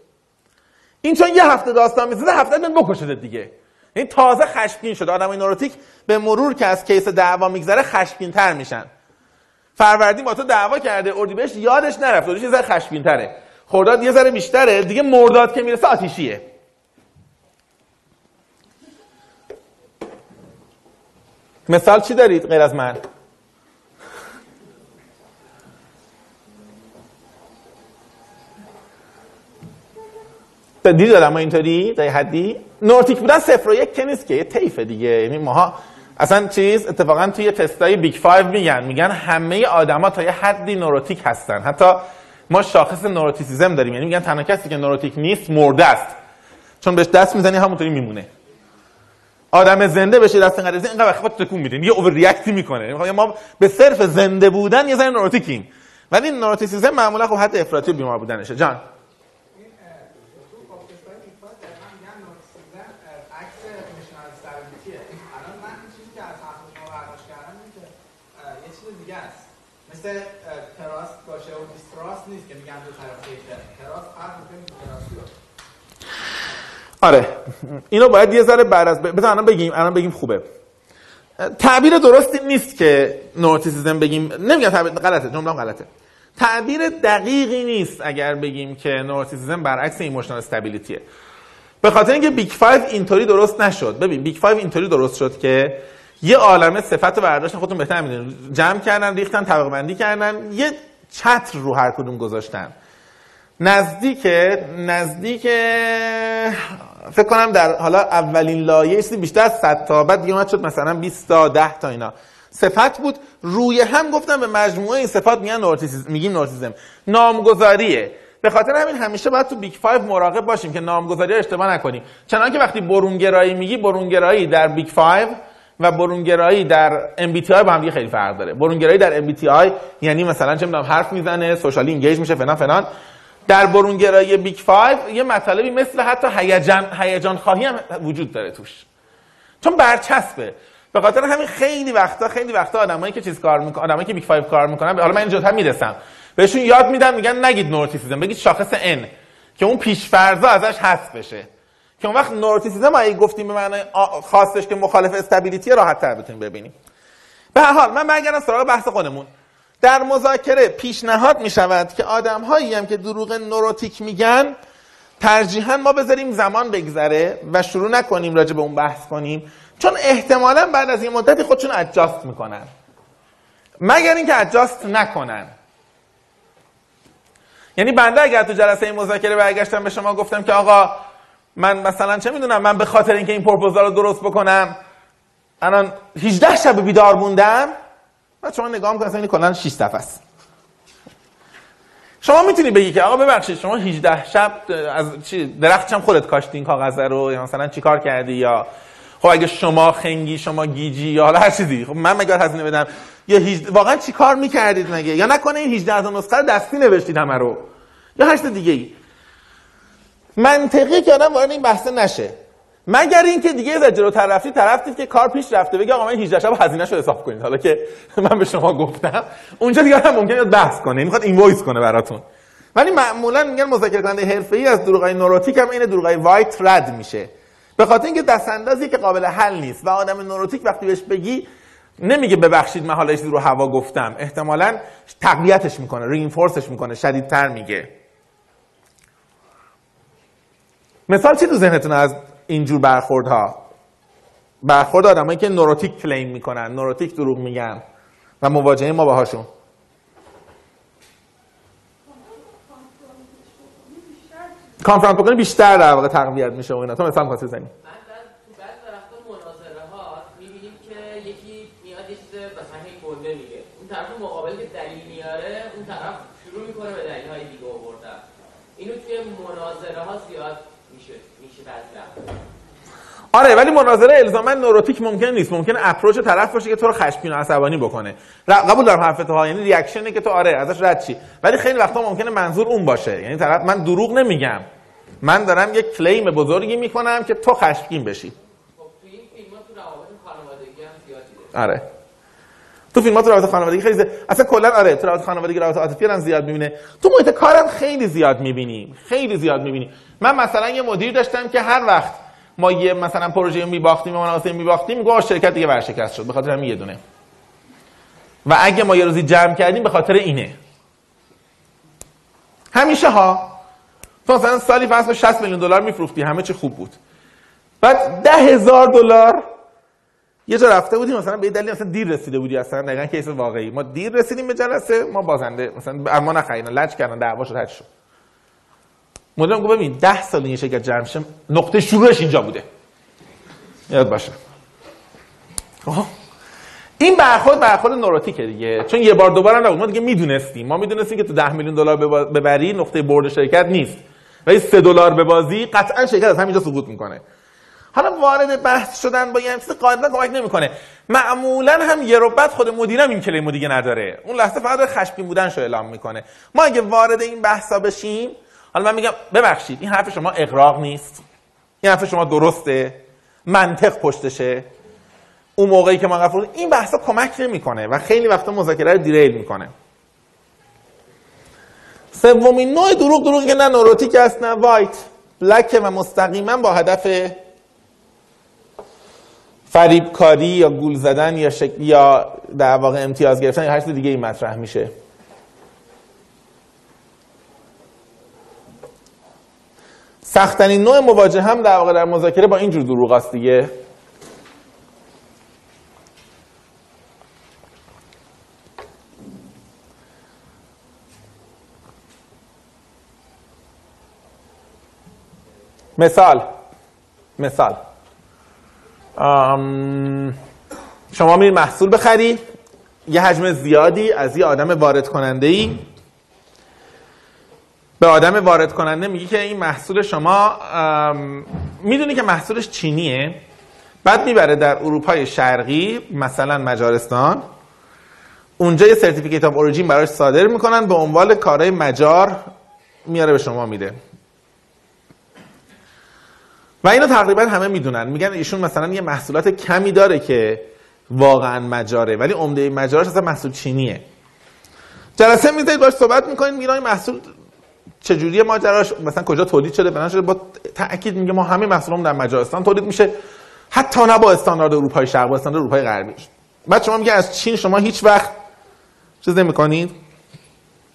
این چون یه هفته داستان می‌سازه هفته بعد بکشه دیگه. این تازه خشمگین شده. آدمای نوروتیک به مرور که از کیس دعوا میگذره خشمگین تر میشن. فروردین با تو دعوا کرده اردیبهشت یادش نرفت. یه ذره خشمگین تره خرداد یه ذره بیشتره. دیگه مرداد که می‌رسه آتیشیه. مثال چی دارید غیر از من؟ دیدی دارم اینطوری؟ تا حدی؟ نوروتیک بودن صفر و یک که نیست که یه تیفه دیگه. یعنی ماها اصلا چیز اتفاقا توی تستای Big 5 میگن. میگن همه آدما تا یه حدی نوروتیک هستن. حتی ما شاخص neuroticism داریم. یعنی میگن تنها کسی که نوروتیک نیست مرده است. چون بهش دست می‌زنی همونطوری میمونه. آدم زنده بشه دست اینقدر اینقدر وقت خود تکون میده. یه اوور ریاکتی می‌کنه ما به صرف زنده بودن یه ذره نوروتیکیم. ولی نوروتیسیزم معمولا خب حد افراطی بیمار بودنشه. جان. مثل تراس باشه و دیستراس نیست که میگن دو طرف تراس فرق آره. اینو باید یه ذره بعد از بذار الان بگیم الان بگیم خوبه. تعبیر درستی نیست که neuroticism بگیم. نمیگم تعبیر غلطه جمله غلطه. تعبیر دقیقی نیست اگر بگیم که neuroticism برعکس emotional stability ه. به خاطر اینکه Big 5 اینطوری درست نشد. ببین Big 5 اینطوری درست شد که یه عالمه صفت و برداشت خودتون بهتر می‌دونید. جمع کردن ریختن طبقه بندی کردن یه چتر رو هر کدوم گذاشتن. نزدیک نزدیک فکر کنم در حالا اولین لایه چیزی بیشتر از 100 تا بعد دیگه شد مثلا 20 تا 10 تا اینا. صفت بود. روی هم گفتم به مجموعه این صفات میگن neuroticism میگیم neuroticism نامگذاریه. به خاطر همین همیشه باید تو Big 5 مراقب باشیم که نامگذاری اشتباه نکنیم. چنانکه وقتی برونگرایی میگی برونگرایی در Big 5 و برونگرایی در MBTI با هم دیگه خیلی فرق داره. برونگرایی در MBTI یعنی مثلا چه می‌دونم حرف می‌زنه socially engage میشه فلان فلان. در برونگرایی Big 5 یه مطالبی مثل حتی هیجان هیجان خواهی هم وجود داره توش. چون برچسبه. به خاطر همین خیلی وقتا خیلی وقتا آدمایی که چیز کار می‌کنن آدمایی که Big 5 کار می‌کنن حالا من اینجا می‌رسم. بهشون یاد میدم میگن نگید neuroticism بگید شاخص N که اون پیشفرضا ازش حذف بشه. که اون وقت neuroticism اگه گفتیم به معنای آ- خاصش که مخالف stability راحت تر بتونیم ببینیم. به هر حال من برگردم سراغ بحث خودمون. در مذاکره پیشنهاد می شود که آدم هایی هم که دروغ نوروتیک میگن ترجیحاً ما بذاریم زمان بگذره و شروع نکنیم راجع به اون بحث کنیم. چون احتمالاً بعد از یه مدتی خودشون ادجاست می‌کنن. مگر اینکه ادجاست نکنن. یعنی بنده اگر تو جلسه مذاکره برگشتم به شما گفتم که آقا من مثلا چه می‌دونم من به خاطر اینکه این پروپوزال رو درست بکنم الان 18 شب بیدار موندم بعد شما نگاه می‌کنید این کلا 6 صفحه است. شما می‌تونی بگی که آقا ببخشید شما 18 شب از چی درخت خودت کاشتی این کاغذ رو یا مثلا چیکار کردی یا خب اگه شما خنگی شما گیجی یا حالا هر چیزی. خب من مگر هزینه بدم یا 18 واقعا چیکار می‌کردید مگه؟ یا نکنه این 18 تا نسخه دستی نوشتید همه رو؟ یا چیز دیگه ای منطقی که آدم وارد این بحث نشه. مگر اینکه دیگه از جلوتر رفتید طرف که کار پیش رفته. بگه آقا من 18 شب هزینه‌شو حساب کنید. حالا که من به شما گفتم اونجا دیگه هم ممکنه بحث کنه. می‌خواد invoice کنه براتون. ولی معمولا میگن مذاکره کننده حرفه‌ای از دروغای نوروتیک هم این دروغای white رد میشه. به خاطر اینکه دستاندازی که قابل حل نیست و آدم نوروتیک وقتی بهش بگی نمیگه ببخشید من حالا رو هوا گفتم. احتمالاً تقویتش می‌کنه reinforce ش می‌کنه. شدیدتر میگه. مثال چی تو ذهنتون از اینجور برخوردها؟ برخورد آدمایی که نوروتیک کلیم می‌کنن نوروتیک دروغ میگن و مواجهه ما باهاشون. کانفرانس بکنی بیشتر در واقع تقویت میشه و اینا. تو مثلا میگه. اون طرف مقابل که دلیل میاره اون طرف شروع می‌کنه به دلیل های دیگه آوردن. اینو توی مناظره ها زیاد میشه میشه بعضی وقتا آره ولی مناظره الزاما نوروتیک ممکن نیست. ممکن اپروچ طرف باشه که تو رو خشمگین و عصبانی بکنه. قبول دارم حرفت ها. یعنی ریاکشنی که تو آره ازش رد چی. ولی خیلی وقتا ممکنه منظور اون باشه. یعنی طرف من دروغ نمیگم. من دارم یک کلیم بزرگی می‌کنم که تو خشمگین بشی. خب آره. تو فیلمات رابطه خانوادگی خیلی زیاد اصلا کلا آره تو رابطه خانوادگی رابطه عاطفی هم زیاد می‌بینه. تو محیط کارم خیلی زیاد می‌بینیم خیلی زیاد می‌بینیم من مثلا یه مدیر داشتم که هر وقت ما یه مثلا پروژه میباختیم و مناسب میباختیم میگه شرکت دیگه ورشکست شد به خاطر همین یه دونه. و اگه ما یه روزی جمع کردیم به خاطر اینه. همیشه ها تو مثلا سالی کن 60 میلیون دلار میفروختی همه چی خوب بود. بعد ده هزار دلار یه جا رفته بودیم مثلا به دلیل مثلا دیر رسیده بودی اصلا دقیقاً کیس واقعی. ما دیر رسیدیم به جلسه ما بازنده مثلا ما نخریدن لج کردن دعوا شد چی شد. مدیرم گفت ببین 10 سال این شرکت جمع شه نقطه شروعش اینجا بوده. یاد باشه. خب. این برخورد برخورد نوروتیکه دیگه. چون یه بار دوباره نبود. ما دیگه می‌دونستیم. ما می‌دونستیم که تو 10 میلیون دلار ببری نقطه برد شرکت نیست. ولی 3 دلار ببازی قطعا شرکت از همینجا سقوط می‌کنه. حالا وارد بحث شدن با یه چیز قاعدتا کمک نمی‌کنه. معمولا هم یه بعد خود مدیرم این کلیمو دیگه نداره. اون لحظه فقط خشمگین بودنش رو اعلام می‌کنه. ما اگه وارد این بحثا بشیم حالا من میگم ببخشید این حرف شما اقراق نیست. این حرف شما درسته. منطق پشتشه. اون موقعی که ما قفل این بحثا کمک نمی‌کنه و خیلی وقتا مذاکره رو دیریل می‌کنه. سومین نوع دروغ دروغی که نه نوروتیک است نه وایت. بلک و مستقیما با هدف فریبکاری یا گول زدن یا شک... یا در واقع امتیاز گرفتن یا هر چیز دیگه این مطرح میشه. سختترین نوع مواجهه هم در واقع در مذاکره با اینجور دروغ است دیگه. مثال. مثال. شما میری محصول بخری یه حجم زیادی از یه آدم وارد کننده ای به آدم وارد کننده میگی که این محصول شما می‌دونی که محصولش چینیه بعد می‌بره در اروپای شرقی مثلا مجارستان. اونجا یه certificate of origin براش صادر می‌کنن به عنوان کالای مجار میاره به شما میده. و اینو تقریبا همه می‌دونن. میگن ایشون مثلا یه محصولات کمی داره که واقعا مجاره ولی عمده مجارش اصلا محصول چینیه. جلسه می‌ذارید باش صحبت می‌کنید میگن محصول چجوری ماجراش مثلا کجا تولید شده بنا شده با تاکید میگه ما همه محصولمون در مجارستان تولید میشه. حتی نه با استاندارد اروپای شرق با استاندارد اروپای غربی. بعد شما میگه از چین شما هیچ وقت چیز نمی‌کنید؟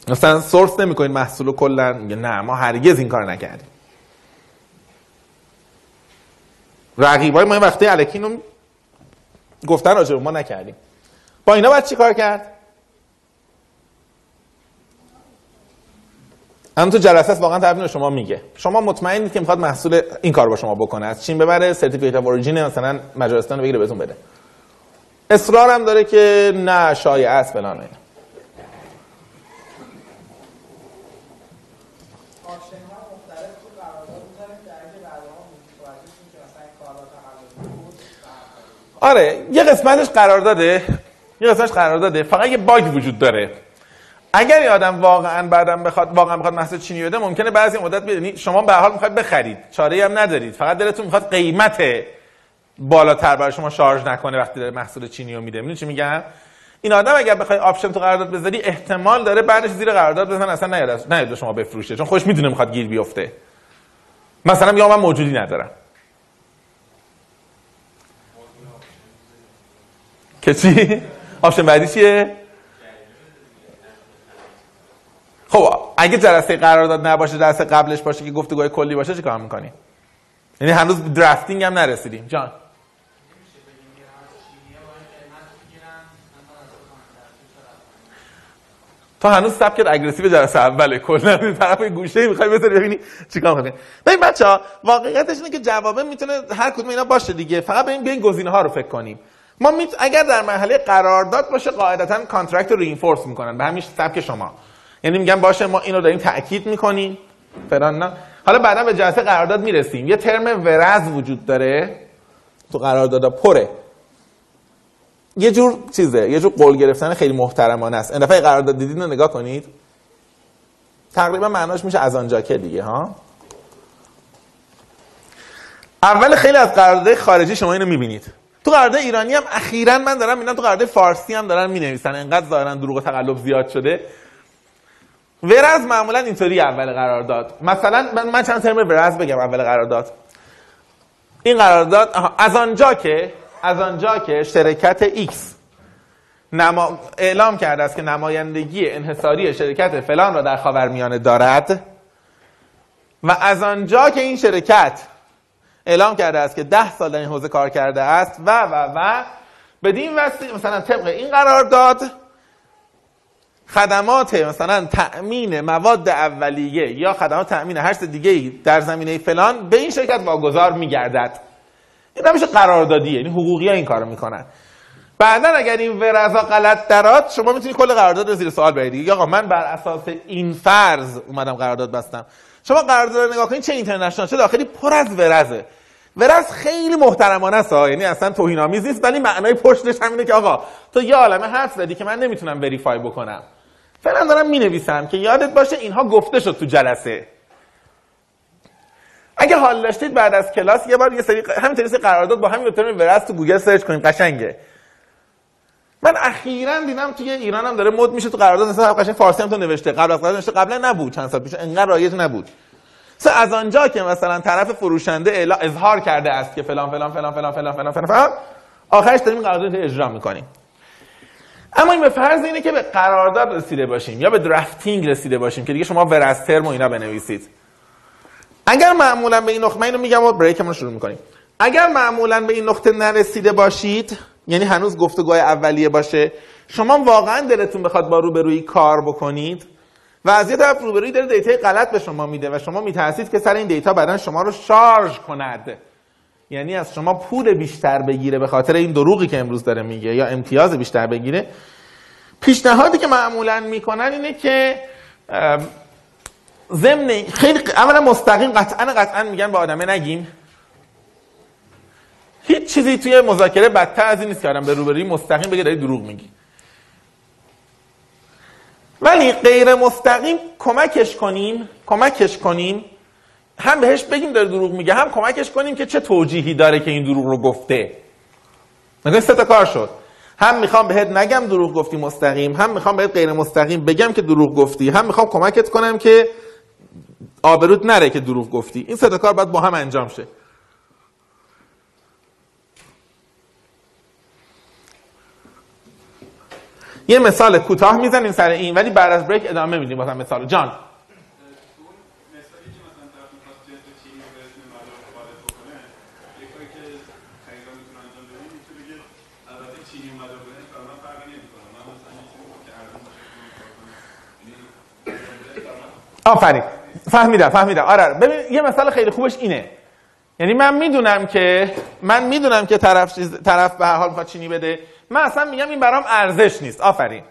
مثلا source نمی‌کنید محصول کلا؟ میگه نه ما هرگز این کار نکردیم. رقیبای ما این وقتی الکی اینو گفتن راجع ما نکردیم. با اینا باید چی کار کرد؟ هم تو جلسه است واقعا طرف شما میگه. شما مطمئنید که می‌خواد محصول این کار با شما بکنه. از چین ببره certificate of origin مثلا مجارستان بگیره بهتون بده. اصرار هم داره که نه شایعه است فلان اینا. آره یه قسمتش قرار داده یه قسمتش قرار داده فقط یه باگ وجود داره. اگر یه آدم واقعا بعدم بخواد واقعا بخواد محصول چینی بده ممکنه بعضی مدت بدونی شما به حال می‌خواید بخرید. چاره هم ندارید. فقط دلتون می‌خواد قیمت بالاتر برای شما charge نکنه وقتی داره محصول چینی رو میده. می‌دونی چی میگم؟ این آدم اگر بخوای option تو قرارداد بذاری احتمال داره بعدش زیر قرارداد بزنن اصلا نیاد نیاد شما بفروشه. چون خودش می‌دونه می‌خواد گیر بیفته. مثلا یا من موجودی ندارم. که چی؟ option بعدی چیه؟ خب اگه جلسه قرارداد نباشه جلسه قبلش باشه که گفتگوهای کلی باشه چی کار می‌کنی؟ یعنی هنوز drafting هم نرسیدیم. جان. تو هنوز سبکت aggressive جلسه اوله کلا طرف گوشه می‌خوای بذاری ببینی چیکار می‌کنی. ببین بچه‌ها واقعیتش اینه که جوابه می‌تونه هر کدوم اینا باشه دیگه. فقط ببین بیاین گزینه ها رو فکر کنیم. ما. اگر در مرحله قرارداد باشه قاعدتا contract رو reinforce می‌کنن. به همین سبک شما. یعنی میگن باشه ما اینو داریم تاکید می‌کنیم. فلان نه. حالا بعدا به جلسه قرارداد می‌رسیم. یه ترم ورز وجود داره. تو قراردادا پره. یه جور چیزه. یه جور قول گرفتن خیلی محترمانه است. این دفعه قرارداد دیدین رو نگاه کنید. تقریبا معناش میشه از آنجا که دیگه ها؟ اول خیلی از قراردادهای خارجی شما اینو می‌بینید. تو قرارداد ایرانی هم اخیرا من دارم می‌بینم تو قرارداد فارسی هم دارن می‌نویسن. انقدر ظاهرا دروغ و تقلب زیاد شده. ورز معمولا اینطوری اول قرارداد مثلا من, من چند ترم ورز بگم اول قرارداد این قرارداد آها، از آنجا که از آنجا که شرکت X نما... اعلام کرده است که نمایندگی انحصاری شرکت فلان را در خاورمیانه دارد و از آنجا که این شرکت اعلام کرده است که ده سال در این حوزه کار کرده است و و و بدین وسیله مثلا طبق این قرارداد خدمات مثلا تأمین مواد اولیه یا خدمات تأمین هر دیگه در زمینه فلان به این شرکت واگذار میگردد. این نمیشه قراردادیه یعنی حقوقی این کارو می‌کنن. بعدا اگر این ورزا غلط درات شما می‌تونید کل قرارداد رو زیر سوال برید آقا من بر اساس این فرض اومدم قرارداد بستم. شما قرارداد رو نگاه کنید چه اینترنشنال چه داخلی پر از ورزه. ورز خیلی محترمانه است. یعنی اصلا توهین آمیز نیست ولی معنای پشتش همینه که آقا تو یه عالمه حرف زدی که من نمی‌تونم verify بکنم. فعلا دارم می‌نویسم که یادت باشه اینها گفته شد تو جلسه اگه حال داشتید بعد از کلاس یه بار یه سری همین سری قرارداد با همین term whereas تو گوگل سرچ کنیم قشنگه من اخیرا دیدم توی ایران هم داره مد میشه تو قرارداد مثلا قشنگ فارسی هم تو نوشته قبل از قرارداد نوشته قبلا نبود چند سال پیش انقدر رایج نبود مثلا از آنجا که مثلا طرف فروشنده اعلا اظهار کرده است که فلان فلان فلان فلان فلان فلان فلان, فلان آخرش داریم قرارداد اجرا می‌کنیم اما این به فرض اینه که به قرارداد رسیده باشیم یا به drafting رسیده باشیم که دیگه شما whereas term و اینا بنویسید. اگر معمولا به این نقطه اینو میگم و break مون رو شروع می‌کنیم. اگر معمولا به این نقطه نرسیده باشید یعنی هنوز گفتگوهای اولیه باشه شما واقعا دلتون بخواد با روبرویی کار بکنید و از یه طرف روبرویی داره data ی غلط به شما میده و شما میترسید که سر این data بعدا شما رو شارژ کند. یعنی از شما پول بیشتر بگیره به خاطر این دروغی که امروز داره میگه یا امتیاز بیشتر بگیره. پیشنهادی که معمولا می‌کنن اینه که ضمن خیلی اولا مستقیم قطعا قطعا میگن به آدمه نگیم. هیچ چیزی توی مذاکره بدتر از این نیست که آدم به روبروی مستقیم بگه داری دروغ میگی. ولی غیر مستقیم کمکش کنیم کمکش کنیم هم بهش بگیم داره دروغ میگه هم کمکش کنیم که چه توجیهی داره که این دروغ رو گفته. نگاه سه تا کار شد؟ هم می‌خوام بهت نگم دروغ گفتی مستقیم هم می‌خوام بهت غیر مستقیم بگم که دروغ گفتی هم می‌خوام کمکت کنم که آبرود نره که دروغ گفتی. این سه تا کار باید با هم انجام شه. یه مثال کوتاه می‌زنیم سر این ولی بعد از بریک ادامه میدیم. مثلا مثال جان مثالی که مثلا طرف می‌خواست جنس چینی رو به اسم معلوم وارد بکنه یه کاری که خریدار می‌تونه انجام بده می‌تونه بگه البته چینی اومده بوده این کارا فرقی نمی‌کنه من مثلا یه چیزی که ارزون باشه اونو کار کنم یعنی آفرین. فهمیدم فهمیدم. آره آره. ببین یه مثال خیلی خوبش اینه. یعنی من می‌دونم که من می‌دونم که طرف چیز- طرف به هر حال می‌خواد چینی بده. من اصلا میگم این برام ارزش نیست. آفرین.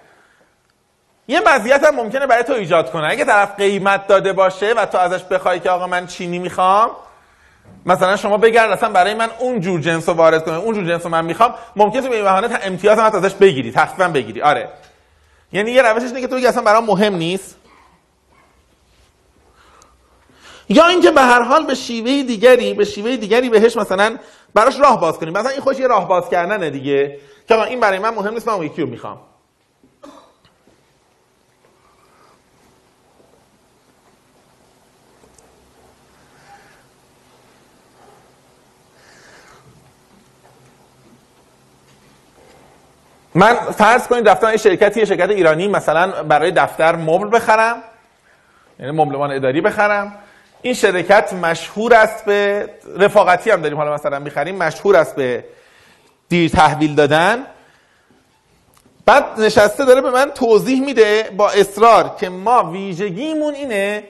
یه وضعیت هم ممکنه برای تو ایجاد کنه. اگه طرف قیمت داده باشه و تو ازش بخوای که آقا من چینی می‌خوام مثلا شما بگرد اصلا برای من اون جور جنس رو وارد کنه اون جور جنس رو من می‌خوام ممکنه تو به بهانه امتیاز هم ازش بگیری تخفیفم بگیری. آره. یعنی یه روشش اینه که تو اصلا برام مهم نیست. یا اینکه به هر حال به شیوه دیگری به شیوه دیگری بهش مثلا براش راه باز کنیم. مثلا این خوش یه راه باز کردنه دیگه. که این برای من مهم نیست من اون یکی رو می‌خوام. من فرض کنید رفتم یه شرکتی یه شرکت ایرانی مثلا برای دفتر مبل بخرم. یعنی مبلمان اداری بخرم. این شرکت مشهور است به رفاقتی هم داریم. حالا مثلا می‌خریم مشهور است به دیر تحویل دادن. بعد نشسته داره به من توضیح میده با اصرار که ما ویژگیمون اینه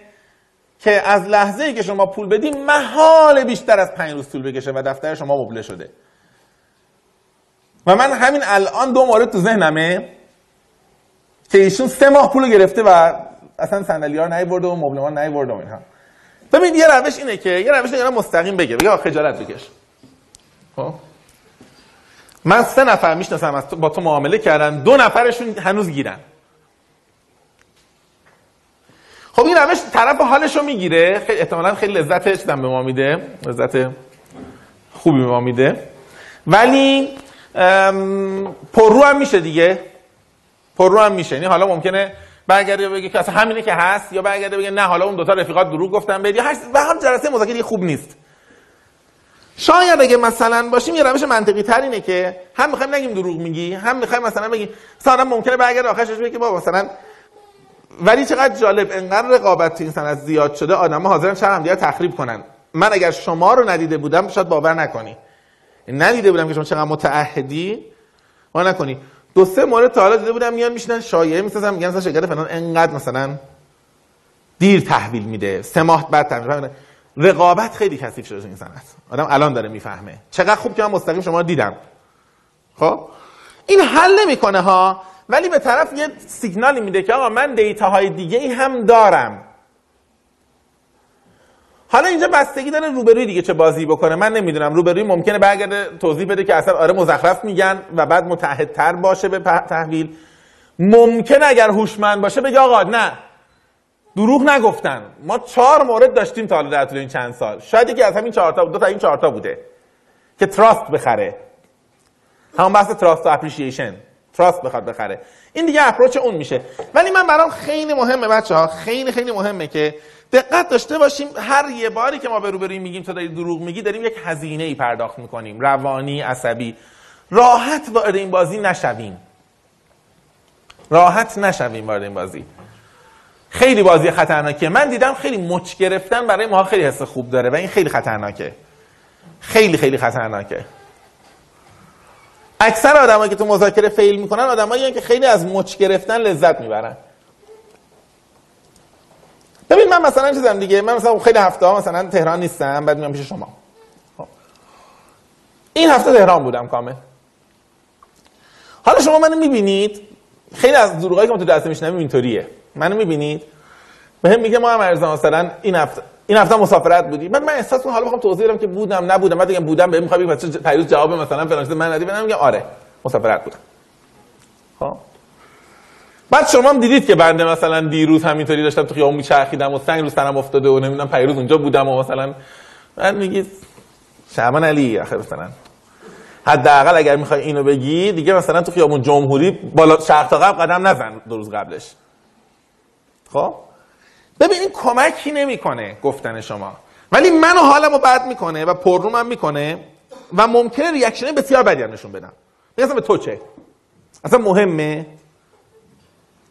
که از لحظه ای که شما پول بدیم محال بیشتر از پنج روز طول بکشه و دفتر شما مبله شده. و من همین الان دو مورد تو ذهنمه که ایشون سه ماه پول گرفته و اصلا صندلی ها نیورده و مبلمان نیورده و اینها. ببین یه روش اینه که یه روش اینه مستقیم بگه. بگه خجالت بکش. خب. من سه نفر می‌شناسم از تو با تو معامله کردن. دو نفرشون هنوز گیرن. خب این روش طرف حالش رو می‌گیره. خیلی احتمالا خیلی لذت چیزم به ما میده. لذت خوبی به ما میده. ولی پررو هم میشه دیگه. پررو هم میشه. یعنی حالا ممکنه برگرده بگه که اصلا همینه که هست یا برگرده بگه نه حالا اون دوتا رفیقات دروغ گفتن بهت یا هر هر جلسه مذاکره خوب نیست. شاید اگه مثلا باشیم یه روش منطقی تر اینه که هم می‌خوایم نگیم دروغ میگی هم می‌خوایم مثلا بگیم مثلا ممکنه برگرده آخرش بگه که بابا مثلا ولی چقدر جالب انقدر رقابت تو این صنعت زیاد شده آدم‌ها حاضرن چند همدیگه تخریب کنن. من اگر شما رو ندیده بودم شاید باور نکنی. ندیده بودم که شما چقدر متعهدی ما نکنی. دو سه مورد تا حالا دیده بودم میان میشنن شایعه می‌سازن میگن مثلا شرکت فلان انقدر مثلا دیر تحویل میده سه ماه بعد تحویل میده رقابت خیلی کثیف شده این صنعت. آدم الان داره می‌فهمه. چقدر خوب که من مستقیم شما دیدم. خب؟ این حل نمی‌کنه ها ولی به طرف یه سیگنالی میده که آقا من دیتا های دیگه ای هم دارم. حالا اینجا بستگی داره روبروی دیگه چه بازی بکنه. من نمی‌دونم. روبروی ممکنه برگرده توضیح بده که اصلا آره مزخرف میگن و بعد متحدتر باشه به تحویل. ممکن اگر هوشمند باشه بگه آقا نه دروغ نگفتن. ما چهار مورد داشتیم تا حالا در طول این چند سال. شاید یکی از همین چهار تا دو تا این چهار تا بوده که trust بخره. همون بحث trust و appreciation. trust بخواد بخره. این دیگه approach اون میشه. ولی من برام خیلی مهمه بچه ها خیلی خیلی مهمه که دقت داشته باشیم هر یه باری که ما به روبروی میگیم تو داری دروغ میگی داریم یک هزینه ای پرداخت می‌کنیم. روانی عصبی. راحت وارد این بازی نشویم. راحت نشویم وارد این بازی. خیلی بازی خطرناکه من دیدم خیلی مچ گرفتن برای ما خیلی حس خوب داره و این خیلی خطرناکه. خیلی خیلی خطرناکه. اکثر آدمایی که تو مذاکره فیل می‌کنن آدمایی که خیلی از مچ گرفتن لذت می‌برن. ببین من مثلا چیزم دیگه من مثلا خیلی هفته ها مثلا تهران نیستم بعد میام پیش شما. خب. این هفته تهران بودم کامل. حالا شما منو می‌بینید خیلی از دروغایی که ما تو دسته میشنویم اینطوریه. منو می‌بینید به هم میگه ما هم ارزان مثلا این هفته این هفته مسافرت بودی. بعد من احساس کنم حالا می‌خوام توضیح بدم که بودم نبودم. بعد میگم بودم بهم می‌خوام بگم پیروز جواب مثلا چیز. من ندی بدم میگم آره مسافرت بودم. خب. بعد شما هم دیدید که بنده مثلا دیروز همینطوری داشتم تو خیابون میچرخیدم و سنگ رو سرم افتاده و نمی‌دونم پیروز اونجا بودم و مثلا بعد میگید شعبان علی آخر مثلا. حداقل اگر می‌خوای اینو بگی دیگه مثلا تو خیابون جمهوری بالا تا قبل قدم نزن دو روز قبلش. خب؟ ببین این کمکی نمی‌کنه گفتن شما. ولی منو حالمو بد می‌کنه و پررومم می‌کنه و ممکنه ریاکشن بسیار بدی هم نشون بدم. میگم به تو چه؟ اصلا مهمه؟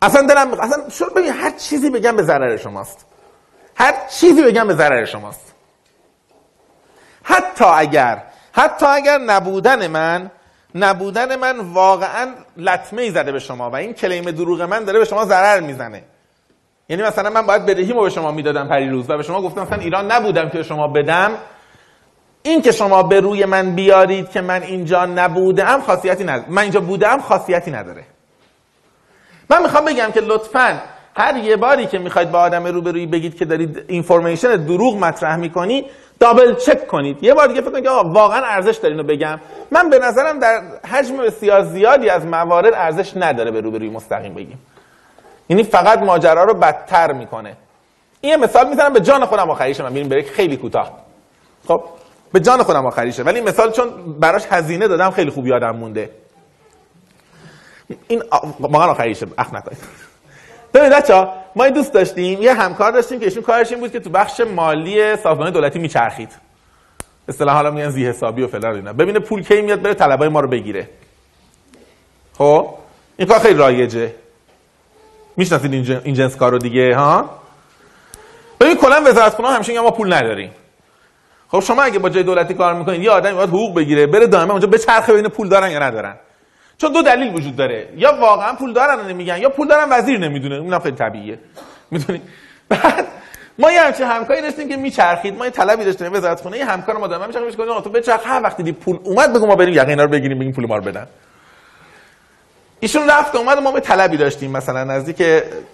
اصلا دلم اصلا شو ببین هر چیزی بگم به ضرر شماست. هر چیزی بگم به ضرر شماست. حتی اگر حتی اگر نبودن من نبودن من واقعا لطمه ای زده به شما و این کلیم دروغ من داره به شما ضرر می‌زنه. یعنی مثلا من باید بدهیمو به شما می‌دادم پریروز و به شما گفتم مثلا ایران نبودم که به شما بدم. این که شما به روی من بیارید که من اینجا نبودم خاصیتی نداره. من اینجا بودم خاصیتی نداره. من می‌خوام بگم که لطفا هر یه باری که می‌خواید با آدم روبرویی بگید که دارید اینفورمیشن دروغ مطرح می‌کنی دابل چک کنید. یه بار دیگه فکر کنید که واقعا ارزش داره اینو بگم. من به نظرم در حجم بسیار زیادی از موارد ارزش نداره به روبرویی مستقیم بگیم. یعنی فقط ماجرا رو بدتر می‌کنه. این مثال می‌زنم به جان خودم آخریشه من. ببینیم بریک خیلی کوتاه. خب به جان خودم آخریشه. ولی مثال چون براش هزینه دادم خیلی خوب یادم مونده. این واقعا آخریشه اخ نکنید. ببینید بچا ما این دوست داشتیم یه همکار داشتیم که ایشون کارش این بود که تو بخش مالی سازمان دولتی میچرخید. اصطلاح حالا میگن زی حسابی و فلان اینا. ببینه پول کی میاد بره طلبای ما رو بگیره. خب؟ این کار خیلی رایجه. می‌شناسید این, این جنس کارو دیگه ها؟ ببین کلا وزارت خونه همیشه ما پول نداریم. خب شما اگه با جای دولتی کار می‌کنید یه آدمی باید حقوق بگیره بره دائما اونجا بچرخه ببینه پول دارن یا ندارن. چون دو دلیل وجود داره. یا واقعا پول دارن نمیگن یا پول دارن وزیر نمی‌دونه. اونم خیلی طبیعیه. می‌دونی؟ بعد ما یه همچین همکاری داشتیم که میچرخید. ما یه طلبی داشتیم وزارت خونه یه همکار ما دارم میچرخید میگه تو بچرخ. هر وقتی دی پول اومد بگو ما بریم یقینا رو بگیریم بگیم پول ما رو بدن. ایشون رفت اومد ما به طلبی داشتیم مثلا نزدیک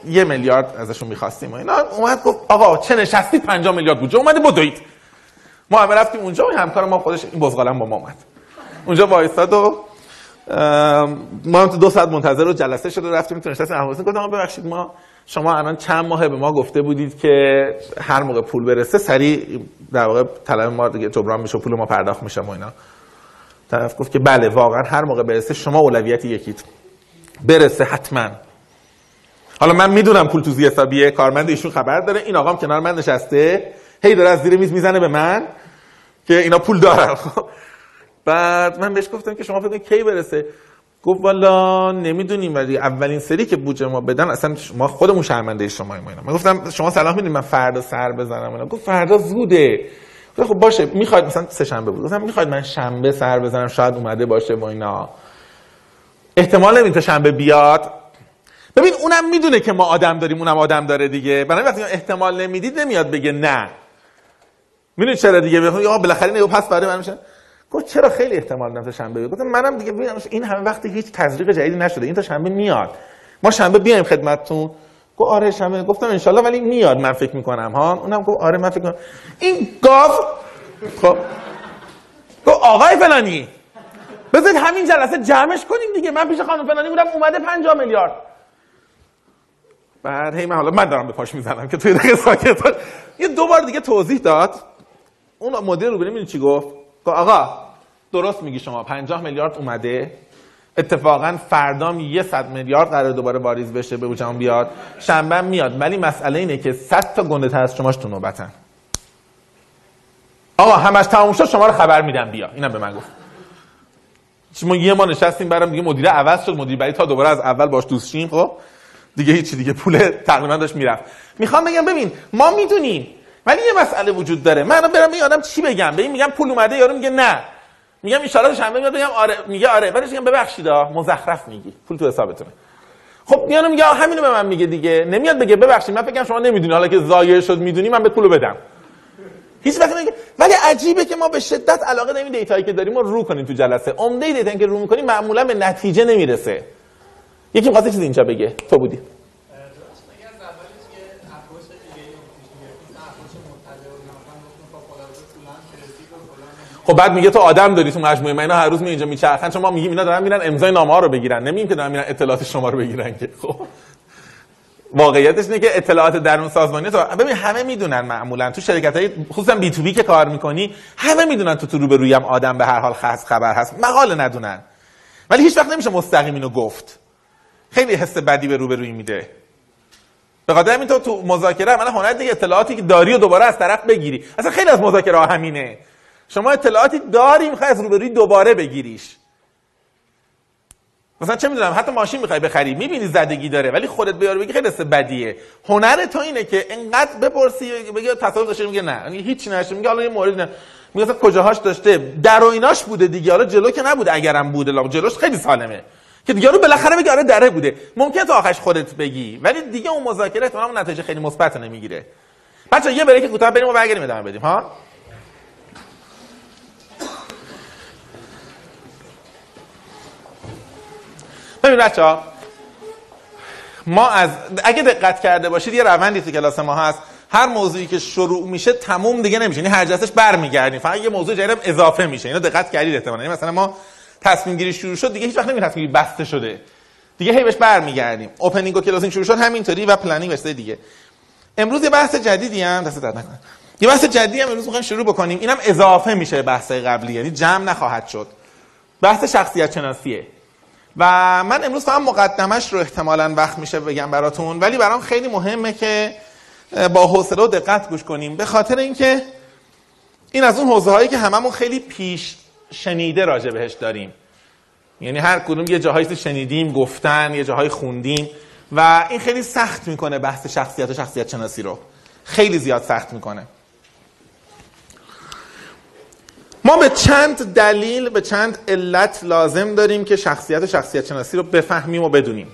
یه میلیارد ازشون می‌خواستیم و اینا. اومد گفت آقا چه نشستید 5 میلیارد بودجه؟ اومده بدوید. ما هم رفتیم اونجا و همکار ما خودش این بزغالم با ما اومد. اونجا وایساد و ما هم تو دو ساعت منتظر رو جلسه شده رفتیم تو نشست احواسین گفتم ببخشید ما شما الان چند ماه به ما گفته بودید که هر موقع پول برسه سریع در واقع طلب ما دیگه جبران میشه پول ما پرداخت میشه و اینا. طرف گفت که بله واقعا هر موقع برسه شما اولویت یکیت. برسه حتما. حالا من می‌دونم پول تو حسابیه کارمند ایشون خبر داره. این آقام کنار من نشسته هی داره از زیر میز می‌زنه به من که اینا پول دارن. بعد من بهش گفتم که شما فکر کی برسه. گفت والا نمی‌دونیم ولی اولین سری که بودجه ما بدن اصلا ما خودمون شرمنده شما اینا. من گفتم شما صلاح می‌دید من فردا سر بزنم اینا. گفت فردا زوده. خب باشه می‌خواد مثلا سه شنبه بود. گفتم می‌خواد من شنبه سر بزنم شاید اومده باشه و اینا. احتمال نمیده تا شنبه بیاد. ببین اونم می‌دونه که ما آدم داریم اونم آدم داره دیگه. برای وقتی احتمال نمی‌دید نمیاد بگه نه. می‌دونی چرا دیگه؟ بخوام آقا بالاخره نیو پس برای من میشه. گفت چرا خیلی احتمال نداره شنبه گفتم منم دیگه ببین این همه وقتی هیچ تزریق جدیدی نشده این تا شنبه میاد. ما شنبه بیایم خدمتتون. گفت آره شنبه گفتم انشالله ولی میاد. من فکر می‌کنم ها؟ اونم گفت آره من فکر می‌کنم. این گاو خب. گفت آقای فلانی بذارید همین جلسه جمعش کنیم دیگه. من پیش خانم فلانی بودم اومده 50 میلیارد. بعد هی من حالا من دارم به پاش می‌زنم که توی دقیقه ساکت یه دو بار دیگه توضیح داد. اون مدیر رو چی گفت. آقا درست میگی شما. 50 میلیارد اومده. اتفاقا فردام یه صد میلیارد قرار دوباره واریز بشه به وجهان بیاد. شنبه میاد. ولی مسئله اینه که 100 تا گنده تر از شماش تو نوبتن. آقا همش تموم شد شما رو خبر میدم. بیا. اینم به من گفت. ما یه ما نشستیم برام دیگه مدیر عوض شد. مدیر بعدی تا دوباره از اول باش دوست شیم. خب دیگه هیچی دیگه پول تقریبا داشت می‌رفت. می‌خوام بگم ببین ما می‌دونیم ولی یه مسئله وجود داره. من برم این آدم چی بگم؟ به این میگم پول اومده یارو میگه نه. میگم ان شنبه میاد بگم آره میگه آره. بعدش میگم ببخشید مزخرف میگی. پول تو حسابتونه. خب میانو میگه همینو به من میگه دیگه. نمیاد بگه ببخشید من فکرم شما نمی‌دونی. حالا که ضایع شد می‌دونی من به پولو بدم. هیچ وقت نمیگه. ولی عجیبه که ما به شدت علاقه داریم دیتایی که داریم رو رو کنیم تو جلسه. عمده دیتا که رو می‌کنیم معمولا به نتیجه نمی‌رسه. یکی می‌خواد چیزی اینجا بگه. تو بودی درست مگه از اول که اپروچ دیگه ای رو پیش می‌گرفتیم مثلا اپروچ مبتدع و اینا مثلا گفتیم خب فلان روز فلان کلاسیک و فلان خب بعد میگه تو آدم داری تو مجموعه من اینا هر روز می اینجا میچرخن. ما میگیم اینا دارن میرن امضای نامه ها رو بگیرن. نمیگیم که دارن میرن اطلاعات شما رو بگیرن که. خب. واقعیتش اینه که اطلاعات درون سازمانی تو ببین همه می‌دونن معمولا. تو شرکت های خصوصا بی تو بی که کار می‌کنی همه می‌دونن تو تو روبروی هم آدم به هر حال خاص خبر هست. مقاله ندونن. ولی هیچ وقت نمیشه مستقیم اینو گفت. خیلی حس بدی به روبرویی میده. به خاطر همین تو تو مذاکره عملا هنر دیگه اطلاعاتی که داری و دوباره از طرف بگیری. اصلا خیلی از مذاکره همینه. شما اطلاعاتی داری می‌خوای از روبروی دوباره بگیریش. مثلا چه می‌دونم حتی ماشین می‌خوای بخری می‌بینی زدگی داره ولی خودت بیار بگی خیلی حس بدیه. هنر تو اینه که انقدر بپرسی بگی تصادف داشته میگه نه. یعنی هیچ نشه میگه حالا یه مورد نه. میگه اصلا کجاهاش داشته؟ در و ایناش بوده دیگه. حالا جلو که نبوده اگرم بوده لا جلوش خیلی سالمه. که دیگه رو بالاخره بگی آره دره بوده. ممکن تو آخرش خودت بگی ولی دیگه اون مذاکره احتمالاً نتیجه خیلی مثبت نمی‌گیره. بچا یه بریک کوتاه بریم و برگردیم ادامه بدیم ها؟ ببین بچه ها ما از اگه دقت کرده باشید یه روندی تو کلاس ما هست. هر موضوعی که شروع میشه تموم دیگه نمیشه. یعنی هر جلسش برمیگردیم. فقط یه موضوع جدید هم اضافه میشه. اینو دقت کردید احتمالاً. یعنی مثلا ما تصمیم گیری شروع شد دیگه هیچ وقت نمیشه تصمیم بسته شده. دیگه هی بهش برمیگردیم. opening و closing شروع شد همینطوری و planning بسته دیگه. امروز یه بحث جدیدی هم دست درد نکنه. یه بحث جدیدی هم امروز می‌خوایم شروع بکنیم. اینم اضافه میشه به بحث قبلی. یعنی جمع نخواهد شد. بحث شخصیت شناسیه و من امروز فقط مقدمش رو احتمالا وقت میشه بگم براتون ولی برام خیلی مهمه که با حوصله و دقت گوش کنیم. به خاطر اینکه این از اون حوزه هایی که هممون خیلی پیش شنیده راجع بهش داریم. یعنی هر کدوم یه جاهایی شنیدیم گفتن یه جاهای خوندیم و این خیلی سخت می‌کنه بحث شخصیت و شخصیت شناسی رو. خیلی زیاد سخت می‌کنه. ما به چند دلیل به چند علت لازم داریم که شخصیت شخصیت شناسی رو بفهمیم و بدونیم.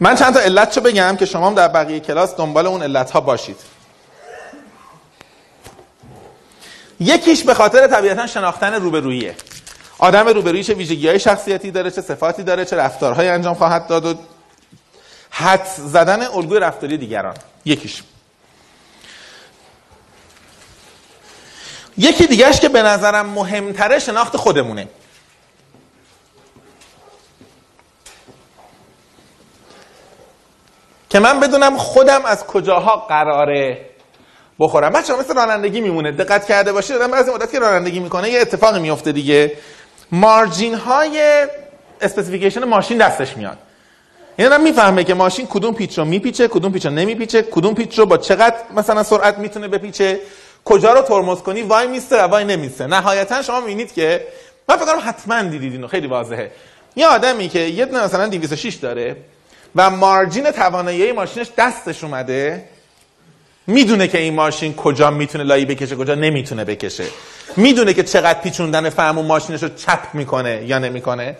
من چند تا علت رو بگم که شما هم در بقیه کلاس دنبال اون علت ها باشید. یکیش به خاطر طبیعتا شناختن روبروییه. آدم روبرویی چه ویژگی های شخصیتی داره چه صفاتی داره چه رفتارهایی انجام خواهد داد و حد زدن الگوی رفتاری دیگران. یکیش. یکی دیگهش که به نظرم مهمتره شناخت خودمونه. که من بدونم خودم از کجاها قراره بخورم. بچه مثل رانندگی میمونه. دقت کرده باشید. آدم بعضی مدت که رانندگی می‌کنه یه اتفاقی میفته دیگه. margin های specification ماشین دستش میاد. یعنی آدم می‌فهمه که ماشین کدوم پیچ رو میپیچه کدوم پیچ رو نمیپیچه کدوم پیچ رو با چقدر مثلا سرعت می‌تونه بپیچه. کجا رو ترمز کنی؟ وای میسته وای نمیسته نهایتا شما می‌بینید که من فکر کنم حتما دیدید اینو خیلی واضحه. یه آدمی که یه دونه مثلا 206 داره و مارجین توانایی ماشینش دستش اومده می‌دونه که این ماشین کجا می‌تونه لایی بکشه کجا نمی‌تونه بکشه. می‌دونه که چقدر پیچوندن فهم ماشینش رو چپ می‌کنه یا نمی‌کنه.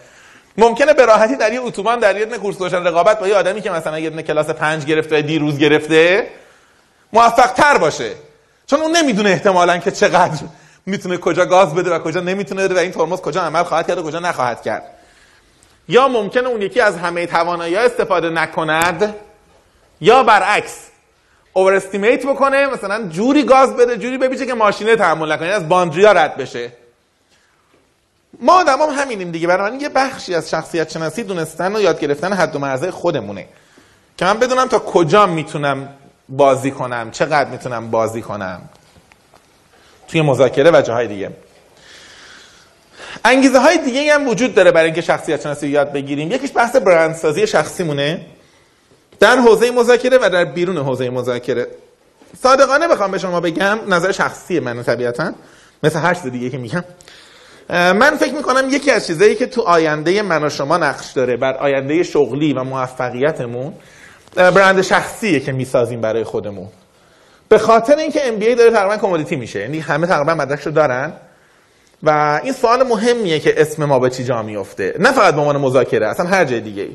ممکنه به راحتی در یه اتوبان در یه کورس روشن رقابت با یه آدمی که مثلا یه کلاس پنج گرفته دیروز گرفته موفق تر باشه. چون اون نمی‌دونه احتمالا که چقدر می‌تونه کجا گاز بده و کجا نمی‌تونه بده و این ترمز کجا عمل خواهد کرد و کجا نخواهد کرد. یا ممکنه اون یکی از همه توانایی استفاده نکند یا برعکس اوور استیمیت بکنه مثلا جوری گاز بده جوری بپیچه که ماشینه تحمل نکنه از باندریا رد بشه. ما آدم هم همینیم دیگه برای یه بخشی از شخصیت شناسی دونستن و یاد گرفتن حد و مرزه خودمونه. که من بدونم تا کجا می‌تونم بازی کنم. چقدر می‌تونم بازی کنم؟ توی مذاکره و جاهای دیگه. انگیزه های دیگه هم وجود داره برای اینکه شخصیت شناسی یاد بگیریم. یکیش بحث برندسازی شخصی مونه در حوزه مذاکره و در بیرون حوزه مذاکره. صادقانه بخوام به شما بگم نظر شخصی من طبیعتا مثل هر چیز دیگه که میگم. من فکر می‌کنم یکی از چیزایی که تو آینده من و شما نقش داره بر آینده شغلی و موفقیتمون برند شخصیه که می‌سازیم برای خودمون. به خاطر اینکه ام داره تقریبا کمودیتی میشه یعنی همه تقریبا مدرکشو دارن. و این سوال مهمیه که اسم ما به چی جا میفته نه فقط به عنوان مذاکره اصلا هر جای دیگه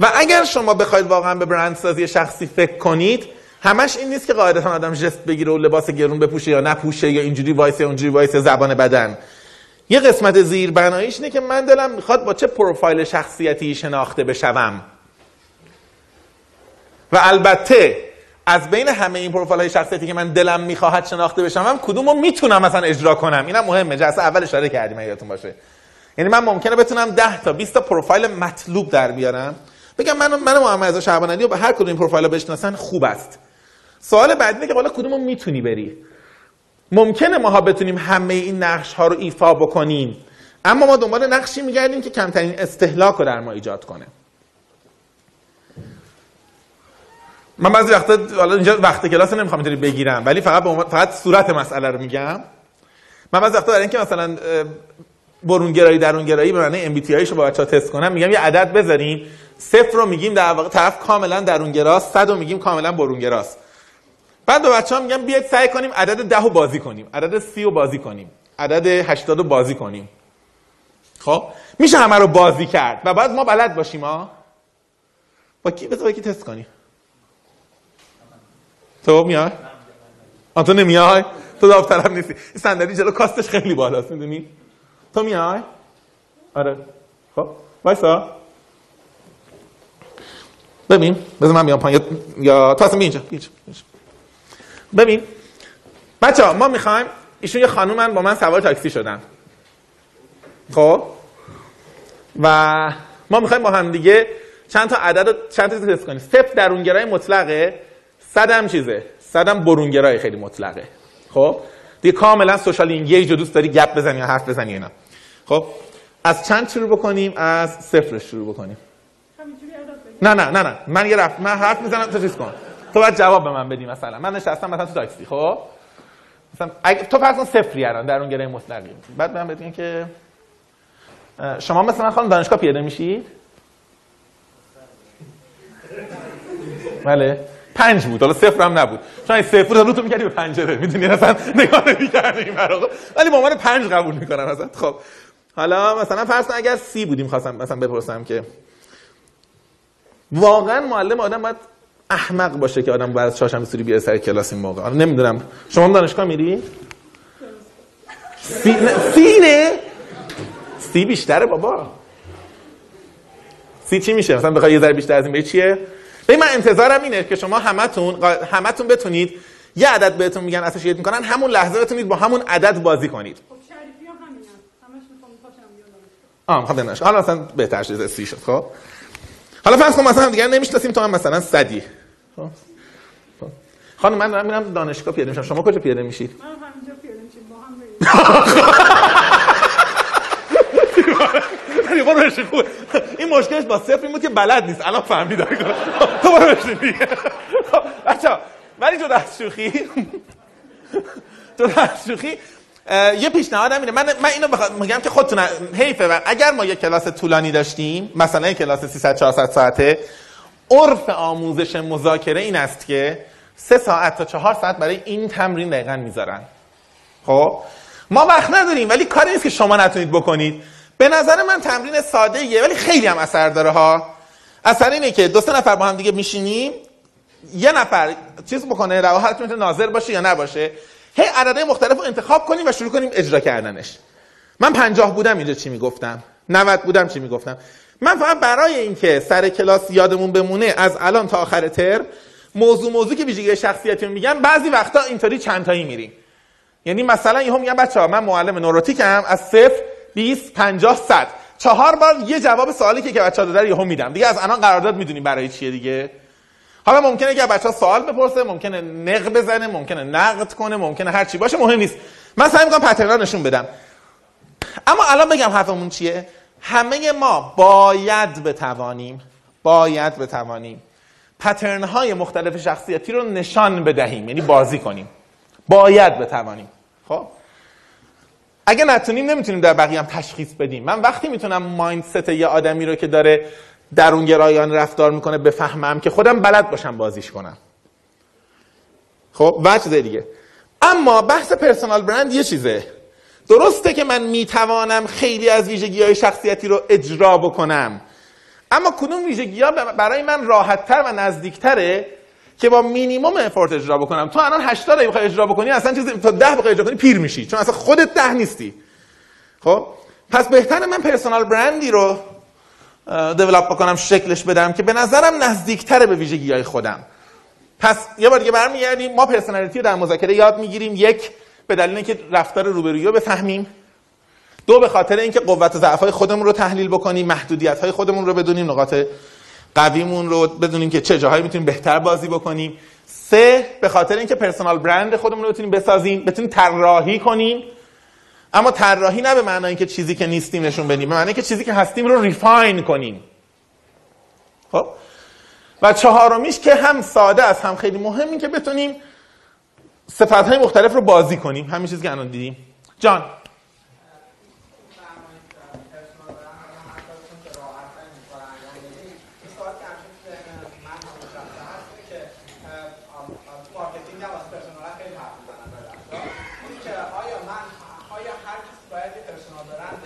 و اگر شما بخواید واقعا به برندسازی شخصی فکر کنید همش این نیست که قاعدتا آدم جست بگیره و لباس گرون بپوشه یا نپوشه یا اینجوری وایسه اونجوری وایسه زبان بدن. یه قسمت زیر بناییش اینه که من دلم می‌خواد با چه پروفایل شخصیتی شناخته بشوم. و البته از بین همه این پروفایل های شخصیتی که من دلم می‌خواهد شناخته بشم کدوم رو می‌تونم مثلا اجرا کنم؟ اینم مهمه. جلسه اول اشاره کردیم یادتون باشه. یعنی من ممکنه بتونم 10 تا 20 تا پروفایل مطلوب در بیارم. بگم من من محمد رضا شعبان علی به هر کدوم این پروفایل رو بشناسن خوب است. سوال بعدی اینه که حالا کدوم رو می‌تونی بری؟ ممکنه ماها بتونیم همه این نقش ها رو ایفا بکنیم اما ما دنبال نقشی میگردیم که کمترین استهلاک رو در ما ایجاد کنه. من بعضی وقتا حالا اینجا وقت کلاس نمی‌خوام اینطوری بگیرم ولی فقط فقط صورت مسئله رو میگم. من بعضی وقتا برای اینکه مثلا اه، برونگرایی درونگرایی به معنی ام بی تی رو با بچه‌ها تست کنم میگم یه عدد بذاریم. صفر رو میگیم در واقع طرف کاملا درونگراست 100 رو میگیم کاملا برونگراست. بعد به بچه ها میگم بیاید سعی کنیم عدد ده رو بازی کنیم عدد سی رو بازی کنیم عدد 80 رو بازی کنیم. خب؟ میشه همه رو بازی کرد. و بعد ما بلد باشیم ها با کی؟ بذار با کی تست کنیم. تو میای؟ آن تو نمیای؟ تو داوطلب نیستی. این صندلی جلو کاستش خیلی بالاست می‌دونی؟ تو میای؟ آره. خب وایسا. ببین بذار من بیام پایین. یا, تو اصلا بیا اینجا. ببین بچه ها ما می‌خوایم ایشون یه خانومن با من سوار تاکسی شدن. خب؟ و ما می‌خوایم با هم دیگه چند تا عدد چند تا چیز کنیم. صفر درونگرای مطلقه. صد هم چیزه؟ صد هم برونگرای خیلی مطلقه. خب؟ دیگه کاملا سوشال اینگیج دوست داری گپ بزنی یا حرف بزنی اینا. خب؟ از چند شروع بکنیم؟ از صفرش شروع بکنیم. نه نه نه نه. من یه رفت من حرف می‌زنم تو چیز کن. تو باید جواب به من بدی مثلا. من نشستم مثلا تو تاکسی خب؟ مثلا اگه تو فرض کن صفری الان در اون گره مطلقی. بعد من بگم که شما مثلا من خانم دانشگاه پیاده میشید؟ بله. پنج بود. حالا صفر هم نبود. چون این صفر رو تو می‌کردی به پنجره. می‌دونی اصلا نگاه نمی‌کردی این برا ولی عنوان پنج قبول می‌کنم ازت. خب. حالا مثلا فرض کن اگر سی بودیم خواستم مثلا بپرسم که واقعا معلم آدم باید احمق باشه که آدم بعد چهارشنبه سوری بیاد سر کلاس این موقع. نمی‌دونم. شما هم دانشگاه میری؟ سی نه سی بیشتره بابا. سی چی میشه؟ مثلا بخوای یه ذره بیشتر از این به چیه؟ ببین من انتظارم اینه که شما همتون همتون بتونید یه عدد بهتون میگن اسوسییت می‌کنن همون لحظه بتونید با همون عدد بازی کنید. خب بیان دانشگاه آه خب حالا مثلا بهتر شده سی شد خب. حالا فرض کن مثلا دیگه نمی‌شناسیم تو هم مثلا صدی. خب. خب. خانم من دارم میرم دانشگاه پیاده میشم. شما کجا پیاده میشید؟ من همینجا پیاده میشیم با هم علی برو بشین خوبه. این مشکلش با صفر این بود که بلد نیست. الان فهمید تو برو بشین بچه‌ها ولی جدا از شوخی جدا از شوخی یه پیشنهادم اینه. من من اینو میگم که خودتون حیفه. و اگر ما یه کلاس طولانی داشتیم مثلا یه کلاس 300 400 ساعته عرف آموزش مذاکره این است که سه ساعت تا چهار ساعت برای این تمرین دقیقا می‌ذارن. خب؟ ما وقت نداریم ولی کاری نیست که شما نتونید بکنید. به نظر من تمرین ساده یه ولی خیلی هم اثر داره ها. اثر اینه که دو سه نفر با هم دیگه میشینیم. یه نفر چیز بکنه رواحت می‌تونه ناظر باشه یا نباشه هی عددهای مختلف رو انتخاب کنیم و شروع کنیم اجرا کردنش. من پنجاه بودم اینجا چی می‌گفتم؟ 90 بودم چی می‌گفتم؟ من فقط برای اینکه سر کلاس یادمون بمونه از الان تا آخر ترم موضوع موضوع که ویژگی شخصیتی میگم بعضی وقتا اینطوری چند تایی میریم. یعنی مثلا یهو میگم بچه ها من معلم نوروتیکم از صفر 20 50 100 چهار بار یه جواب سوالی که که بچه ها داده رو یهو میدم. دیگه از الان قرارداد می‌دونیم برای چیه دیگه. حالا ممکنه که بچه ها سوال بپرسه ممکنه نق بزنه ممکنه نقد کنه ممکنه هر چی باشه مهم نیست. من سعی می‌کنم پترنا نشون بدم. اما الان بگم حرفمون چیه؟ همه ما باید بتوانیم باید بتوانیم پترن های مختلف شخصیتی رو نشان بدهیم. یعنی بازی کنیم. باید بتوانیم. خب؟ اگه نتونیم نمی‌تونیم در بقیه هم تشخیص بدیم. من وقتی می‌تونم مایندست یه آدمی رو که داره درونگرایان رفتار می‌کنه بفهمم که خودم بلد باشم بازیش کنم. خب و چیز دیگه. اما بحث پرسونال برند یه چیزه. درسته که من می‌توانم خیلی از ویژگی های شخصیتی رو اجرا بکنم. اما کدوم ویژگی ها برای من راحتتر و نزدیکتره؟ که با مینیمم افورت اجرا بکنم. تو الان 80 اگه بخوای اجرا بکنی اصلا چیزی تا 10 بخوای اجرا کنی پیر میشی. چون اصلا خودت ده نیستی. خب؟ پس بهتره من personal brand ی رو develop بکنم شکلش بدم که به نظرم نزدیکتره به ویژگی های خودم. پس یه بار دیگه برمیگردیم. ما personality رو در مذاکره یاد می‌گیریم. یک به دلیل اینکه رفتار روبرویی رو بفهمیم. دو به خاطر اینکه قوت و ضعف خودمون رو تحلیل بکنیم محدودیت های خودمون رو بدونیم نقاط قویمون رو بدونیم که چه جاهایی می‌تونیم بهتر بازی بکنیم. سه به خاطر اینکه personal brand خودمون رو بتونیم بسازیم بتونیم طراحی کنیم. اما طراحی نه به معنای اینکه چیزی که نیستیم نشون بدیم به معنای اینکه چیزی که هستیم رو ریفاین کنیم. خب؟ و چهارمیش که هم ساده است هم خیلی مهمی که بتونیم صفت های مختلف رو بازی کنیم. همین چیزی که الان دیدیم. جان مارکتینگ هم از پرسونال خیلی حرف می‌زنن به درسا اینی که آیا من آیا هر کسی باید یه پرسونال برند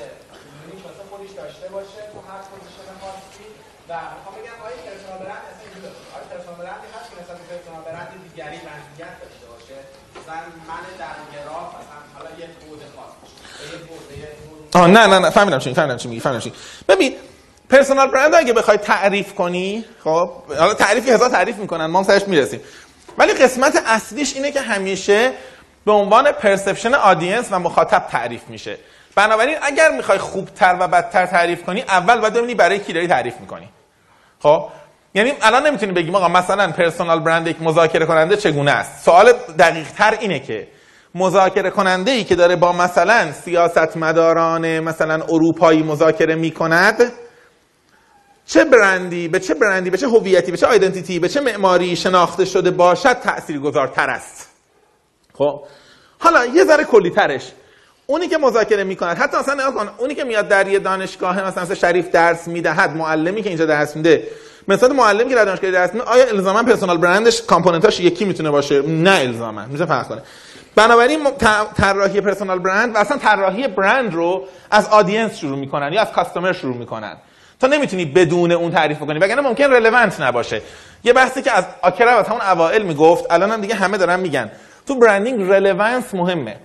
یونیک واسه خودش داشته باشه تو هر پوزیشن خاصی و می‌خوام بگم آیا پرسونال برند اصلا اینجوری آیا پرسونال برندی هست که نسبت به پرسونال برند دیگری مزیت داشته باشه مثلا من درونگرا مثلا حالا یه بود خاص باشه به یه بود به یه بود آه نه نه نه فهمیدم چی فهمیدم چی میگی فهمیدم چی ببین پرسونال برند اگه بخوای تعریف کنی خب حالا تعریفی هزار تعریف می‌کنن ما هم سرش می‌رسیم. ولی قسمت اصلیش اینه که همیشه به عنوان پرسپشن آدینس و مخاطب تعریف میشه. بنابراین اگر می‌خوای خوبتر و بدتر تعریف کنی اول باید ببینی برای کی داری تعریف می‌کنی. خب؟ یعنی الان نمی‌تونی بگیم آقا مثلا پرسونال برند یک مذاکره کننده چگونه است؟ سوال دقیق تر اینه که مذاکره کننده ای که داره با مثلا سیاستمداران مثلا اروپایی مذاکره می‌کند چه برندی به چه برندی به چه هویتی به چه آیدنتیتی به چه معماری شناخته شده باشد تاثیرگذارتر است. خب؟ حالا یه ذره کلی ترش. اونی که مذاکره می‌کند حتی مثلا نگاه اونی که میاد در یه دانشگاه مثلا مثل شریف درس می‌دهد معلمی که اینجا درس میده مثلا معلمی که در دانشگاه درس میده آیا الزاما پرسونال برندش کامپوننتاش یکی می‌تونه باشه؟ نه الزاما. می‌تونه فرق کنه بنابراین طراحی پرسونال برند و اصلا طراحی برند رو از آدینس شروع می‌کنن یا از کاستومر شروع می‌کنن. تو نمی‌تونی بدون اون تعریف کنی وگرنه ممکن رلوانت نباشه. یه بحثی که از آکرا از همون اوائل می‌گفت الان هم دیگه همه دارن میگن. تو برندینگ رلوانس مهمه.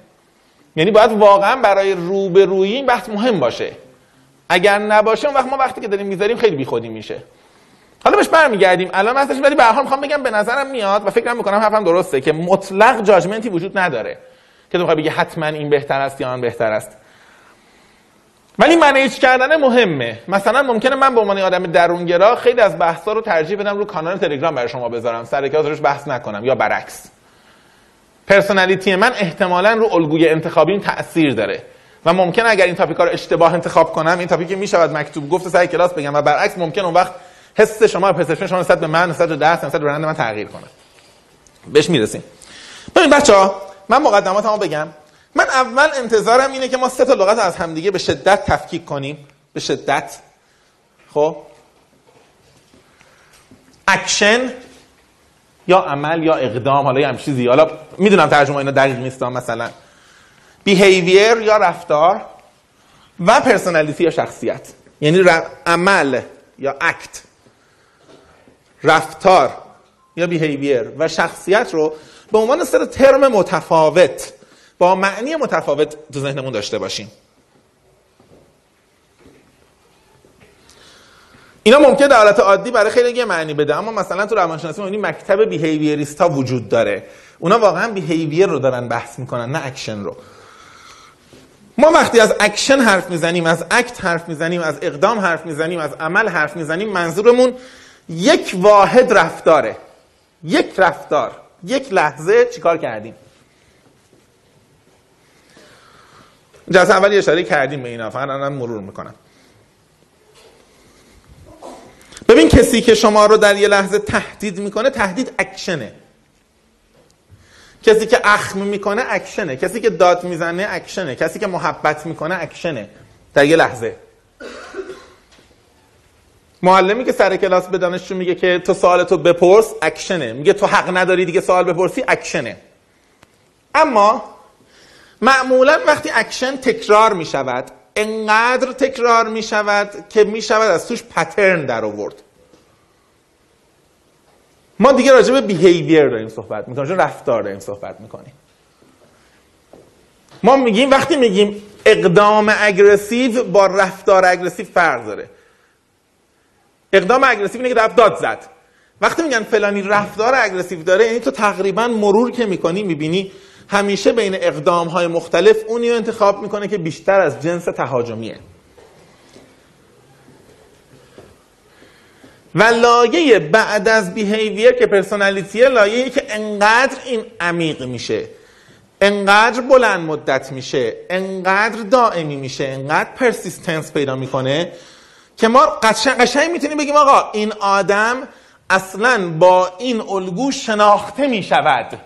یعنی باید واقعا برای روبرویی این بحث مهم باشه. اگر نباشه اون وقت ما وقتی که داریم می‌ذاریم خیلی بیخودی میشه. حالا بهش برمیگردیم. الان هستش ولی به هر می‌خوام بگم به نظرم میاد و فکرم می‌کنم حرفم درسته که مطلق جاجمنتی وجود نداره که تو بگی حتما این بهتر است یا آن بهتر است. ولی manage کردن مهمه. مثلا ممکنه من به عنوان آدم درونگرا خیلی از بحثا رو ترجیح بدم رو کانال تلگرام برای شما بذارم. سر روش بحث نکنم یا برعکس. personality من احتمالا رو الگوی انتخابی تاثیر داره. و ممکن اگر این topic ا رو اشتباه انتخاب کنم این topic می‌شود مکتوب. گفت سر کلاس بگم و برعکس ممکن اون وقت حس شما perception شما نسبت به من نسبت به درس نسبت به من تغییر کنه. بهش می‌رسیم. ببین بچا من مقدماتمو بگم. من اول انتظارم اینه که ما سه تا لغت از همدیگه به شدت تفکیک کنیم. به شدت. خب؟ اکشن یا عمل یا اقدام حالا یه هم چیزی. حالا می‌دونم ترجمه اینا دقیق نیست مثلا. behavior یا رفتار و personality یا شخصیت. یعنی عمل یا act رفتار یا behavior و شخصیت رو به عنوان سر ترم متفاوت با معنی متفاوت تو ذهنمون داشته باشیم. اینا ممکن در حالت عادی برای خیلی یه معنی بده اما مثلا تو روانشناسی می‌بینی مکتب behaviorist ها وجود داره. اونا واقعا behavior رو دارن بحث می‌کنن نه اکشن رو. ما وقتی از اکشن حرف می‌زنیم از act حرف می‌زنیم از اقدام حرف می‌زنیم از عمل حرف می‌زنیم منظورمون یک واحد رفتاره. یک رفتار. یک لحظه چیکار کردیم؟ جلسه اولی اشاره کردیم به اینا. فقط الان مرور می‌کنم. ببین کسی که شما رو در یه لحظه تهدید می‌کنه تهدید اکشنه. کسی که اخم می‌کنه اکشنه. کسی که داد می‌زنه اکشنه. کسی که محبت می‌کنه اکشنه. در یه لحظه. معلمی که سر کلاس به دانشجو میگه که تو سوالتو بپرس اکشنه. میگه تو حق نداری دیگه سوال بپرسی اکشنه. اما معمولا وقتی اکشن تکرار می شود انقدر تکرار می شود که می شود از توش pattern در آورد. ما دیگه راجع به behavior داریم صحبت می‌کنیم به رفتار داریم صحبت می‌کنیم. ما میگیم وقتی میگیم اقدام اگرسیو با رفتار اگرسیو فرق داره. اقدام اگرسیو اینه که رفت داد زد. وقتی میگن فلانی رفتار اگرسیو داره یعنی تو تقریبا مرور که می‌کنی می‌بینی همیشه بین اقدام های مختلف اونی رو انتخاب می‌کنه که بیشتر از جنس تهاجمیه. و لایه بعد از بیهیویر که پرسونالیتیه لایه که انقدر این عمیق میشه انقدر بلند مدت میشه انقدر دائمی میشه انقدر persistence پیدا می‌کنه که ما قشنگ, می‌تونیم بگیم آقا این آدم اصلا با این الگو شناخته می‌شود.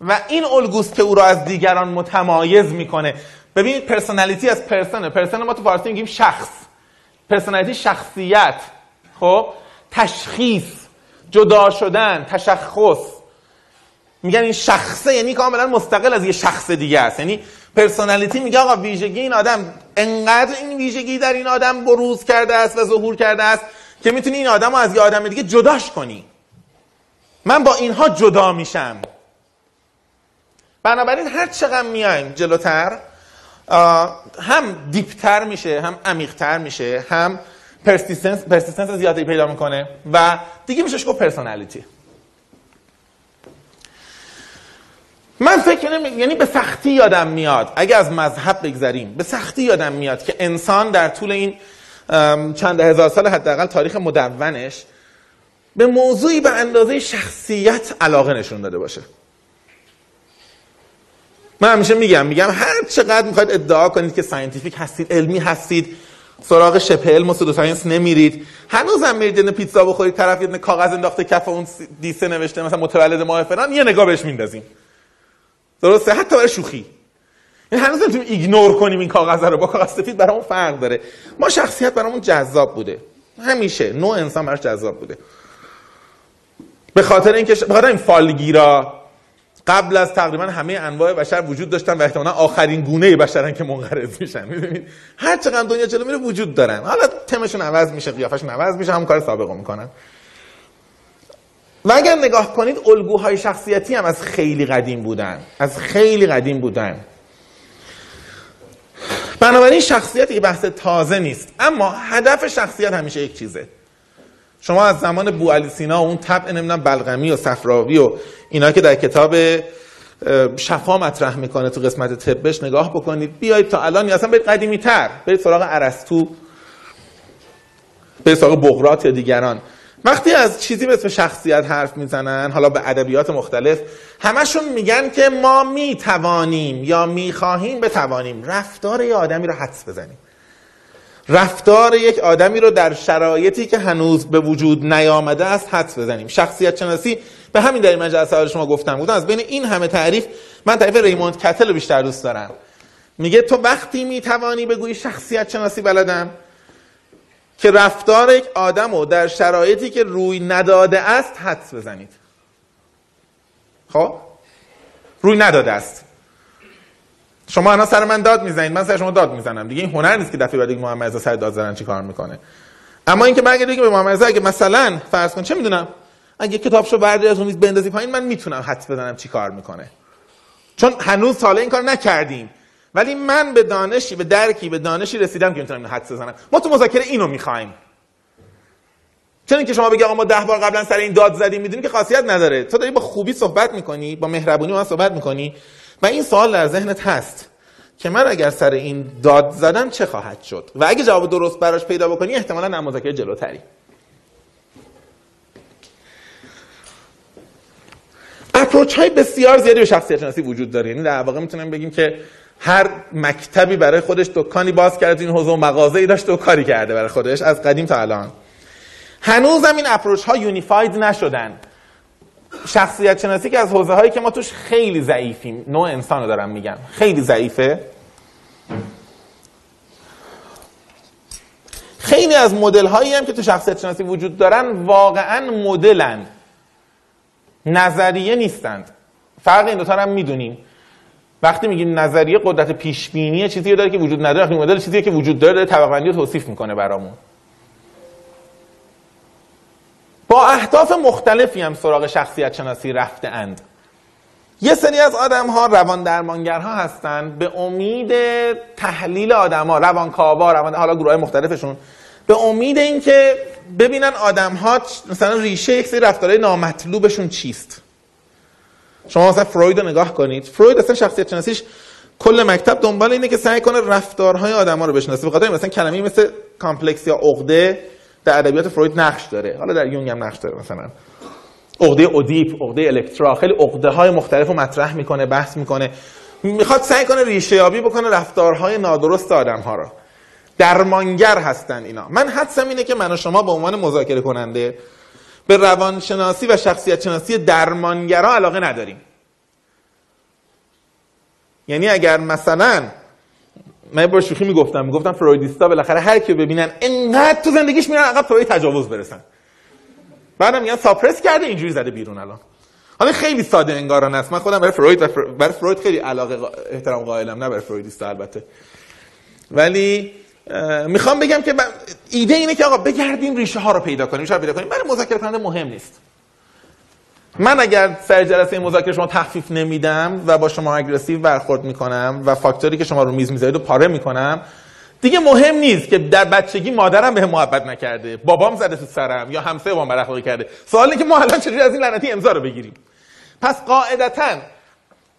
و این الگوست که او را از دیگران متمایز می‌کنه. ببینید personality از person ه person ما تو فارسی میگیم شخص. personality شخصیت. خب؟ تشخیص. جدا شدن تشخص. میگن این شخصه یعنی کاملا مستقل از یه شخص دیگه است. یعنی پرسونالیتی میگه آقا ویژگی این آدم انقدر این ویژگی در این آدم بروز کرده است و ظهور کرده است که می‌تونی این آدم رو از یه آدم دیگه جداش کنی. من با اینها جدا میشم. بنابراین هر چقدر میایم جلوتر هم دیپتر میشه هم عمیقتر میشه هم persistence persistence زیادی پیدا می‌کنه و دیگه میشه گفت personality من فکر نمی... یعنی به سختی یادم میاد. اگه از مذهب بگذریم به سختی یادم میاد که انسان در طول این چند هزار سال حداقل تاریخ مدونش به موضوعی به اندازه شخصیت علاقه نشون داده باشه. من همیشه میگم میگم هر چقدر می‌خواید ادعا کنید که scientific هستید علمی هستید سراغ شبه علم و pseudoscience نمیرید هنوزم میرید یه پیتزا بخورید طرف یه کاغذ انداخته کف اون دیسه نوشته مثلا متولد ماه فلان یه نگاه بهش میندازیم. درسته؟ حتی برای شوخی. این هنوز نمی‌تونیم ignore کنیم این کاغذ رو. با کاغذ سفید برامون فرق داره. ما شخصیت برامون جذاب بوده. همیشه نوع انسان براش جذاب بوده. به خاطر اینکه به خاطر این فالگیرا قبل از تقریبا همه انواع بشر وجود داشتن و احتمالا آخرین گونه بشرن که منقرض میشن می‌دونید؟ هر چقدر دنیا جلو میره وجود دارن. حالا تمشون عوض میشه قیافشون عوض میشه هم کار سابقه می‌کنن. و اگر نگاه کنید الگوهای شخصیتی هم از خیلی قدیم بودن. از خیلی قدیم بودن. بنابراین شخصیت یه بحث تازه نیست. اما هدف شخصیت همیشه یک چیزه. شما از زمان بو علی سینا و اون طبع نمی‌دونم بلغمی و صفراوی و اینا که در کتاب شفا مطرح می‌کنه تو قسمت طبش نگاه بکنید. بیایید تا الان یا اصلا برید قدیمی تر برید سراغ ارسطو. برید سراغ بغرات یا دیگران. وقتی از چیزی به اسم شخصیت حرف می‌زنن حالا به ادبیات مختلف همشون میگن که ما می‌توانیم یا می‌خواهیم بتوانیم رفتار یه آدمی رو حدس بزنیم. رفتار یک آدمی رو در شرایطی که هنوز به وجود نیامده است حدس بزنیم. شخصیت شناسی به همین در من جلسه شما گفتم. بودم از بین این همه تعریف من تعریف ریموند کتل رو بیشتر دوست دارم. میگه تو وقتی می‌توانی بگویی شخصیت شناسی بلدم که رفتار یک آدم رو در شرایطی که روی نداده است حدس بزنید. خب؟ روی نداده است. شما الان سر من داد می‌زنید. من سر شما داد می‌زنم. دیگه این هنر نیست که دفعه بعد دیگه محمد رضا سر داد زدن چی کار می‌کنه. اما اینکه برگردید به محمد رضا اگه مثلا فرض کن چه می‌دونم؟ اگه کتابشو برداری از اون میز بندازی پایین من می‌تونم حدس بزنم چی کار می‌کنه. چون هنوز ساله این کار نکردیم. ولی من به دانشی به درکی به دانشی رسیدم که می‌تونم حدس بزنم. ما تو مذاکره اینو می‌خوایم. چون اینکه شما بگی آقا ما ده بار قبلا سر این داد زدیم می‌دونی که خاصیت نداره. تو داری با خوبی صحبت می‌کنی با مهربونی من صحبت می‌کنی و این سوال در ذهنت هست که من اگر سر این داد زدم چه خواهد شد؟ و اگه جواب درست براش پیدا بکنی احتمالا در مذاکره جلوتری. اپروچ های بسیار زیادی به شخصیت شناسی وجود داره. یعنی در واقع می‌تونم بگیم که هر مکتبی برای خودش دکانی باز کرده این حوزه و مغازه‌ای داشته و کاری کرده برای خودش از قدیم تا الان. هنوزم این اپروچ ها یونیفاید نشدن. شخصیت شناسی که از حوزه هایی که ما توش خیلی ضعیفیم نوع انسان دارم میگم خیلی ضعیفه. خیلی از مدل هایی هم که تو شخصیت شناسی وجود دارن واقعا مدلن. نظریه نیستند. فرق این دوتا هم می‌دونیم. وقتی میگیم نظریه قدرت پیش بینی چیزی داره که وجود نداره وقتی مدل چیزی که وجود داره داره طبقه رو توصیف می‌کنه برامون. با اهداف مختلفی هم سراغ شخصیت شناسی رفته اند یه سری از آدم ها روان درمانگرها هستند به امید تحلیل آدم ها روانکاوا روان حالا گروه های مختلفشون به امید اینکه ببینن آدم ها مثلا ریشه یک سری رفتارهای نامطلوبشون چیست. شما مثلا فروید رو نگاه کنید فروید اصلا شخصیت شناسیش کل مکتب دنبال اینه که سعی کنه رفتارهای آدما رو بشناسه. به خاطر این مثلا کلمه‌ای مثل complex یا عقده در ادبیات فروید نقش داره. حالا در یونگ هم نقش داره مثلا. عقده اودیپ عقده الکترا خیلی عقده های مختلف رو مطرح می‌کنه بحث می‌کنه. می‌خواد سعی کنه ریشه یابی بکنه رفتارهای نادرست آدم ها رو. درمانگر هستن اینا. من حدسم اینه که من و شما به عنوان مذاکره کننده به روانشناسی و شخصیت شناسی درمانگرا علاقه نداریم. یعنی اگر مثلا من با شوخی می‌گفتم می‌گفتم فرویدیستا بالاخره هر کی ببینن انقدر تو زندگیش میرن عقب تا تجاوز برسن. بعدم میگن ساپرس کرده اینجوری زده بیرون الان. حالا خیلی ساده انگارانه است. من خودم برای فروید و فر... برای فروید خیلی علاقه احترام قائلم نه برای فرویدیستا البته. ولی می‌خوام بگم که ایده اینه که آقا بگردیم ریشه ها رو پیدا کنیم ریشه پیدا کنیم. برای مذاکره کننده مهم نیست. من اگر سر جلسه مذاکره شما تخفیف نمیدم و با شما اگریسیو برخورد می‌کنم و فاکتوری که شما رو میز می‌ذارید رو پاره می‌کنم دیگه مهم نیست که در بچگی مادرم به محبت نکرده بابام زده تو سرم یا همسایه بام بد کرده. سوال اینه که ما الان چجوری از این لعنتی امضا رو بگیریم؟ پس قاعدتا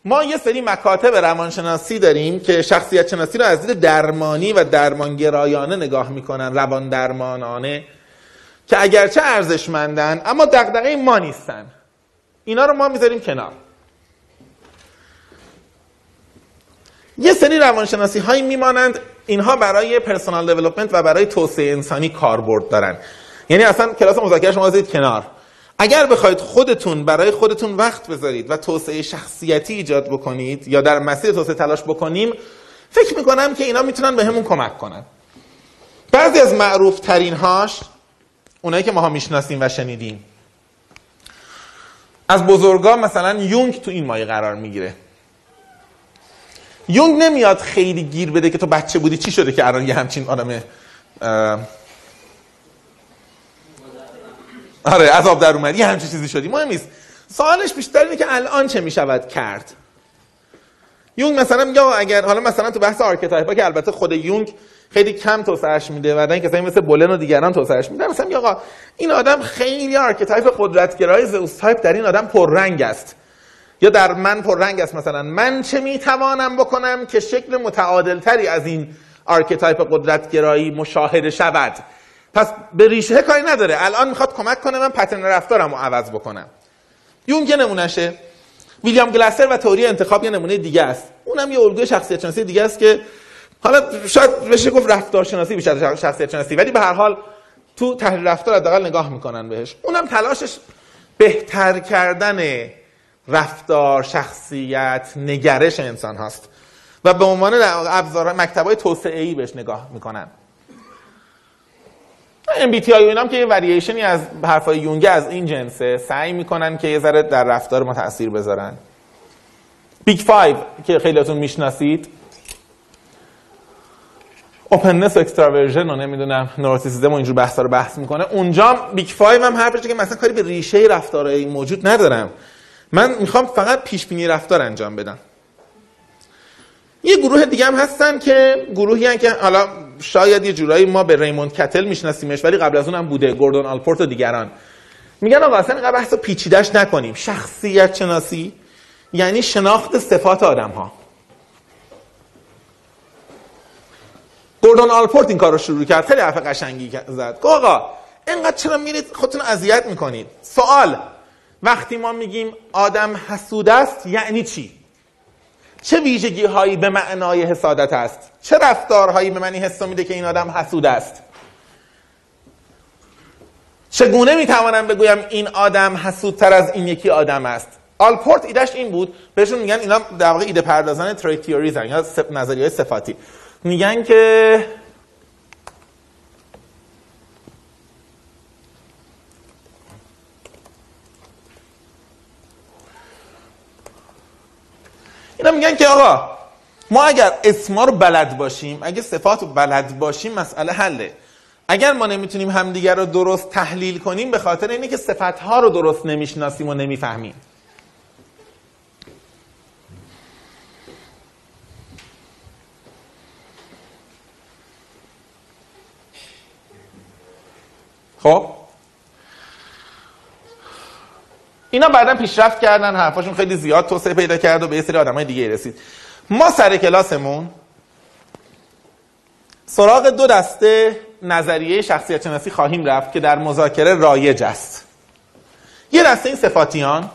ما یه سری مکاتب روانشناسی داریم که شخصیت شناسی رو از دید درمانی و درمانگرایانه نگاه می‌کنن روان درمانانه که اگرچه ارزشمندن اما دغدغه ما نیستن. اینا رو ما می‌ذاریم کنار. یه سری روانشناسی هایی میمانند اینها برای پرسونال دیولپمنت و برای توسعه انسانی کاربرد دارن. یعنی اصلا کلاس مذاکره شما بذارید کنار. اگر بخواید خودتون برای خودتون وقت بذارید و توسعه شخصیتی ایجاد بکنید یا در مسیر توسعه تلاش بکنیم فکر می‌کنم که اینا می‌تونن به همون کمک کنن. بعضی از معروف ترین هاش اونایی که ماها می‌شناسیم و شنیدیم. از بزرگا مثلا یونگ تو این مایه قرار می‌گیره. یونگ نمیاد خیلی گیر بده که تو بچه بودی چی شده که الان یه همچین آدم اه، آره عذاب در اومد. یه همچین چیزی شدی. مهم نیست. سوالش بیشتر اینه که الان چه می‌شود کرد؟ یونگ مثلا میگه اگر حالا مثلا تو بحث archetype که البته خود یونگ خیلی کم توسعهش میده و این کسایی مثل بولن و دیگران توسعهش میده. مثلا میگه آقا این آدم خیلی archetype قدرتگرای زئوس تایپ در این آدم پررنگ است. یا در من پررنگ است مثلا. من چه می‌توانم بکنم که شکل متعادلتری از این archetype قدرتگرایی مشاهده شود؟ پس به ریشه کاری نداره. الان می‌خواد کمک کنه من pattern رفتارم رو عوض بکنم. یونگ یه نمونهشه. ویلیام گلاسر و تئوری انتخاب یه نمونه دیگه است. اونم یه الگوی شخصیت شناسی دیگه است که حالا شاید بشه گفت رفتارشناسی بیشتر شخصیت شناسی ولی به هر حال تو تحلیل رفتار حداقل نگاه می‌کنن بهش. اونم تلاشش بهتر کردن رفتار شخصیت نگرش انسان هاست. و به عنوان ابزار مکتبای توسعه ای بهش نگاه می‌کنن. MBTI و اینام که یه ورییشنی از حرفای یونگه از این جنسه سعی می‌کنن که یه ذره در رفتار ما تاثیر بذارن. Big Five که خیلیاتون می‌شناسید. openness و extraversion رو نمی‌دونم neuroticism و اینجور بحثا رو بحث می‌کنه. اونجا Big Five هم حرفش که مثلا کاری به ریشه رفتارهای موجود ندارم. من می‌خوام فقط پیش بینی رفتار انجام بدم. یه گروه دیگه هم هستن که گروهی هستن که حالا شاید یه جورایی ما به ریموند کتل میشناسیمش ولی قبل از اون هم بوده گوردون آلپورت و دیگران. میگن آقا اصلا اینقدر بحث پیچیدش نکنیم. شخصیت شناسی یعنی شناخت صفات آدم ها گوردون آلپورت این کار رو شروع کرد. خیلی حرف قشنگی زد. آقا اینقدر چرا میرید خودتون اذیت می‌کنید؟ سوال. وقتی ما میگیم آدم حسود است یعنی چی؟ چه ویژگی هایی به معنای حسادت است؟ چه رفتارهایی به معنی حس میده که این آدم حسود است؟ چگونه می‌توانم بگویم این آدم حسودتر از این یکی آدم است؟ آلپورت ایدهش این بود بهشون میگن اینا در واقع ایده پردازان تریت تیوریز یا نظریه صفاتی. میگن که اینا میگن که آقا ما اگر اسما رو بلد باشیم اگه صفات رو بلد باشیم مسئله حله. اگر ما نمی‌تونیم همدیگر رو درست تحلیل کنیم به خاطر اینه که صفتها رو درست نمی‌شناسیم و نمی‌فهمیم. خب؟ اینا بعدا پیشرفت کردن حرفاشون خیلی زیاد توسعه پیدا کرد و به سری آدمای دیگه رسید. ما سر کلاسمون سراغ دو دسته نظریه شخصیت شناسی خواهیم رفت که در مذاکره رایج است. یه دسته این صفاتیان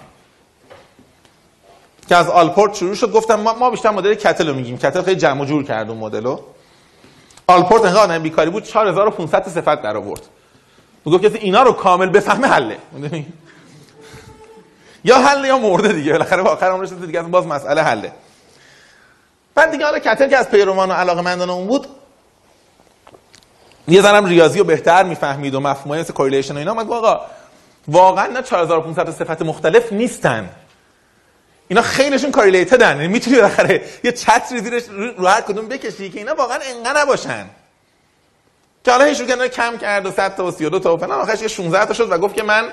که از آلپورت شروع شد گفتم ما, ما بیشتر مدل کتل رو میگیم. کتل خیلی جمع و جور کرد اون مدلو. آلپورت انقدر آدم بیکاری بود 4500 صفت در آورد. گفت کسی اینا رو کامل بفهمه حله؟ یا حل یا مرده دیگه. بالاخره به آخر عمرش دیگه باز مسئله حله. بعد دیگه حالا کتل که از پیروان و علاقه مندان اون بود یه زنم ریاضی رو بهتر می‌فهمید و مفهومای مثل کوریلیشن و اینا. من آقا واقعا نه 4500 صفت مختلف نیستن. اینا خیلیشون کاریلیتدن یعنی می‌تونی بالاخره یه چتری زیرش رو هر کدوم بکشی که اینا واقعا انقدر نباشن. که حالا هی کم کرد و 100 تا و 32 تا و فلان. آخرش یه 16 تا شد و گفت که من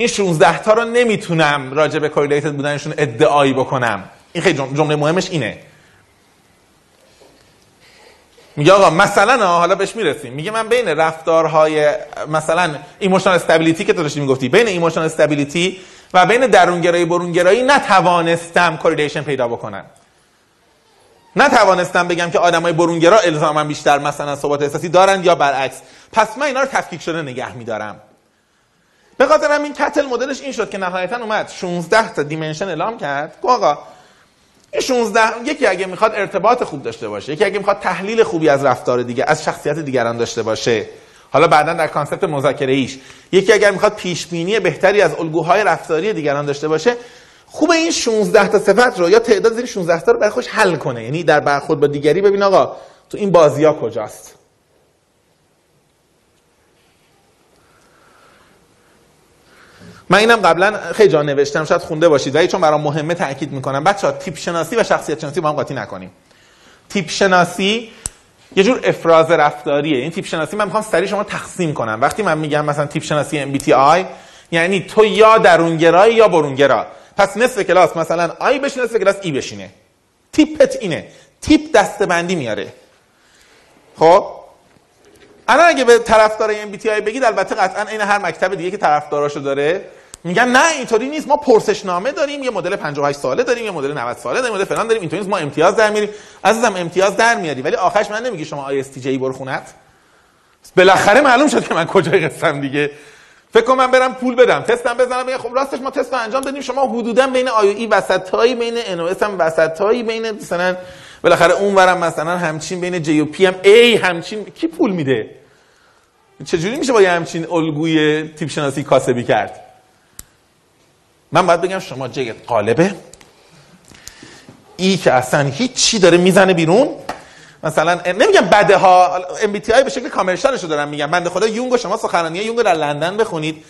این 16 تا رو نمی‌تونم راجع به correlated بودنشون ادعایی بکنم. این خیلی جمله مهمش اینه. میگه آقا مثلا حالا بهش می‌رسیم. میگه من بین رفتارهای مثلا emotional stability که تو داشتی می‌گفتی بین emotional stability و بین درونگرایی برونگرایی نتوانستم correlation پیدا بکنم. نتوانستم بگم که آدمای برونگرا الزاما بیشتر مثلا ثبات احساسی دارن یا برعکس. پس من اینا رو تفکیک شده نگه میدارم. به خاطر همین کتل مدلش این شد که نهایتا اومد 16 تا dimension اعلام کرد. گفت آقا این 16 یکی اگه می‌خواد ارتباط خوب داشته باشه یکی اگه می‌خواد تحلیل خوبی از رفتار دیگه از شخصیت دیگران داشته باشه. حالا بعدا در concept مذاکره ایش یکی اگر می‌خواد پیش بینی بهتری از الگوهای رفتاری دیگران داشته باشه خوب این 16 تا صفت رو یا تعداد این 16 تا رو برای خوش حل کنه. یعنی در برخورد با دیگری ببین آقا تو این بازی ها کجاست؟ من اینم قبلا خیلی جا نوشتم شاید خونده باشید. ولی چون برام مهمه تاکید می‌کنم. بچه ها تیپ شناسی و شخصیت شناسی با هم قاطی نکنیم. تیپ شناسی یه جور افراز رفتاریه. این تیپ شناسی من می‌خوام سریع شما تقسیم کنم. وقتی من میگم مثلا تیپ شناسی MBTI یعنی تو یا درونگرایی یا برونگرا. پس نصف کلاس مثلا I بشینه نصف کلاس E بشینه. تیپت اینه. تیپ دستبندی میاره. خب؟ الان اگه به طرفدار MBTI بگید البته قطعا این هر مکتب دیگه که طرفداراشو داره میگن نه اینطوری نیست. ما پرسشنامه داریم یه مدل 58 ساله داریم یه مدل 90 ساله داریم مدل فلان داریم. اینطوری نیست. ما امتیاز در میاریم. عزیزم امتیاز در میاری. ولی آخرش من نمیگی شما ISTJ برو خونت بالاخره معلوم شد که من کجای قصم دیگه. فکر کنم من برم پول بدم تستم بزنم. بگم خب راستش ما تست انجام دادیم. شما حدودا بین آی ای وسطایی بین ان او هم وسطایی بین مثلا بالاخره اون ورم مثلا همچین بین جی و پی هم. ای همچین. کی پول میده؟ چجوری میشه با یه همچین الگوی تیپ شناسی کاسبی کرد؟ من باید بگم شما جیت قالبه. ای که اصلا هیچ چی داره می‌زنه بیرون. مثلا نمیگم بده ها ام بی به شکل کامرشالشو دارم میگم. بنده خدا یونگ شما سخنرانی یونگ در لندن بخونید.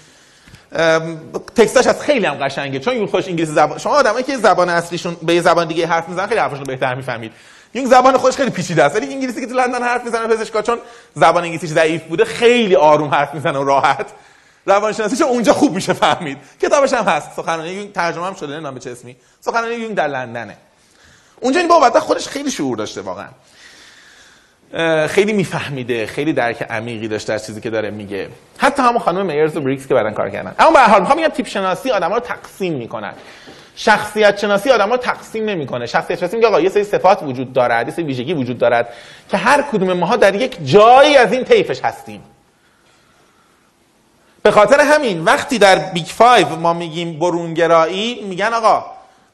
تکستاش از خیلی هم قشنگه. چون یونگ خوش انگلیسی زبان شما آدمایی که زبان اصلیشون به یه زبان دیگه حرف می‌زنن خیلی حرفشون بهتر می‌فهمید. یونگ زبان خودش خیلی پیچیده است. ولی انگلیسی که تو لندن حرف می‌زنه پزشکا چون زبان انگلیسیش ضعیف بوده خیلی آروم حرف می‌زنه و راحت. روانشناسیش اونجا خوب میشه فهمید. کتابش هم هست. سخنرانی یونگ ترجمه هم شده نمی‌دونم به چه اسمی. سخنرانی یونگ در لندنه. اونجا این بابت خودش خیلی شعور داشته واقعا. خیلی میفهمیده خیلی درک عمیقی داشته از چیزی که داره میگه. حتی همون خانم میرز و بریگز که بعدن کار کردن. اما به هر حال می‌خوام بگم تیپ شناسی آدم‌ها رو تقسیم می‌کنن. شخصیت شناسی آدم‌ها رو تقسیم نمی‌کنه. شخصیت شناسی میگه آقا یه سری صفات وجود دارد یه سری ویژگی وجود دارد که هر کدوم ماها در یک جایی از این طیفش هستیم. به خاطر همین وقتی در Big Five ما میگیم برونگرایی میگن آقا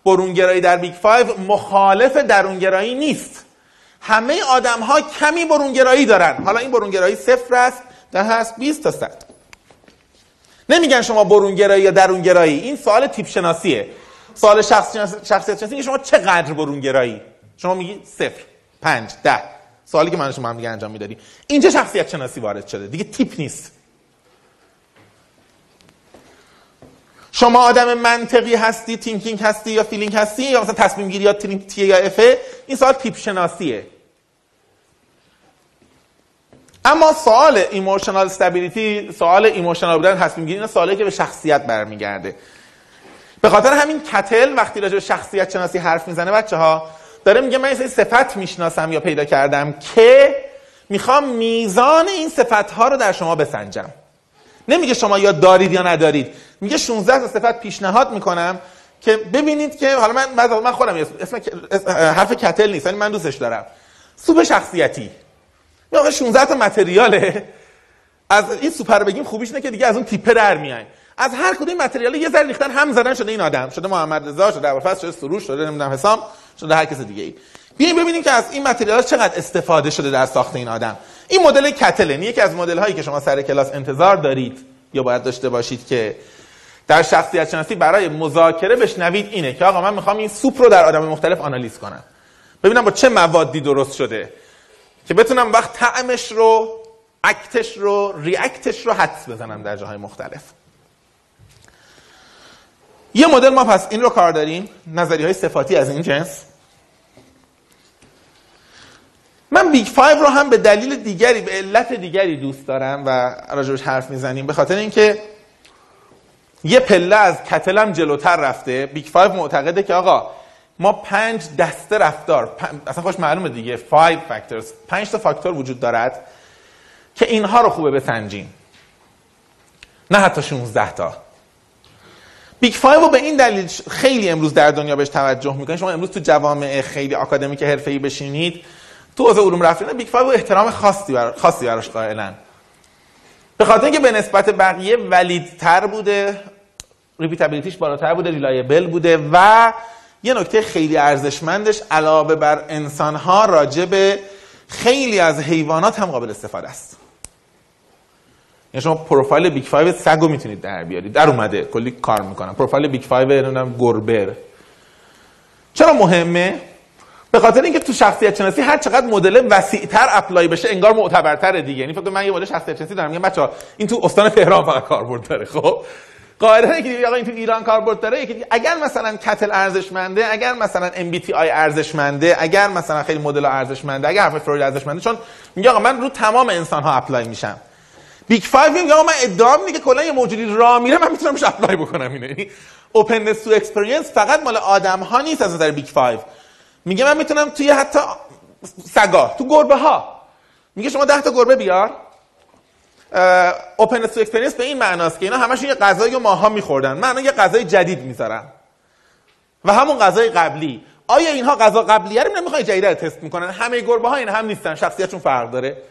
برونگرایی در Big Five مخالف درونگرایی نیست. همه آدم ها کمی برونگرایی دارن. حالا این برونگرایی صفر است ده هست 20 تا 100 نمیگن شما برونگرایی یا درونگرایی. این سوال تیپ شناسیه سوال شخصیت شناسی شما چقدر برونگرایی؟ شما میگی صفر پنج ده. سوالی که من شما هم دیگه انجام می‌دادی اینجا شخصیت شناسی وارد شده. دیگه تیپ نیست. شما آدم منطقی هستی thinking هستی یا feeling هستی یا مثلا تصمیم گیری یا T یا F ه این سوال تیپ شناسیه اما سوال emotional stability سوال emotional بودن تصمیم گیری سوالی که به شخصیت برمیگرده. به خاطر همین کتل وقتی راجع به شخصیت شناسی حرف می‌زنه بچه ها داره میگه من سری صفت می‌شناسم یا پیدا کردم که می‌خوام میزان این صفت ها رو در شما بسنجم. نمیگه شما یا دارید یا ندارید. میگه 16 تا صفت پیشنهاد می‌کنم که ببینید که حالا من من خودم اسم, حرف کتل نیست من دوستش دارم. سوپ شخصیتی. آقا 16 تا متریاله. از این سوپر بگیم خوبیش نه که دیگه از اون تیپه در میایم از هر کدوم متریال یه ذره ریختن هم زدن شده این آدم. شده محمد رضا شده ابوالفضل شده سروش شده نمی‌دونم حسام شده هر کس دیگه ای بیایم ببینیم که از این متریال چقدر استفاده شده در ساخت این آدم. این مدل کتلن یکی از مدل هایی که شما سر کلاس انتظار دارید یا باید داشته باشید که در شخصیت شناسی برای مذاکره بشنوید اینه که آقا من می‌خوام این سوپ رو در آدم مختلف آنالیز کنم. ببینم با چه موادی درست شده که بتونم وقت طعمش رو اکتش رو ریاکتش رو حدس بزنم در جاهای مختلف. یه مدل ما پس این رو کار داریم نظری های صفاتی از این جنس. من Big Five رو هم به دلیل دیگری به علت دیگری دوست دارم و راجبش حرف می‌زنیم. به خاطر اینکه یه پله از کتلم جلوتر رفته. Big Five معتقده که آقا ما پنج دسته رفتار اصلا خودش معلومه دیگه. 5 factors. پنج تا فاکتور وجود دارد که اینها رو خوبه بسنجیم. نه حتی 16 تا. Big Five رو به این دلیل خیلی امروز در دنیا بهش توجه می‌کنید شما امروز تو جوامع خیلی آکادمیک حرفه‌ای بشینید. تو حوزه علوم رفتاری Big Five احترام خاصی بر... خاصی براش قائلن به خاطر اینکه به نسبت بقیه valid تر بوده repeatability ش بالاتر بوده reliable بوده و یه نکته خیلی ارزشمندش علاوه بر انسانها راجع به خیلی از حیوانات هم قابل استفاده است. یعنی شما پروفایل Big 5 سگ رو می‌تونید در بیارید. در اومده کلی کار می‌کنم. پروفایل Big 5 نمی‌دونم چرا مهمه؟ به خاطر اینکه تو شخصیت شناسی هر چقدر مدل وسیعتر apply بشه انگار معتبرتره دیگه. یعنی فکر کن من یه مدل شخصیت شناسی دارم. میگم بچا این تو استان تهران فقط کاربرد داره. خب؟ قاعده که آقا این تو ایران کاربرد داره. یکی اگر مثلا کتل ارزشمنده اگر مثلا MBTI ارزشمنده اگر مثلا خیلی مدل ارزشمنده اگر حرف فروید ارزشمنده چون میگه آقا من رو تمام انسان ها apply میشم. Big 5 میگه آقا من ادعا میگه کلا یه موجودی راه میره من می‌تونم apply بکنم اینه یعنی to experience فقط مال آدم ها نیست از نظر Big 5 میگه من می‌تونم توی حتی سگا تو گربه ها میگه شما 10 تا گربه بیار. اوپن تو اکسپریانس به این معناست که اینا همشون یه غذایی رو ماها میخوردن. من یه غذای جدید می‌ذارم و همون غذای قبلی. آیا اینها غذا قبلیه رو نمی‌خوای جدید رو تست می‌کنن؟ همه گربه ها این هم نیستن. شخصیتشون فرق داره.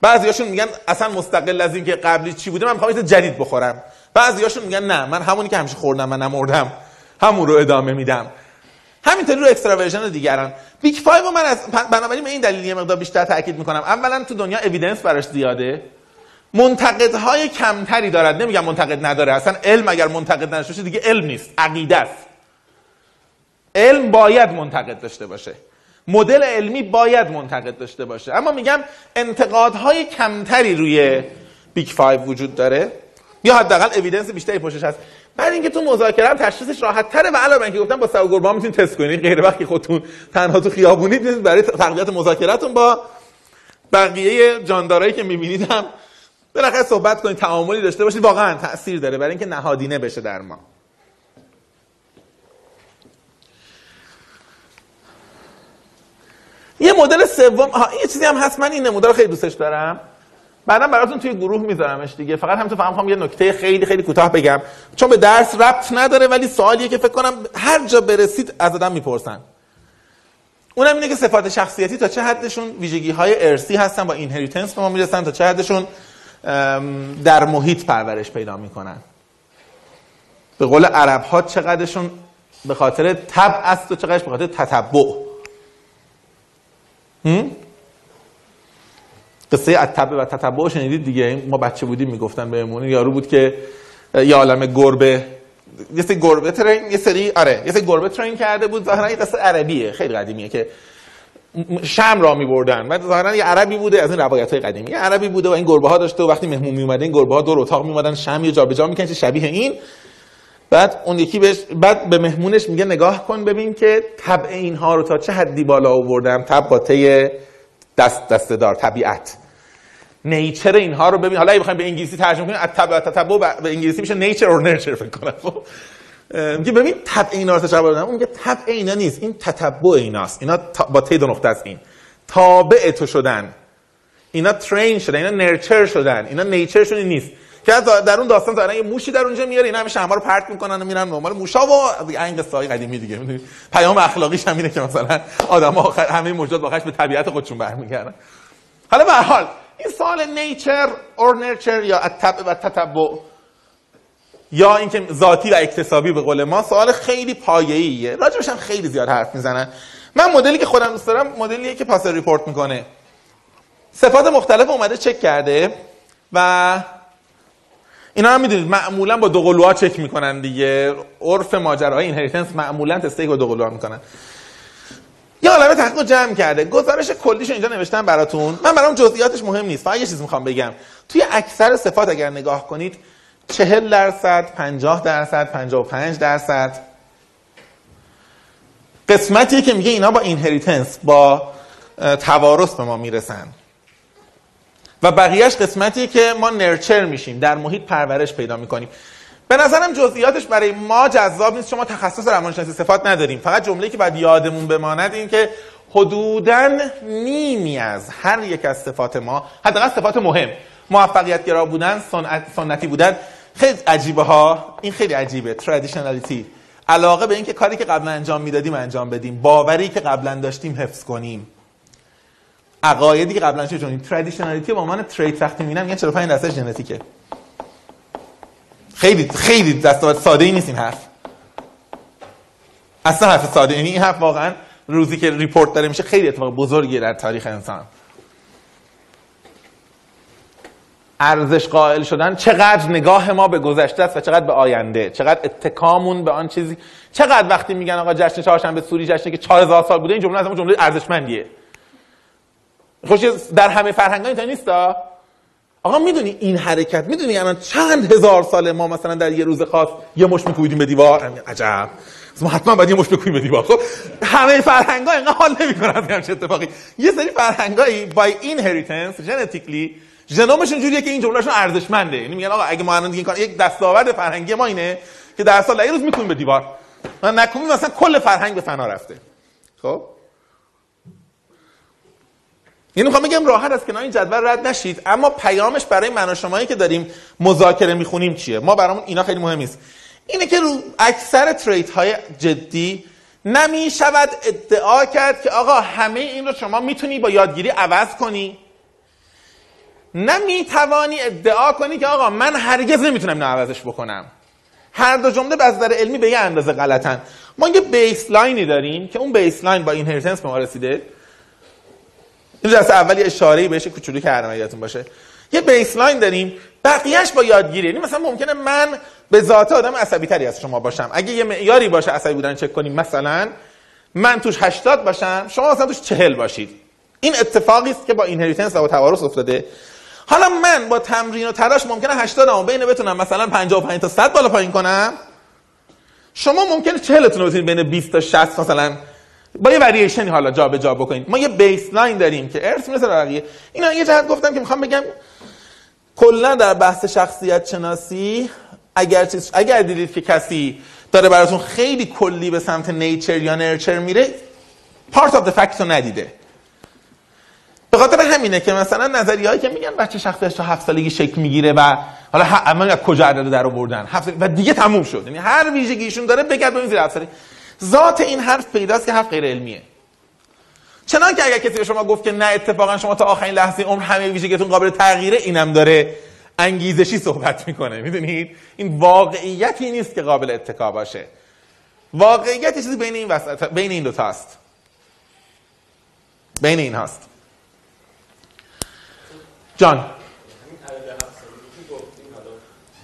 بعضیاشون میگن اصلا مستقل از اینکه قبلی چی بوده من می‌خوام جدید بخورم. بعضیاشون میگن نه من همونی که همیشه خوردم من نمردم همون رو ادامه میدم. همینطوری رو extraversion دیگران. Big 5 من از بنابراین به این دلیل یه مقدار بیشتر تاکید می‌کنم. اولا تو دنیا evidence براش زیاده. منتقدهای کمتری دارد. نمیگم منتقد نداره. اصلا علم اگر منتقد نداشته دیگه علم نیست. عقیده است. علم باید منتقد داشته باشه. مدل علمی باید منتقد داشته باشه. اما میگم انتقادهای کمتری روی Big 5 وجود داره. یا حداقل اوییدنس بیشتری پشتش هست. بعد اینکه تو مذاکره هم تشخیصش راحت تره و علاوه اینکه گفتم با سگ و گربه می‌تونید تست کنید غیر وقتی خودتون تنها تو خیابونید برای تقویت مذاکرتون با بقیه جاندارایی که می‌بینید هم بالاخره صحبت کنید تعاملی داشته باشید واقعا تاثیر داره برای اینکه نهادینه بشه در ما. یه مدل سوم یه چیزی هم هست من این نمودار خیلی دوستش دارم. بعدا براتون توی گروه میذارمش دیگه. فقط هم تو فهم یه نکته خیلی خیلی کوتاه بگم. چون به درس ربط نداره ولی سوالیه که فکر کنم هر جا برسید از آدم می‌پرسن. اونم اینه که صفات شخصیتی تا چه حدشون؟ ویژگی های ارسی هستن با اینهریتنس به ما می‌رسن تا چه حدشون؟ در محیط پرورش پیدا می‌کنن. به قول عرب ها چقدرشون؟ به خاطر تب است و چقدرش؟ به خاطر تتبع. قصه اتبع و تتبع شنیدید دیگه. ما بچه بودیم می‌گفتن بهمون. یارو بود که یه عالم گربه یه سری گربه ترین یه سری آره یه سری گربه ترین کرده بود. ظاهرا یه قصه عربیه. خیلی قدیمیه که شم را می بردن و ظاهرا یه عربی بوده از این روایت های قدیمی. یه عربی بوده و این گربه ها داشته و وقتی مهمون می اومده این گربه ها دور اتاق می اومدن شم یه جابجا می‌کنن شبیه این. بعد اون یکی بهش بعد به مهمونش میگه نگاه کن ببین که طبع اینها رو تا چه حدی بالا آوردم. با دست دستدار طبیعت. نیچر اینها رو ببین. حالا اگه بخوایم به انگلیسی ترجمه کنیم اتبع تتبع به انگلیسی میشه نیچر اور نرچر فکر کنم. خب. میگه ببین تبع اینا رو دادم اون میگه تبع اینا نیست. این تتبع ایناست. اینا با تی دو نقطه است این. تابع تو شدن. اینا ترین شدن. اینا نرچر شدن. اینا نیچرشون نیست. که در اون داستان دارن یه موشی در اونجا میاره. اینا همیشه همه رو پرت می‌کنن و میرن دنبال موشا و این قصه های قدیمی دیگه. می‌دونید پیام اخلاقیش هم اینه که مثلا آدم آخر همه موجودات واقعا به طبیعت خودشون برمیگردن. حالا به هر حال این سوال نیچر اور نرچر یا التبع و تتبع یا اینکه ذاتی و اکتسابی به قول ما سوال خیلی پایه‌ایه. راجبش هم خیلی زیاد حرف می‌زنن. من مدلی که خودم دوست دارم مدلیه که پاسر ریپورت می‌کنه. صفات مختلف اومده چک کرده و اینا هم می‌دونید معمولا با دوقلوها چک می‌کنن دیگه. عرف ماجراهای اینهریتنس معمولا تستایی با دوقلوها می‌کنن. یه عالمه تحقیق جمع کرده. گزارش کلیش اینجا نوشتم براتون. من برام جزئیاتش مهم نیست. فقط یه چیز می‌خوام بگم. توی اکثر صفات اگر نگاه کنید 40 درصد 50 درصد 55 درصد. قسمتیه که میگه اینا با اینهریتنس با توارث به ما می‌رسن. و بقیهش قسمتیه که ما نرچر میشیم در محیط پرورش پیدا می‌کنیم. به نظرم جزئیاتش برای ما جذاب نیست. شما تخصص روانشناسی صفات نداریم. فقط جمله‌ای که باید یادمون بماند این که حدوداً نیمی از هر یک از صفات ما حداقل صفات مهم موفقیتگرا بودن سنت، سنتی بودن خیلی عجیبه ها. این خیلی عجیبه. ترادیشنالیتی علاقه به اینکه کاری که قبلا انجام می‌دادیم انجام بدیم. باوری که قبلا داشتیم حفظ کنیم. عقایدی که قبلا چه چون traditionality با عنوان trait وقتی می‌بینم میگن 45 درصد ژنتیکه خیلی خیلی دستاورد ساده ای نیست این حرف. اصلا حرف ساده یعنی این حرف واقعا روزی که report داره میشه خیلی اتفاق بزرگی در تاریخ انسان. ارزش قائل شدن چقدر نگاه ما به گذشته است و چقدر به آینده چقدر اتکامون به آن چیزی. چقدر وقتی میگن آقا جشن چهارشنبه سوری جشنی که 4000 سال بوده این جمله از جمله ارزشمندیه. خوش در همه فرهنگ ها اینطور نیستا آقا می‌دونی این حرکت می‌دونی الان چند هزار سال ما مثلا در یه روز خاص یه مش میکوبیدیم به دیوار؟ عجب. ما حتما باید یه مش بکوبیم به دیوار. خب همه فرهنگ ها اینقدر حال نمی‌کنن از همچین اتفاقی. یه سری فرهنگایی بای اینهریتنس ژنتیکلی ژنومشون جوریه که این جملهشون ارزشمنده. یعنی میگن آقا اگه ما الان دیگه کار یک دستاورد فرهنگی ما اینه که در سال یه روز میکوبیم به دیوار. من نکنیم مثلا کل فرهنگ به فنا رفته. خب؟ یعنی می‌خوام بگم راحت از کنار این جدول رد نشید. اما پیامش برای من و شمایی که داریم مذاکره می‌خونیم چیه؟ ما برامون اینا خیلی مهم نیست اینه که رو اکثر تریت های جدی نمی شود ادعا کرد که آقا همه این رو شما می‌تونی با یادگیری عوض کنی. نمی توانی ادعا کنی که آقا من هرگز نمی‌تونم اینو عوضش بکنم. هر دو جمله به نظر علمی به یه اندازه غلطن. ما یه baseline ی داریم که اون baseline با inheritance به ما رسیده. این جلسه اولی اشاره بهش کوچولو کردم یادتون باشه. یه baseline داریم بقیهش با یادگیری. یعنی مثلا ممکنه من به ذات آدم عصبی تری از شما باشم. اگه یه معیاری باشه عصبی بودن چک کنیم مثلا من توش 80 باشم شما مثلا توش 40 باشید. این اتفاقی است که با inheritance و توارث افتاده. حالا من با تمرین و تلاش ممکنه 80 ام بین بتونم مثلا 55 تا 100 بالا پایین کنم؟ شما ممکنه 40 تون بتونید بین 20 تا 60 مثلا با یه وریشنی حالا جا به جا بکنید. ما یه baseline داریم که ارث مثل بقیه. اینا یه جهت گفتم که می‌خوام بگم کلا در بحث شخصیت شناسی اگر چیز اگر دیدید که کسی داره براتون خیلی کلی به سمت nature یا nurture میره part of fact رو ندیده. به خاطر همینه که مثلا نظریه‌ای که میگن بچه شخصیتش تا هفت سالگی شکل می‌گیره و حالا اما از کجا عدد در آوردن؟ و دیگه تموم شد. یعنی هر ویژگیشون داره بگرد به این زیر هفت سالگی ذات این حرف پیداست که حرف غیر علمیه. چنان که اگر کسی به شما گفت که نه اتفاقا شما تا آخرین لحظه عمر همه ویژگیتون قابل تغییره اینم داره انگیزشی صحبت می‌کنه. می‌دونید؟ این واقعیتی نیست که قابل اتکا باشه. واقعیت چیزی بین این وسط بین این دو تاست بین این هاست. جان همین عدد هفت سالگی که گفتیم حالا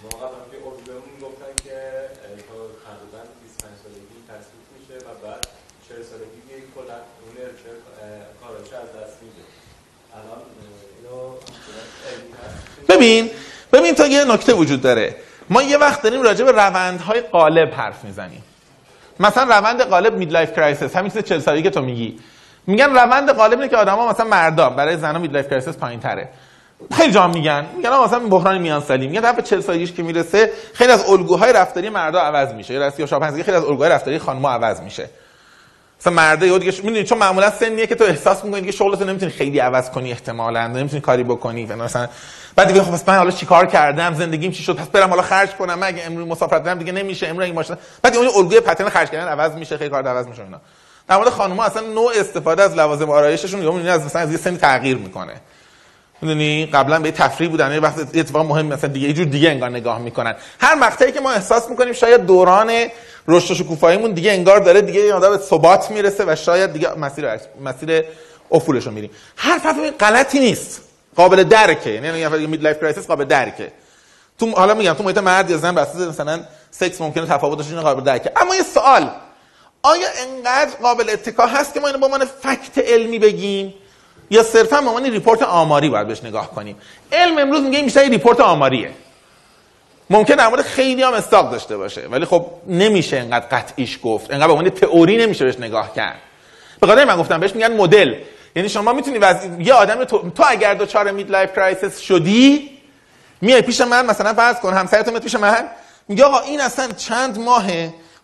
ما قبلا که اردوگاهمون گفتن که اه، تا تقریبا 25 سالگی تصدیق میشه و بعد 40 سالگی دیگه کلا اون از دست میده. الان ببین ببین تا یه نکته وجود داره. ما یه وقت داریم راجع به روندهای قالب حرف می‌زنیم. مثلا روند غالب midlife crisis همین چیز 40 سالگی که تو میگی. میگن روند غالب اینه که آدما مثلا مردا برای زنا midlife crisis پایین تره خیلی جا میگن. میگن مثلا بحران میان سالی میگن طرف 40 سالگیش که می‌رسه خیلی از الگوهای رفتاری مردا عوض میشه. یا راستی شاپنزی خیلی از الگوهای رفتاری خانم‌ها عوض میشه. مثلا مرده یهو دیگه می‌دونی چون معمولا سنیه که تو احساس می‌کنی دیگه شغلت نمی‌تونی خیلی عوض کنی احتمالاً نمی‌تونی کاری بکنی مثلا بعد دیگه خب من حالا چیکار کردم؟ زندگیم چی شد؟ پس برم حالا خرج کنم؟ من اگه امروز مسافرت برم دیگه نمیشه امروز این ماشین بعد اون الگوی pattern خرج کردن عوض میشه خیلی کار عوض میشه اینا. در مورد خانم‌ها اصلا نوع استفاده از لوازم آرایششون یا از مثلا از یه سن تغییر می‌کنه. می‌دونی؟ قبلا به تفریح بودن یه وقت اتفاق مهم مثلا دیگه یه جور دیگه انگار نگاه می‌کنن. هر مقطعی که ما احساس می‌کنیم شاید دوران رشد و شکوفاییمون دیگه انگار داره دیگه یه به ثبات می‌رسه و شاید دیگه مسیر مسیر افولش رو میریم. هر حرف غلطی نیست. قابل درکه. یعنی midlife crisis قابل درکه. تو حالا میگم تو محیط مرد یا زن بس مثلا سکس ممکنه تفاوت داشته قابل درکه. اما یه سوال. آیا انقدر قابل اتکا هست که ما اینو به عنوان fact علمی بگیم؟ یا صرفا به عنوان report آماری باید بهش نگاه کنیم. علم امروز میگه این بیشتر report آماریه. ممکن در مورد خیلی هم مصداق داشته باشه ولی خب نمیشه انقدر قطعیش گفت. انقدر به عنوان تئوری نمیشه بهش نگاه کرد. به قدر من گفتم بهش میگن مدل. یعنی شما می‌تونی وز... یه آدم تو, تو اگر دچار midlife crisis شدی میای پیش من مثلا فرض کن همسرت میاد پیش من میگه آقا این اصلا چند ماه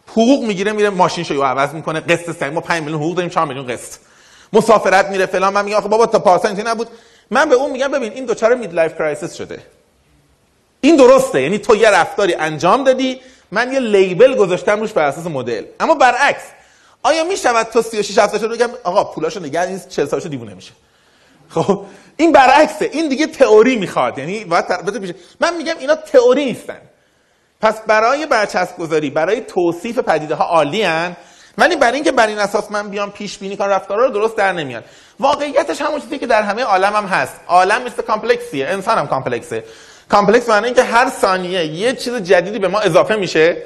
حقوق می‌گیره میره ماشین شو عوض می‌کنه قسط سنگ ما 5 میلیون حقوق داریم 4 میلیون قسط. مسافرت میره فلان من میگم آخه بابا تا پارسال نبود. من به اون میگم ببین این دچار midlife crisis شده. این درسته یعنی تو یه رفتاری انجام دادی من یه label گذاشتم روش بر اساس مدل. اما برعکس آیا می‌شود تو 36 7 سالش بگم آقا پولاشو نگه این 40 سالشو دیوونه میشه. خب این برعکسه این دیگه تئوری می‌خواد یعنی باید پیش من میگم اینا تئوری نیستن. پس برای برچسب گذاری برای توصیف پدیده ها عالی هن ولی برای اینکه بر این اساس من بیام پیش بینی کنم رفتارا رو درست در نمیاد. واقعیتش همون چیزی که در همه عالم هم هست. عالم مثل complex یه انسان هم complex ه. complex معنی اینکه هر ثانیه یه چیز جدیدی به ما اضافه میشه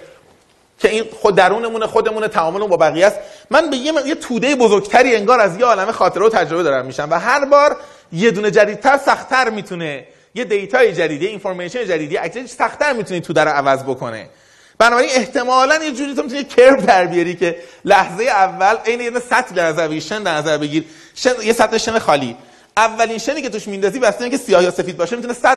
که این خود درونمون خودمون تعامل با بقیه است. من به یه, یه توده بزرگتری انگار از یه عالم خاطره و تجربه دارم میشم و هر بار یه دونه جدیدتر سختتر می‌تونه یه data ی جدیدی information جدیدی actually سختتر می‌تونه تو رو عوض بکنه. بنابراین احتمالا یه جوری تو می‌تونی curve در بیاری که لحظه اول عین یه سطح در نظر بگیر شن در نظر بگیر. شن، یه سطح شن خالی. اولین شنی که توش میندازی واسه اینکه سیاه یا سفید باشه می‌تونه